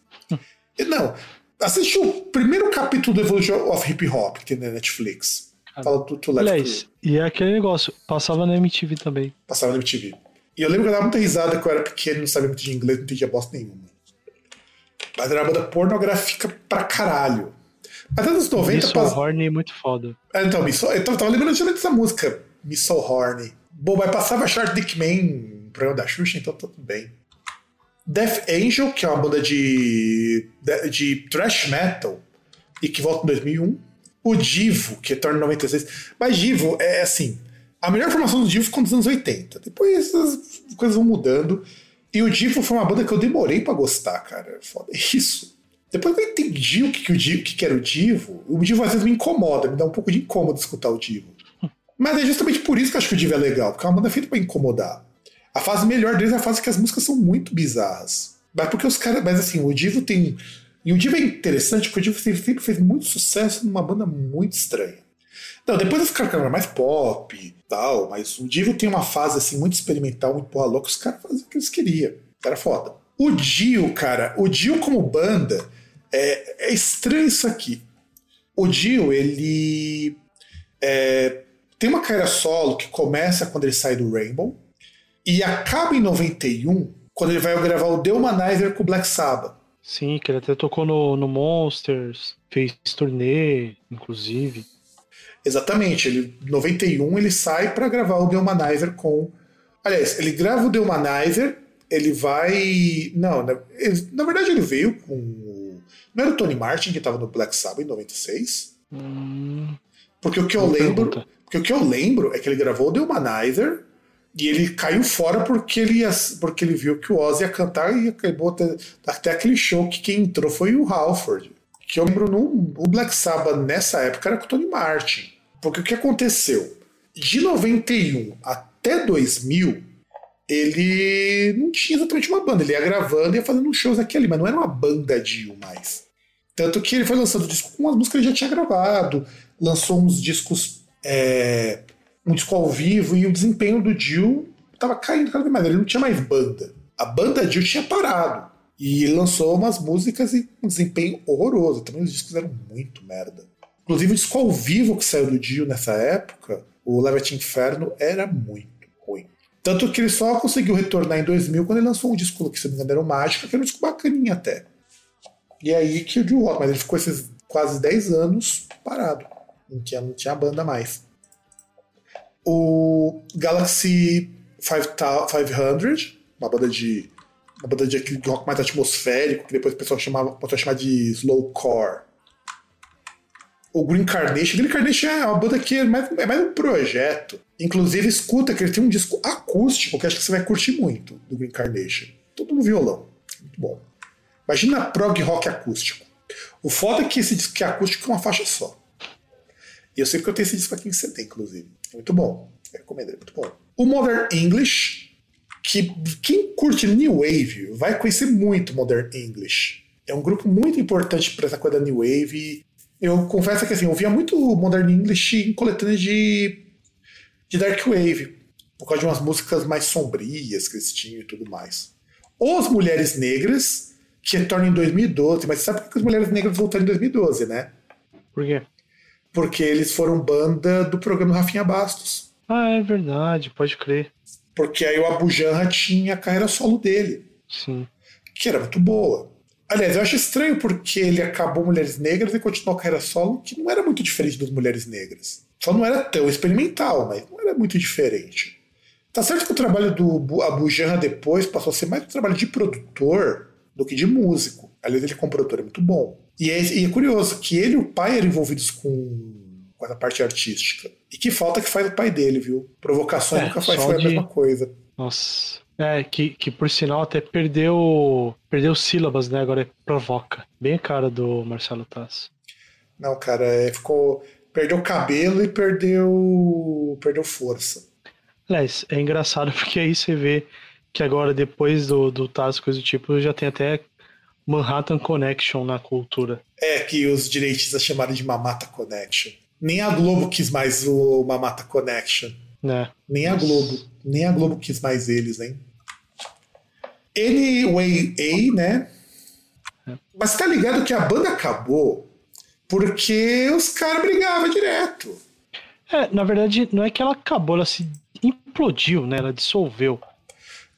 E, não, assiste o primeiro capítulo do Evolution of Hip Hop que tem na Netflix. Fala do Two Live Aliás, e é aquele negócio, passava na MTV também. Passava na MTV. E eu lembro que eu dava muita risada que eu era pequeno, não sabia muito de inglês, não entendia bosta nenhuma. Mas era uma banda pornográfica pra caralho. Mas anos 90 Isso, pas- Horny é muito foda. Ah, então, me so... eu tava, tava lembrando justamente dessa música, Me So Horny. Bom, vai passava Short Dick Man programa da Xuxa, então tá tudo bem. Death Angel, que é uma banda de, de, de thrash metal e que volta em 2001. O Divo, que retorna em 96. Mas Divo é assim: a melhor formação do Divo ficou nos anos 80. Depois as coisas vão mudando. E o Divo foi uma banda que eu demorei pra gostar, cara. Foda isso. Depois que eu entendi o que, que, o Divo, que, que era o Divo, o Divo às vezes me incomoda, me dá um pouco de incômodo escutar o Divo. Mas é justamente por isso que eu acho que o Divo é legal, porque é uma banda feita pra incomodar. A fase melhor deles é a fase que as músicas são muito bizarras. Mas porque os caras. Mas assim, o Divo tem. E o Divo é interessante porque o Divo sempre fez muito sucesso numa banda muito estranha. Não, depois os caras mais pop tal, mas o Divo tem uma fase assim muito experimental, muito porra louca, os caras faziam o que eles queriam. Era foda. O Dio, cara, o Dio como banda, é, é estranho isso aqui. O Dio, ele é, tem uma carreira solo que começa quando ele sai do Rainbow e acaba em 91, quando ele vai gravar o The Humanizer com o Black Sabbath. Sim, que ele até tocou no, no Monsters, fez turnê, inclusive. Exatamente, ele, em 91 ele sai para gravar o The Humanizer com. Aliás, ele grava o The Humanizer, ele vai. Não, na, ele- na verdade ele veio com. o- Não era o Tony Martin que estava no Black Sabbath em 96? Hum, Porque o que eu lembro. pergunta. Porque o que eu lembro é que ele gravou o The Humanizer e ele caiu fora porque ele, ia, porque ele viu que o Ozzy ia cantar e acabou até, até aquele show que quem entrou foi o Halford. Que eu lembro no o Black Sabbath nessa época era com o Tony Martin. Porque o que aconteceu? De 91 até 2000, ele não tinha exatamente uma banda. Ele ia gravando e ia fazendo shows aqui ali, mas não era uma banda Dio mais. Tanto que ele foi lançando disco com as músicas que ele já tinha gravado, lançou uns discos, é, um disco ao vivo, e o desempenho do Dio tava caindo cada vez mais. Ele não tinha mais banda. A banda Dio tinha parado. E lançou umas músicas e um desempenho horroroso. Também os discos eram muito merda. Inclusive o disco ao vivo que saiu do Dio nessa época, o Levet Inferno, era muito ruim. Tanto que ele só conseguiu retornar em 2000 quando ele lançou um disco que, se não me engano, era o Mágica, que era um disco bacaninha até. E aí que o Dio Rock, mas ele ficou esses quase 10 anos parado. Não tinha, não tinha banda mais. O Galaxy 500, uma banda de. Uma banda de rock mais atmosférico, que depois o pessoal chamava, passou chamar de slowcore. O Green Carnation. Green Carnation é uma banda que é mais, é mais um projeto. Inclusive, escuta que ele tem um disco acústico que acho que você vai curtir muito do Green Carnation. Tudo no violão. Muito bom. Imagina prog rock acústico. O foda é que esse disco que é acústico é uma faixa só. E eu sei que eu tenho esse disco aqui em CD, inclusive. Muito bom. Eu recomendo, é muito bom. O Modern English, que quem curte New Wave vai conhecer muito Modern English. É um grupo muito importante para essa coisa da New Wave. Eu confesso que assim, eu ouvia muito Modern English em coletâneas de, de Dark Wave, por causa de umas músicas mais sombrias que eles tinham e tudo mais. Os Mulheres Negras, que retornam em 2012, mas sabe por que as Mulheres Negras voltaram em 2012, né? Por quê? Porque eles foram banda do programa Rafinha Bastos. Ah, é verdade, pode crer. Porque aí o Abu Janra tinha a carreira solo dele, Sim. que era muito boa. Aliás, eu acho estranho porque ele acabou Mulheres Negras e continuou a carreira solo, que não era muito diferente das Mulheres Negras. Só não era tão experimental, mas não era muito diferente. Tá certo que o trabalho do Bu- Abu Janra depois passou a ser mais um trabalho de produtor do que de músico. Aliás, ele como produtor é muito bom. E é, e é curioso que ele e o pai eram envolvidos com, com essa parte artística. E que falta que faz o pai dele, viu? Provocações É, nunca faz foi a de- mesma coisa. Nossa. É, que, que por sinal até perdeu perdeu sílabas, né? Agora é provoca. Bem a cara do Marcelo Tass. Não, cara, é, ficou. Perdeu cabelo e perdeu. perdeu força. Aliás, é engraçado [LAUGHS] porque aí você vê que agora, depois do, do Taz, coisa do tipo, já tem até Manhattan Connection na cultura. É, que os direitistas chamaram de Mamata Connection. Nem a Globo quis mais o Mamata Connection. Né? Nem a Globo. Nem a Globo quis mais eles, hein? Anyway, A, né? É. Mas tá ligado que a banda acabou porque os caras brigavam direto. É, na verdade, não é que ela acabou, ela se implodiu, né? Ela dissolveu.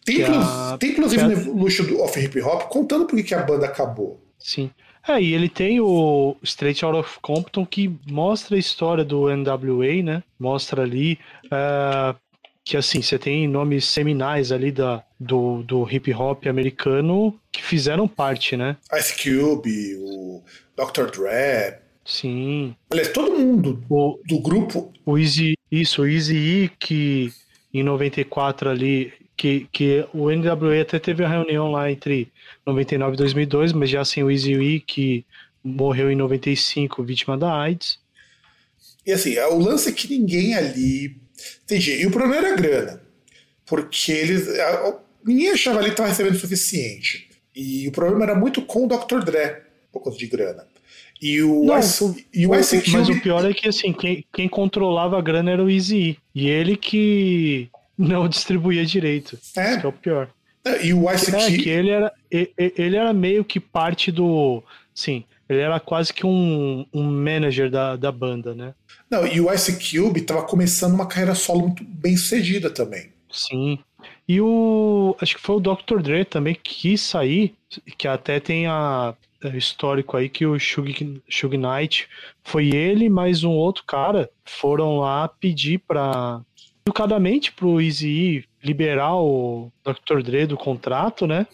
Tem, Que inclu- a- tem inclusive a- no Evolution of Hip Hop contando por que a banda acabou. Sim. É, e ele tem o Straight Out of Compton que mostra a história do NWA, né? Mostra ali é, que, assim, você tem nomes seminais ali da, do, do hip hop americano que fizeram parte, né? Ice Cube, o Dr. Dre. Sim. Aliás, todo mundo O, do grupo. o Easy, isso, o Easy E, que em 94 ali, que, que o NWA até teve a reunião lá entre 99 e 2002, mas já sem o Easy E, que morreu em 95, vítima da AIDS. E assim, o lance é que ninguém ali. Entendi. E o problema era a grana. Porque eles. Ninguém achava ali que estava recebendo o suficiente. E o problema era muito com o Dr. Dre, por conta de grana. E o, Não, Ice, o- e Mas o pior é que assim, quem, quem controlava a grana era o Easy E. E ele que não distribuía direito. Isso que é É, o pior. e o Ice É, Cube. que ele era, ele era meio que parte do. Sim, ele era quase que um, um manager da, da banda, né? Não, e o Ice Cube estava começando uma carreira solo muito bem sucedida também. Sim. E o. Acho que foi o Dr. Dre também que quis sair, que até tem a é, histórico aí que o Shug, Shug Knight foi ele mais um outro cara foram lá pedir pra educadamente pro Easy liberar o Dr. Dre do contrato, né?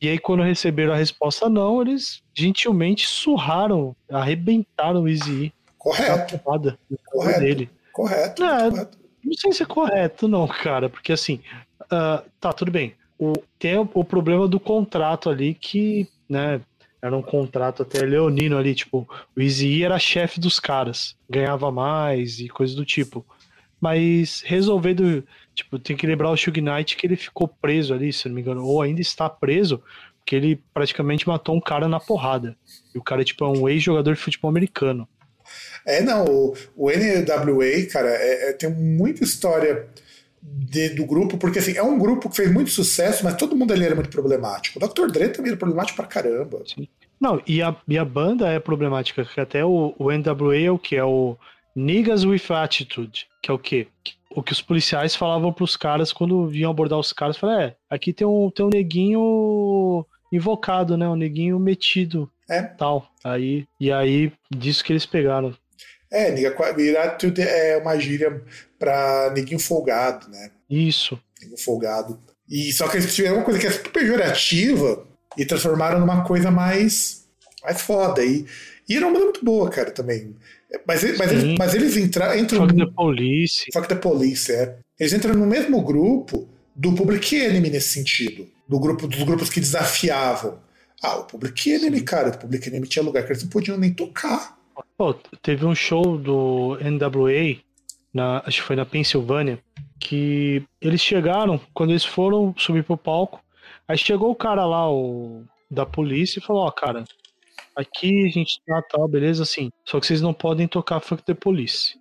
E aí quando receberam a resposta não, eles gentilmente surraram, arrebentaram o Easy Correto, porrada correto. dele. correto. É. correto. Não sei se é correto, não, cara, porque assim, ah, tá, tudo bem. O, tem o, o problema do contrato ali que, né, era um contrato até leonino ali, tipo, o Easy era chefe dos caras, ganhava mais e coisas do tipo. Mas resolver do, tipo, tem que lembrar o Shug Knight que ele ficou preso ali, se não me engano, ou ainda está preso, porque ele praticamente matou um cara na porrada. E o cara, tipo, é um ex-jogador de futebol americano. É, não, o, o NWA, cara, é- é- tem muita história de- do grupo, porque assim, é um grupo que fez muito sucesso, mas todo mundo ali era muito problemático. O Dr. Dre também era problemático pra caramba. Não, e a, e a banda é problemática, que até o, o NWA é o que? É o Niggas with Attitude, que é o quê? O que os policiais falavam pros caras quando vinham abordar os caras, falavam, é, aqui tem um, tem um neguinho invocado, né? Um neguinho metido. É. Tal. Aí, e aí, disso que eles pegaram. É, tudo é uma gíria pra neguinho folgado, né? Isso. Neguinho folgado. E só que eles tiveram uma coisa que é super pejorativa e transformaram numa coisa mais, mais foda. E, e era uma banda muito boa, cara, também. Mas, ele- mas, eles, mas eles entra, entram. Fuck no- the Police. Fuck the Police, é. Eles entram no mesmo grupo do Public Enemy nesse sentido. Do grupo, dos grupos que desafiavam. Ah, o Public Enemy, cara, o Public Enemy tinha lugar que eles não podiam nem tocar. Pô, teve um show do NWA, na, acho que foi na Pensilvânia, que eles chegaram, quando eles foram subir pro palco, aí chegou o cara lá, o da polícia, e falou, ó, cara, aqui a gente tá tal, beleza, assim, só que vocês não podem tocar Fuck the Police,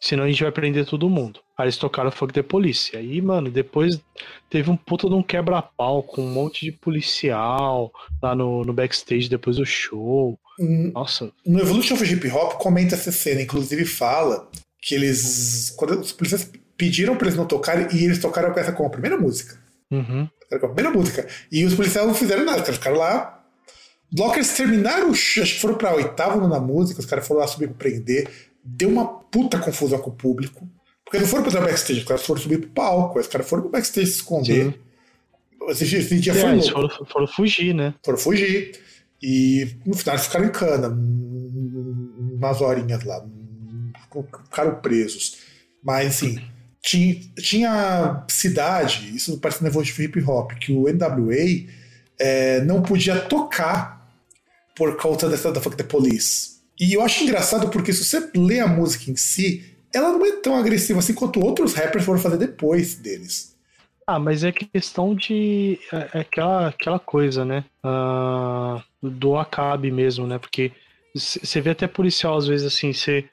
senão a gente vai prender todo mundo. Aí eles tocaram Fuck the Police, aí, mano, depois teve um puta de um quebra-pau com um monte de policial lá no, no backstage depois do show. Hum, Nossa, No Evolution of Hip Hop comenta essa cena, inclusive fala que eles. Quando os policiais pediram pra eles não tocarem, e eles tocaram com essa como a primeira música. uhum. Era com a primeira música. E os policiais não fizeram nada, caras ficaram lá. Logo eles terminaram, acho que foram pra oitava na música, os caras foram lá subir pra prender. Deu uma puta confusão com o público. Porque não foram pra backstage, os caras foram subir pro palco, os caras foram pro backstage se esconder. Esse, dia- esse dia É, foi louco. foram, foram fugir, né? Foram fugir. E no final eles ficaram em cana, umas horinhas lá. Ficaram presos. Mas assim, tinha, tinha cidade, isso parece no evolutivo hip hop, que o NWA é, não podia tocar por causa dessa da Fuck the Police. E eu acho engraçado porque se você lê a música em si, ela não é tão agressiva assim quanto outros rappers foram fazer depois deles. Ah, mas é questão de. É, é aquela, aquela coisa, né? Uh, do acabe mesmo, né? Porque você vê até policial, às vezes, assim, você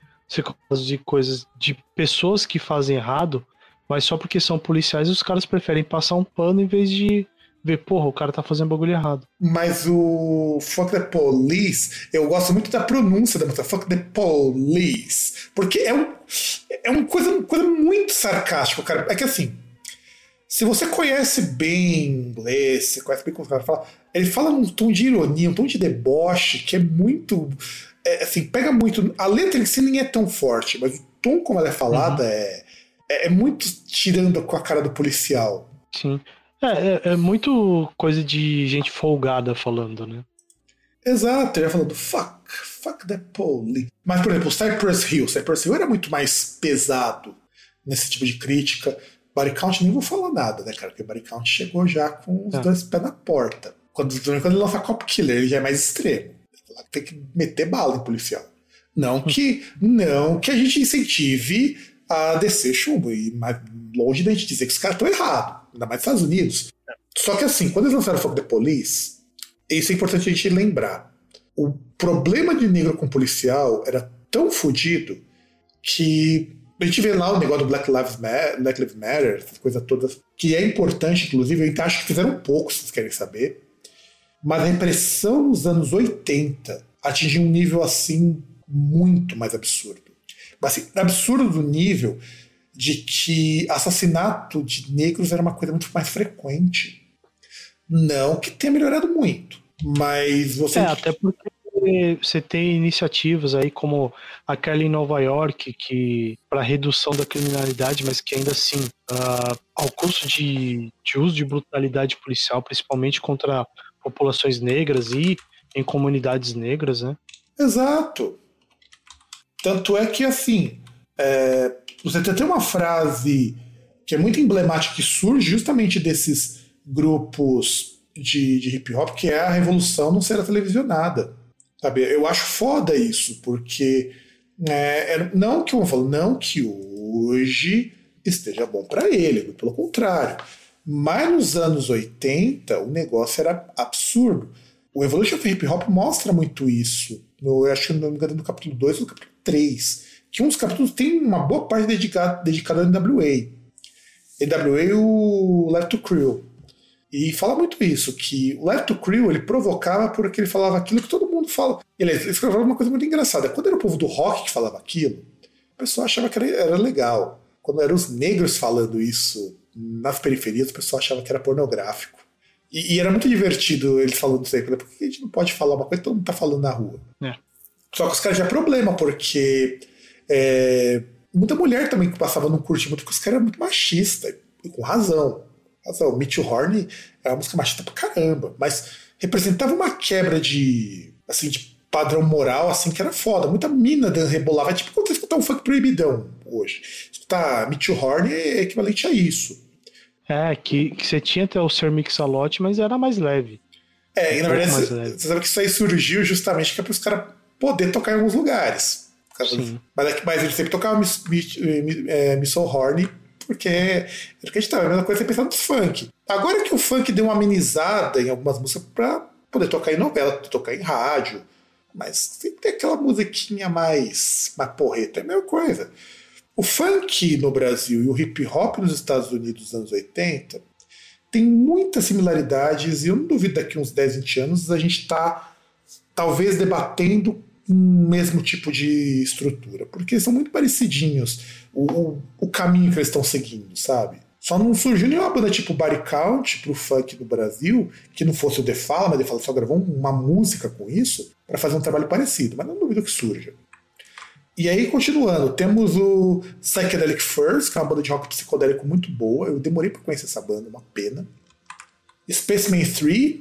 de coisas de pessoas que fazem errado, mas só porque são policiais os caras preferem passar um pano em vez de ver, porra, o cara tá fazendo bagulho errado. Mas o Fuck the Police, eu gosto muito da pronúncia da música, Fuck the Police. Porque é um, é uma coisa, uma coisa muito sarcástica, cara. É que assim, se você conhece bem inglês, você conhece bem como o cara fala, ele fala num tom de ironia, um tom de deboche, que é muito. É, assim, pega muito. A letra em si nem é tão forte, mas o tom como ela é falada uhum. é, é, é muito tirando com a cara do policial. Sim. É, é, é, muito coisa de gente folgada falando, né? Exato, ele falando fuck, fuck the police. Mas, por exemplo, Cypress Hill. Cypress Hill era muito mais pesado nesse tipo de crítica. Body Count nem vou falar nada, né, cara? Porque Body Count chegou já com os é. dois pés na porta. Quando, quando ele lança Cop Killer, ele já é mais extremo. Tem que meter bala em policial. Não que, não que a gente incentive a descer chumbo. E mais longe da gente dizer que os caras estão errados ainda mais nos Estados Unidos. Só que assim, quando eles lançaram Fuck the Police, isso é importante a gente lembrar. O problema de negro com policial era tão fodido que a gente vê lá o negócio do Black Lives Matter, Black Lives Matter essas coisas todas, que é importante, inclusive, eu acho que fizeram pouco, se vocês querem saber. Mas a repressão nos anos 80 atingiu um nível assim muito mais absurdo. Mas assim, absurdo do nível de que assassinato de negros era uma coisa muito mais frequente. Não que tenha melhorado muito, mas você. É, até porque você tem iniciativas aí como aquela em Nova York que para redução da criminalidade, mas que ainda assim uh, ao custo de, de uso de brutalidade policial, principalmente contra populações negras e em comunidades negras, né? Exato. Tanto é que assim, é, você tem uma frase que é muito emblemática, que surge justamente desses grupos de, de hip hop, que é a revolução não será televisionada. Sabe? Eu acho foda isso, porque é, é não que eu falo, não que hoje esteja bom para ele, pelo contrário. Mas nos anos 80 o negócio era absurdo. O Evolution of Hip Hop mostra muito isso. Eu acho que não me engano no capítulo 2 ou no capítulo 3 que um dos capítulos tem uma boa parte dedicada, dedicada ao NWA. NWA o Left to Crew. E fala muito isso, que o Left to Crew ele provocava porque ele falava aquilo que todo mundo fala. Ele, ele escreveu uma coisa muito engraçada. Quando era o povo do rock que falava aquilo, o pessoal achava que era, era legal. Quando eram os negros falando isso nas periferias, o pessoal achava que era pornográfico. E, e era muito divertido eles falando isso aí. Por que a gente não pode falar uma coisa que todo mundo tá falando na rua? É. Só que os caras já é problema, porque é, muita mulher também que passava não curtia muito, porque os caras eram muito machista, e com razão. razão. Mitch Horn era uma música machista pra caramba, mas representava uma quebra de, assim, de padrão moral, assim, que era foda. Muita mina rebolava, é tipo quando você escutar um funk proibidão hoje. Escutar Mitch Horn é equivalente a isso. É, que, que você tinha até o Sir Mix-a-Lot, mas era mais leve. É, e na verdade, você, você sabe que isso aí surgiu justamente que é para os caras poder tocar em alguns lugares. Mas, é mas ele sempre tocava Miss, Miss, é, Miss Horn, porque era o que a gente tava, a mesma coisa você pensando no funk. Agora que o funk deu uma amenizada em algumas músicas pra poder tocar em novela, tocar em rádio, mas sempre tem aquela musiquinha mais, mais porreta, é a mesma coisa. O funk no Brasil e o hip hop nos Estados Unidos dos anos 80 tem muitas similaridades e eu não duvido daqui uns 10, 20 anos a gente tá talvez debatendo mesmo tipo de estrutura, porque são muito parecidinhos o, o caminho que eles estão seguindo, sabe? Só não surgiu nenhuma banda tipo Body Count pro funk do Brasil, que não fosse o The Fala, mas The Fala só gravou uma música com isso para fazer um trabalho parecido, mas não duvido que surja. E aí, continuando, temos o Psychedelic Furs, que é uma banda de rock psicodélico muito boa. Eu demorei para conhecer essa banda, uma pena. Spaceman 3,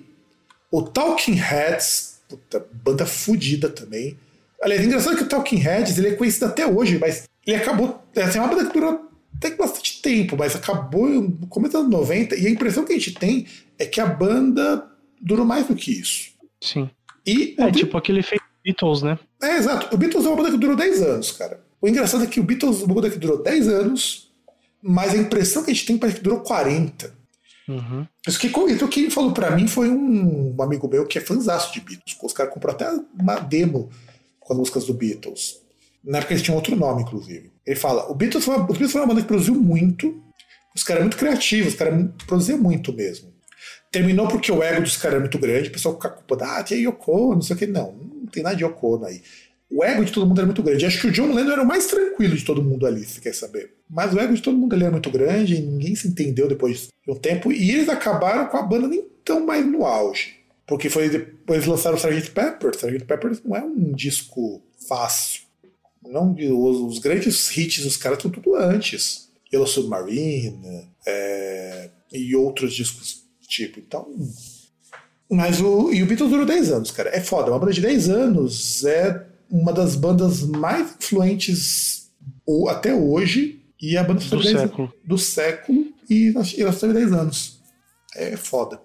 o Talking Heads, Puta, banda fodida também. Aliás, é engraçado que o Talking Heads ele é conhecido até hoje, mas ele acabou. Essa é uma banda que durou até que bastante tempo, mas acabou no começo dos anos 90, e a impressão que a gente tem é que a banda durou mais do que isso. Sim. E É tipo aquele efeito Beatles, né? é, exato. O Beatles é uma banda que durou 10 anos, cara. O engraçado é que o Beatles é uma banda que durou 10 anos, mas a impressão que a gente tem parece que durou 40. Uhum. Isso que, isso quem falou pra mim foi um, amigo meu que é fãzaço de Beatles. Os caras comprou até uma demo com as músicas do Beatles. Na época eles tinham outro nome, inclusive. Ele fala: o Beatles foi uma, Beatles foi uma banda que produziu muito. Os caras eram muito criativos, os caras produziam muito mesmo. Terminou porque o ego dos caras é muito grande, o pessoal fica culpando, ah, tinha Yoko, não sei o que. Não, não tem nada de Yoko aí. O ego de todo mundo era muito grande. Acho que o John Lennon era o mais tranquilo de todo mundo ali, se quer saber. Mas o ego de todo mundo ali era muito grande e ninguém se entendeu depois de um tempo. E eles acabaram com a banda nem tão mais no auge. Porque foi depois lançaram o Sgt. Pepper. Sgt. Pepper não é um disco fácil. Não, os, os grandes hits dos caras estão tudo antes. Yellow Submarine é, e outros discos do tipo. Então. Mas o, e o Beatles durou 10 anos, cara. É foda. Uma banda de 10 anos é uma das bandas mais influentes ou, até hoje. E a banda Do teve 10 século. do século e ela só teve 10 anos. É foda.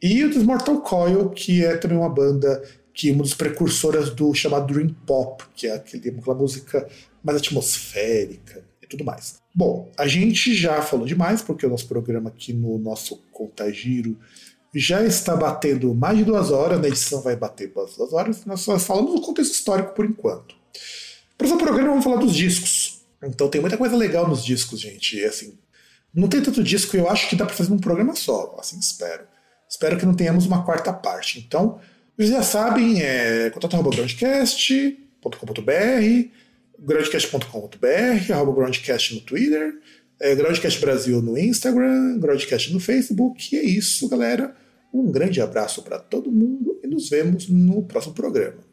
E o Mortal Coil, que é também uma banda que é uma das precursoras do chamado Dream Pop, que é aquele, aquela música mais atmosférica e tudo mais. Bom, a gente já falou demais, porque o nosso programa aqui no nosso Contagiro já está batendo mais de duas horas, na edição vai bater duas duas horas, nós só falamos do contexto histórico por enquanto. Para esse programa vamos falar dos discos. Então tem muita coisa legal nos discos, gente. E, assim, não tem tanto disco, eu acho que dá para fazer num programa só, assim espero. Espero que não tenhamos uma quarta parte. Então, vocês já sabem, é contato.groundcast.com.br, groundcast.com.br, arroba groundcast no Twitter, é, Groundcast Brasil no Instagram, Groundcast no Facebook. E é isso, galera. Um grande abraço para todo mundo e nos vemos no próximo programa.